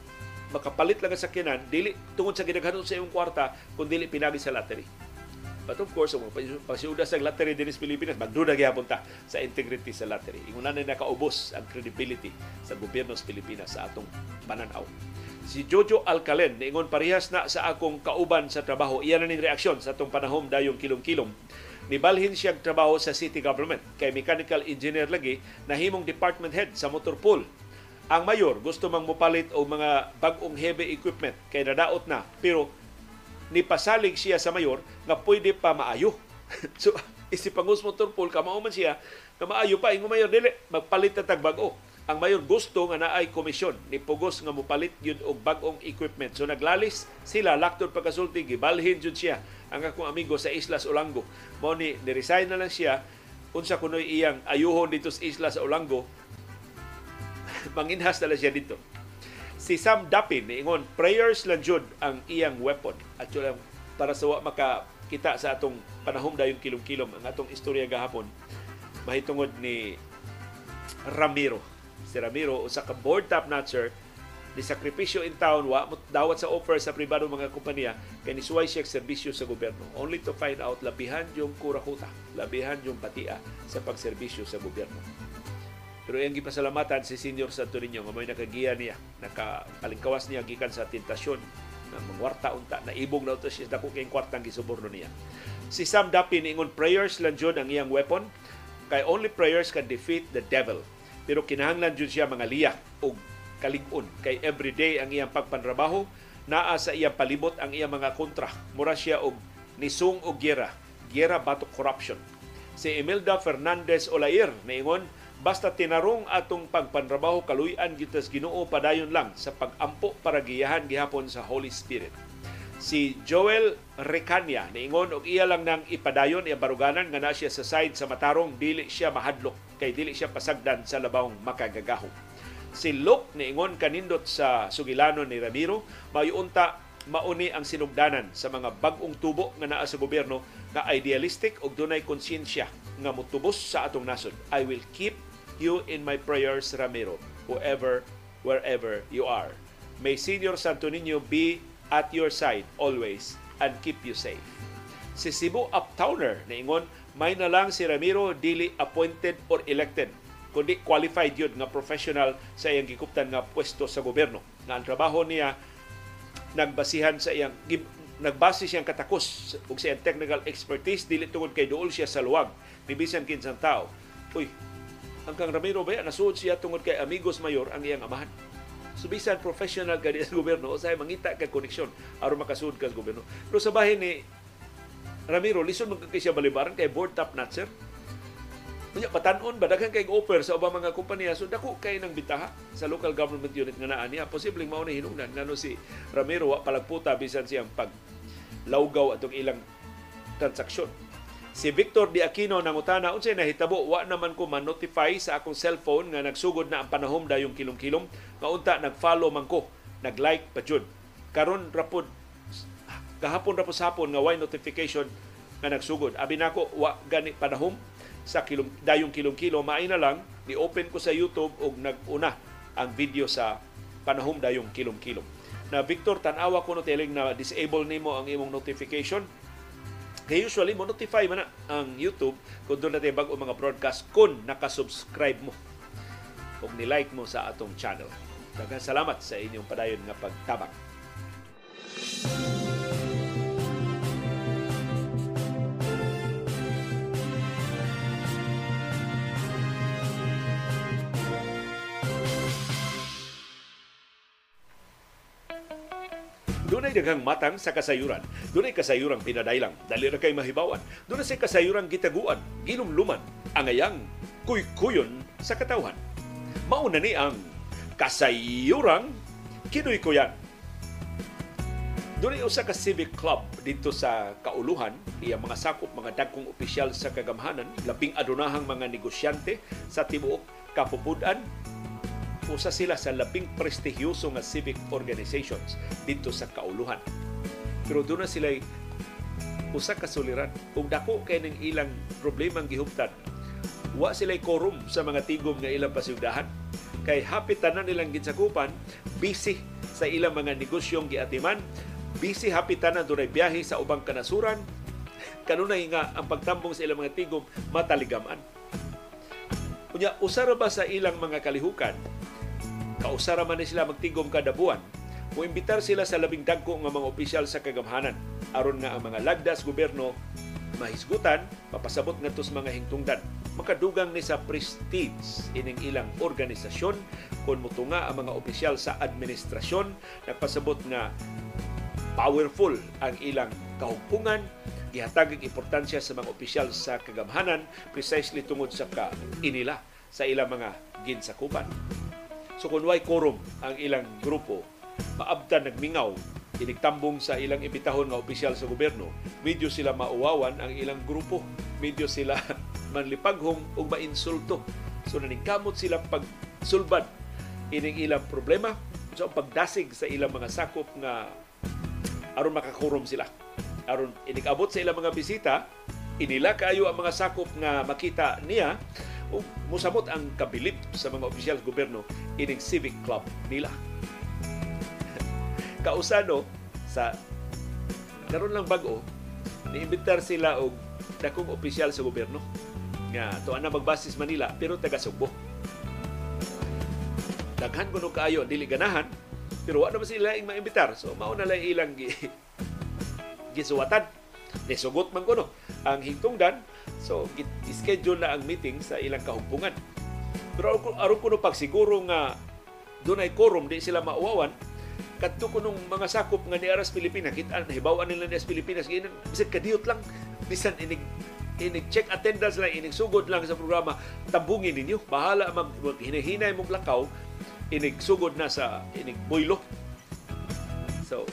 makapalit lang sa sakyanan, dili tungod sa gidaghanon sa iyong kwarta, kung dili pinagi sa lottery. But of course, kung pasiuda sa lottery din sa Pilipinas, magduda gyapon ta sa integrity sa lottery. Ingunan na nakaubos ang credibility sa gobyerno sa Pilipinas sa atong pananaw. Si Jojo Alcalen, niingon parehas na sa akong kauban sa trabaho. Iyan na ning reaksyon sa atong panahom dayong kilong-kilong. Nibalhin siyang trabaho sa city government kay mechanical engineer lagi na himong department head sa motor pool ang mayor gusto mang mupalit og mga bag-ong heavy equipment kay nadaot na pero nipasalig siya sa mayor nga pwede pa maayo. so isipangus motor pool kamao man siya nga maayo pa ingon mayor dili magpalit ta tag bag-o. Ang mayor gusto nga naay komisyon ni pugos nga mupalit yun og bag-ong equipment. So naglalis sila lakton pagkasulti gibalhin jud siya ang akong amigo sa Islas Olango. Mo ni ni-resign na lang siya unsa kunoy iyang ayuhon dito sa Islas Olango manginhas na siya dito. Si Sam Dapin, niingon, prayers lang jud ang iyang weapon. At yun para sa wa makakita sa atong panahom dayon kilom-kilom ang atong istorya gahapon mahitungod ni Ramiro. Si Ramiro usa ka board top notcher ni sakripisyo in town wa mo dawat sa offer sa pribado mga kompanya kay nisuway siya serbisyo sa gobyerno. Only to find out labihan yung kurakuta labihan yung patia sa pagserbisyo sa gobyerno. Pero iyang gipasalamatan si Senior Santo Niño nga may nakagiya niya nakapalingkawas niya gikan sa tentasyon na mangwarta unta. Na ibog na siya dako kay kwartang gisuborno niya. Si Sam Dapi niingon prayers lang jud ang iyang weapon. Kay only prayers can defeat the devil pero kinahanglan jud siya mga liyak og kalig-on. Kay everyday ang iyang pagpanrabaho naa sa iyang palibot ang iyang mga kontra. Mura siya og nisung og gera gera batok corruption. Si Imelda Fernandez Olair niingon basta tinarong atong pagpanrabaho kaluy-an gitas Ginoo padayon lang sa pagampo para giyahan gihapon sa Holy Spirit. Si Joel Recania niingon og iya lang nang ipadayon iya baruganan nga na siya sa side sa matarong dili siya mahadlok kay dili siya pasagdan sa labawong makagagahom si Luke niingon kanindot sa sugilano ni Ramiro mayunta mauni ang sinugdanan sa mga bag-ong tubo nga naa sa gobyerno nga idealistic ug dunay konsyensya nga mutubos sa atong nasod. I will keep you in my prayers, Ramiro, whoever, wherever you are. May Senior Santo Niño be at your side always and keep you safe. Si Cebu Uptowner niingon may na lang si Ramiro dili appointed or elected kundi qualified yun nga professional sa iyang gikuptan nga pwesto sa gobyerno. Nga ang trabaho niya nagbasihan sa iyang nagbase siyang katakos ug sa iyang technical expertise dili tungod kay duol siya sa luwag ni bisan kinsang tao. Uy, ang kang Ramiro ba nasuod siya tungod kay amigos mayor ang iyang amahan. So bisan professional ka sa gobyerno usahay mangita ka koneksyon aron makasuod ka sa gobyerno. Pero sa bahin ni Ramiro, lison mo kay siya balibaran kay board top notcher Kunya batanon ba? Daghan kay offer sa ubang mga kompanya so dako kay nang bitaha sa local government unit nga naa niya. Posibleng mao ni hinungdan ngano si Ramiro wa palagputa bisan siyang pag lawgaw atong ilang transaksyon. Si Victor Di Aquino nangutana unsay nahitabo? Wa naman ko man-notify sa akong cellphone nga nagsugod na ang panahom dayong kilom-kilom. Kaunta nag-follow man ko. Nag-like pa jud. Karon rapod kahapon rapod sapon nga why notification nga nagsugod. Abi nako wa gani panahom sa kilom, dayong kilom-kilo, maay na lang, ni-open ko sa YouTube og nag-una ang video sa panahom dayong kilom-kilom. Na Victor, tanawa ko no telling na disable nimo ang imong notification. Kaya usually, mo notify man ang YouTube kung doon natin bago mga broadcast kung nakasubscribe mo o ni-like mo sa atong channel. Daghang salamat sa inyong padayon nga pagtabang. Dunay daghang matang sa kasayuran. Dunay kasayuran pinadailang, dali ra kay mahibawan. Dunay sa kasayuran gitaguan, ginumluman, angayang kuykuyon sa katawhan. Mauna ni ang kasayuran kinuy-kuyan. Dunay usa ka civic club dito sa Kauluhan, iya mga sakop mga dagkong opisyal sa kagamhanan, labing adunahang mga negosyante sa tibuok kapupudan usa sila sa labing prestihyoso nga civic organizations dito sa kauluhan. Pero doon na sila usa ka suliran. Kung dako kay ning ilang problema ang gihuptan, wa sila korum sa mga tigom nga ilang pasigdahan. Kay hapit tanan nilang ginsakupan, busy sa ilang mga negosyong giatiman, busy hapit tanan dunay biyahe sa ubang kanasuran, kanunay nga ang pagtambong sa ilang mga tigom mataligaman. Unya, usara ba sa ilang mga kalihukan kausara man ni sila magtigom kada buwan. O imbitar sila sa labing dagko nga mga opisyal sa kagamhanan. Aron nga ang mga lagdas gobyerno mahisgutan mapasabot ngadto sa mga hingtungdan. Makadugang ni sa prestige ining ilang organisasyon. Kon mutunga ang mga opisyal sa administrasyon. Nagpasabot nga powerful ang ilang kahupungan gihatag ang importansya sa mga opisyal sa kagamhanan precisely tungod sa ka inila sa ilang mga ginsakupan So kung way quorum ang ilang grupo, maabtan nagmingaw, inigtambong sa ilang imbitahon nga opisyal sa gobyerno, medyo sila mauwawan ang ilang grupo, medyo sila manlipaghong ug mainsulto. So naningkamot sila pagsulbad ining ilang problema so pagdasig sa ilang mga sakop nga aron makakurom sila. Aron inigabot sa ilang mga bisita, inila kayo ang mga sakop nga makita niya o musamot ang kabilip sa mga opisyal gobyerno ining civic club nila. kausano sa karon lang bag-o niimbitar sila og dakong opisyal sa gobyerno nga tuwa na magbasis Manila pero taga Sugbo. Daghan kuno kaayo dili ganahan pero wa naman sila ing maimbitar. So mao na lang ilang gi gisuwatan. Nisugot man kuno ang hingtungdan. So schedule na ang meeting sa ilang kahumpungan. Pero aron kuno pagsiguro nga dunay quorum di sila mauwawan kadto kunong mga sakop nga ni Aras Pilipinas kita hibaw nila ni Aras Pilipinas ginan bisan kadiyot lang. Bisan inig inig check attendance lang inig sugod lang sa programa. Tambungin ninyo. Bahala mag hinahinay mong lakaw. Inig sugod na sa inig boylo. So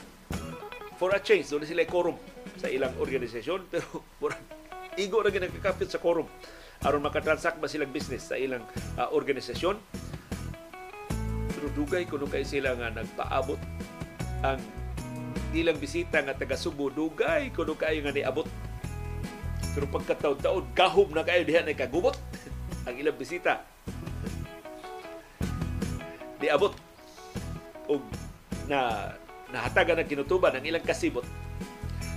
for a change doon sila quorum sa ilang organisasyon. Pero murag igo na ginagkakapit sa quorum. Aron makatransact ba silang business sa ilang uh, organisasyon? Pero dugay kuno kay sila nga nagpaabot ang ilang bisita nga taga Subo. Dugay kuno kay nga niabot. Pero pagkataon-taon gahom na kayo diha na kagubot ang ilang bisita. Niabot. Og na nahatagan ng kinutuban ang ilang kasibot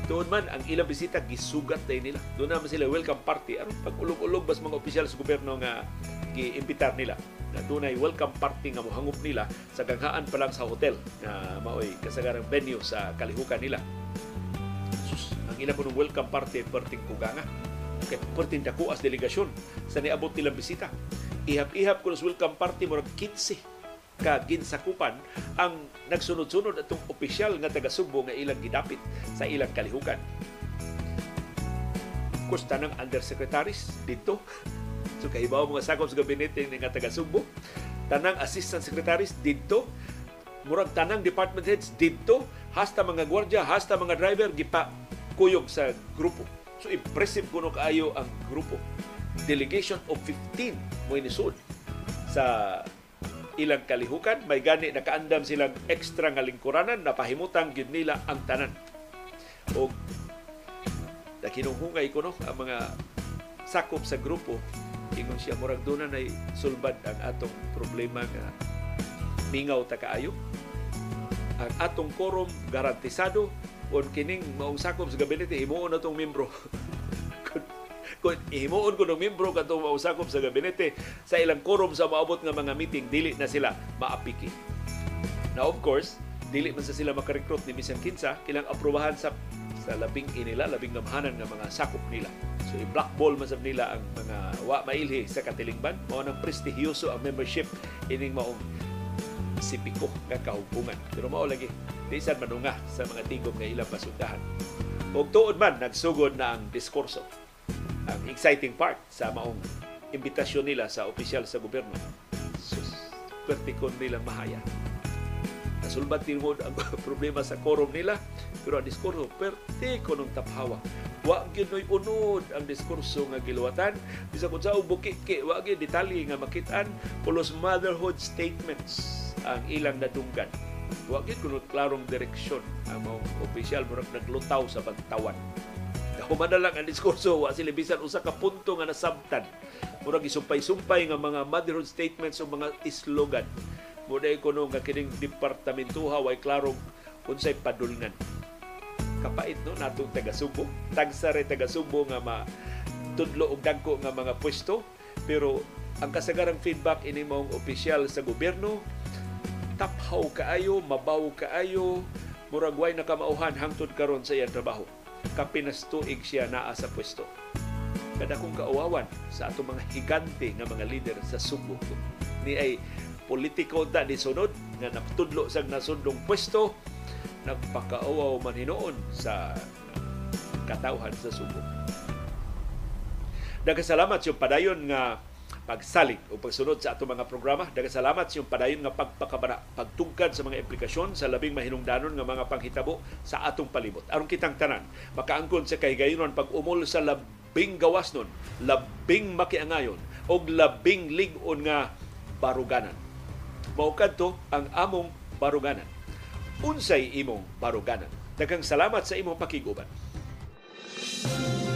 Doon man, ang ilang bisita, gisugat na nila. Doon naman sila welcome party. Aron pag ulog-ulog bas mga opisyal sa gobyerno nga giimbitar nila na dunay welcome party nga mohangop nila sa ganghaan pa lang sa hotel na maoy kasagarang venue sa kalihukan nila. Sus, ang ilang punong welcome party perting kuganga. Kay perting dako as delegasyon sa niabot nilang bisita. Ihap-ihap ko sa welcome party murag 15 ka ginsakupan ang nagsunod-sunod atong opisyal nga taga Subo nga ilang gidapit sa ilang kalihukan. Kus tanang undersecretaries dito. So kahibaw mga sakop sa gabinete nga taga Subo. Tanang assistant secretaries dito. Murag tanang department heads dito. Hasta mga gwardiya, hasta mga driver gipa kuyog sa grupo. So impressive kuno kaayo ang grupo. Delegation of 15 mo inisud sa ilang kalihukan may gani nakaandam silang extra nga lingkuranan napahimutan gyud nila ang tanan. Og nakinuhungay ko no ang mga sakop sa grupo. Ingon siya murag doon na sulbad ang atong problema nga mingaw ta kaayo. Ang atong quorum garantisado on kining maong sakop sa gabinete himuon na tong membro kung ihimuon ko ng membro katong mausakop sa gabinete sa ilang quorum sa maabot nga mga meeting dili na sila maapiki. Now of course, dili man sa sila makarecruit ni bisan kinsa ilang aprobahan sa sa labing inila, labing gamhanan nga mga sakop nila. So i-blackball man sab nila ang mga wa mailhi sa katilingban, mao nang prestigiyoso ang membership ining maong sipiko nga kahupungan. Pero mao lagi, di sad manunga sa mga tigom nga ilang pasundahan. Og tuod man nagsugod na ang diskurso ang exciting part sa maong imbitasyon nila sa opisyal sa gobyerno. Pertikon nila mahaya. Nasulbat din mo ang problema sa quorum nila, pero ang diskurso, pertikon ng taphawa. Wa ginoy unod ang diskurso nga giluwatan. Bisa kung sa bukiki, wa gyud detalye nga makitaan, pulos motherhood statements ang ilang nadunggan. Wa gyud kuno klarong direksyon ang mga opisyal murag naglutaw sa humana lang ang diskurso wa sila bisan usa ka punto nga nasabtan. Murag isumpay-sumpay nga mga motherhood statements o mga slogan mo day kuno nga kining departamentuha way klarong unsay padulngan kapait no? Natong taga Subo tagsa re taga Subo nga ma tudlo og dagko nga mga pwesto. Pero ang kasagarang feedback ini mong opisyal sa gobyerno taphaw kaayo mabaw kaayo murag way nakamauhan hangtod karon sa iyang trabaho kapinastuig siya naa sa pwesto. Kada kong kauawan sa ato mga higante nga mga leader sa Subo. Ni ay politiko da ni sunod nga naptudlo sa nasundong pwesto nagpakauaw man hinoon sa katawhan sa Subo. Nagkasalamat yung padayon nga pagsalig o pagsunod sa ato mga programa. Daga salamat sa iyong padayon nga pagpakabara, pagtungkad sa mga implikasyon sa labing mahinungdanon nga mga panghitabo sa atong palibot. Aron kitang tanan, makaangkon sa kahigayonon pag umol sa labing gawas nun, labing makiangayon, o labing ligon nga baruganan. Maukad to ang among baruganan. Unsay imong baruganan. Daghang salamat sa imong pakiguban. thank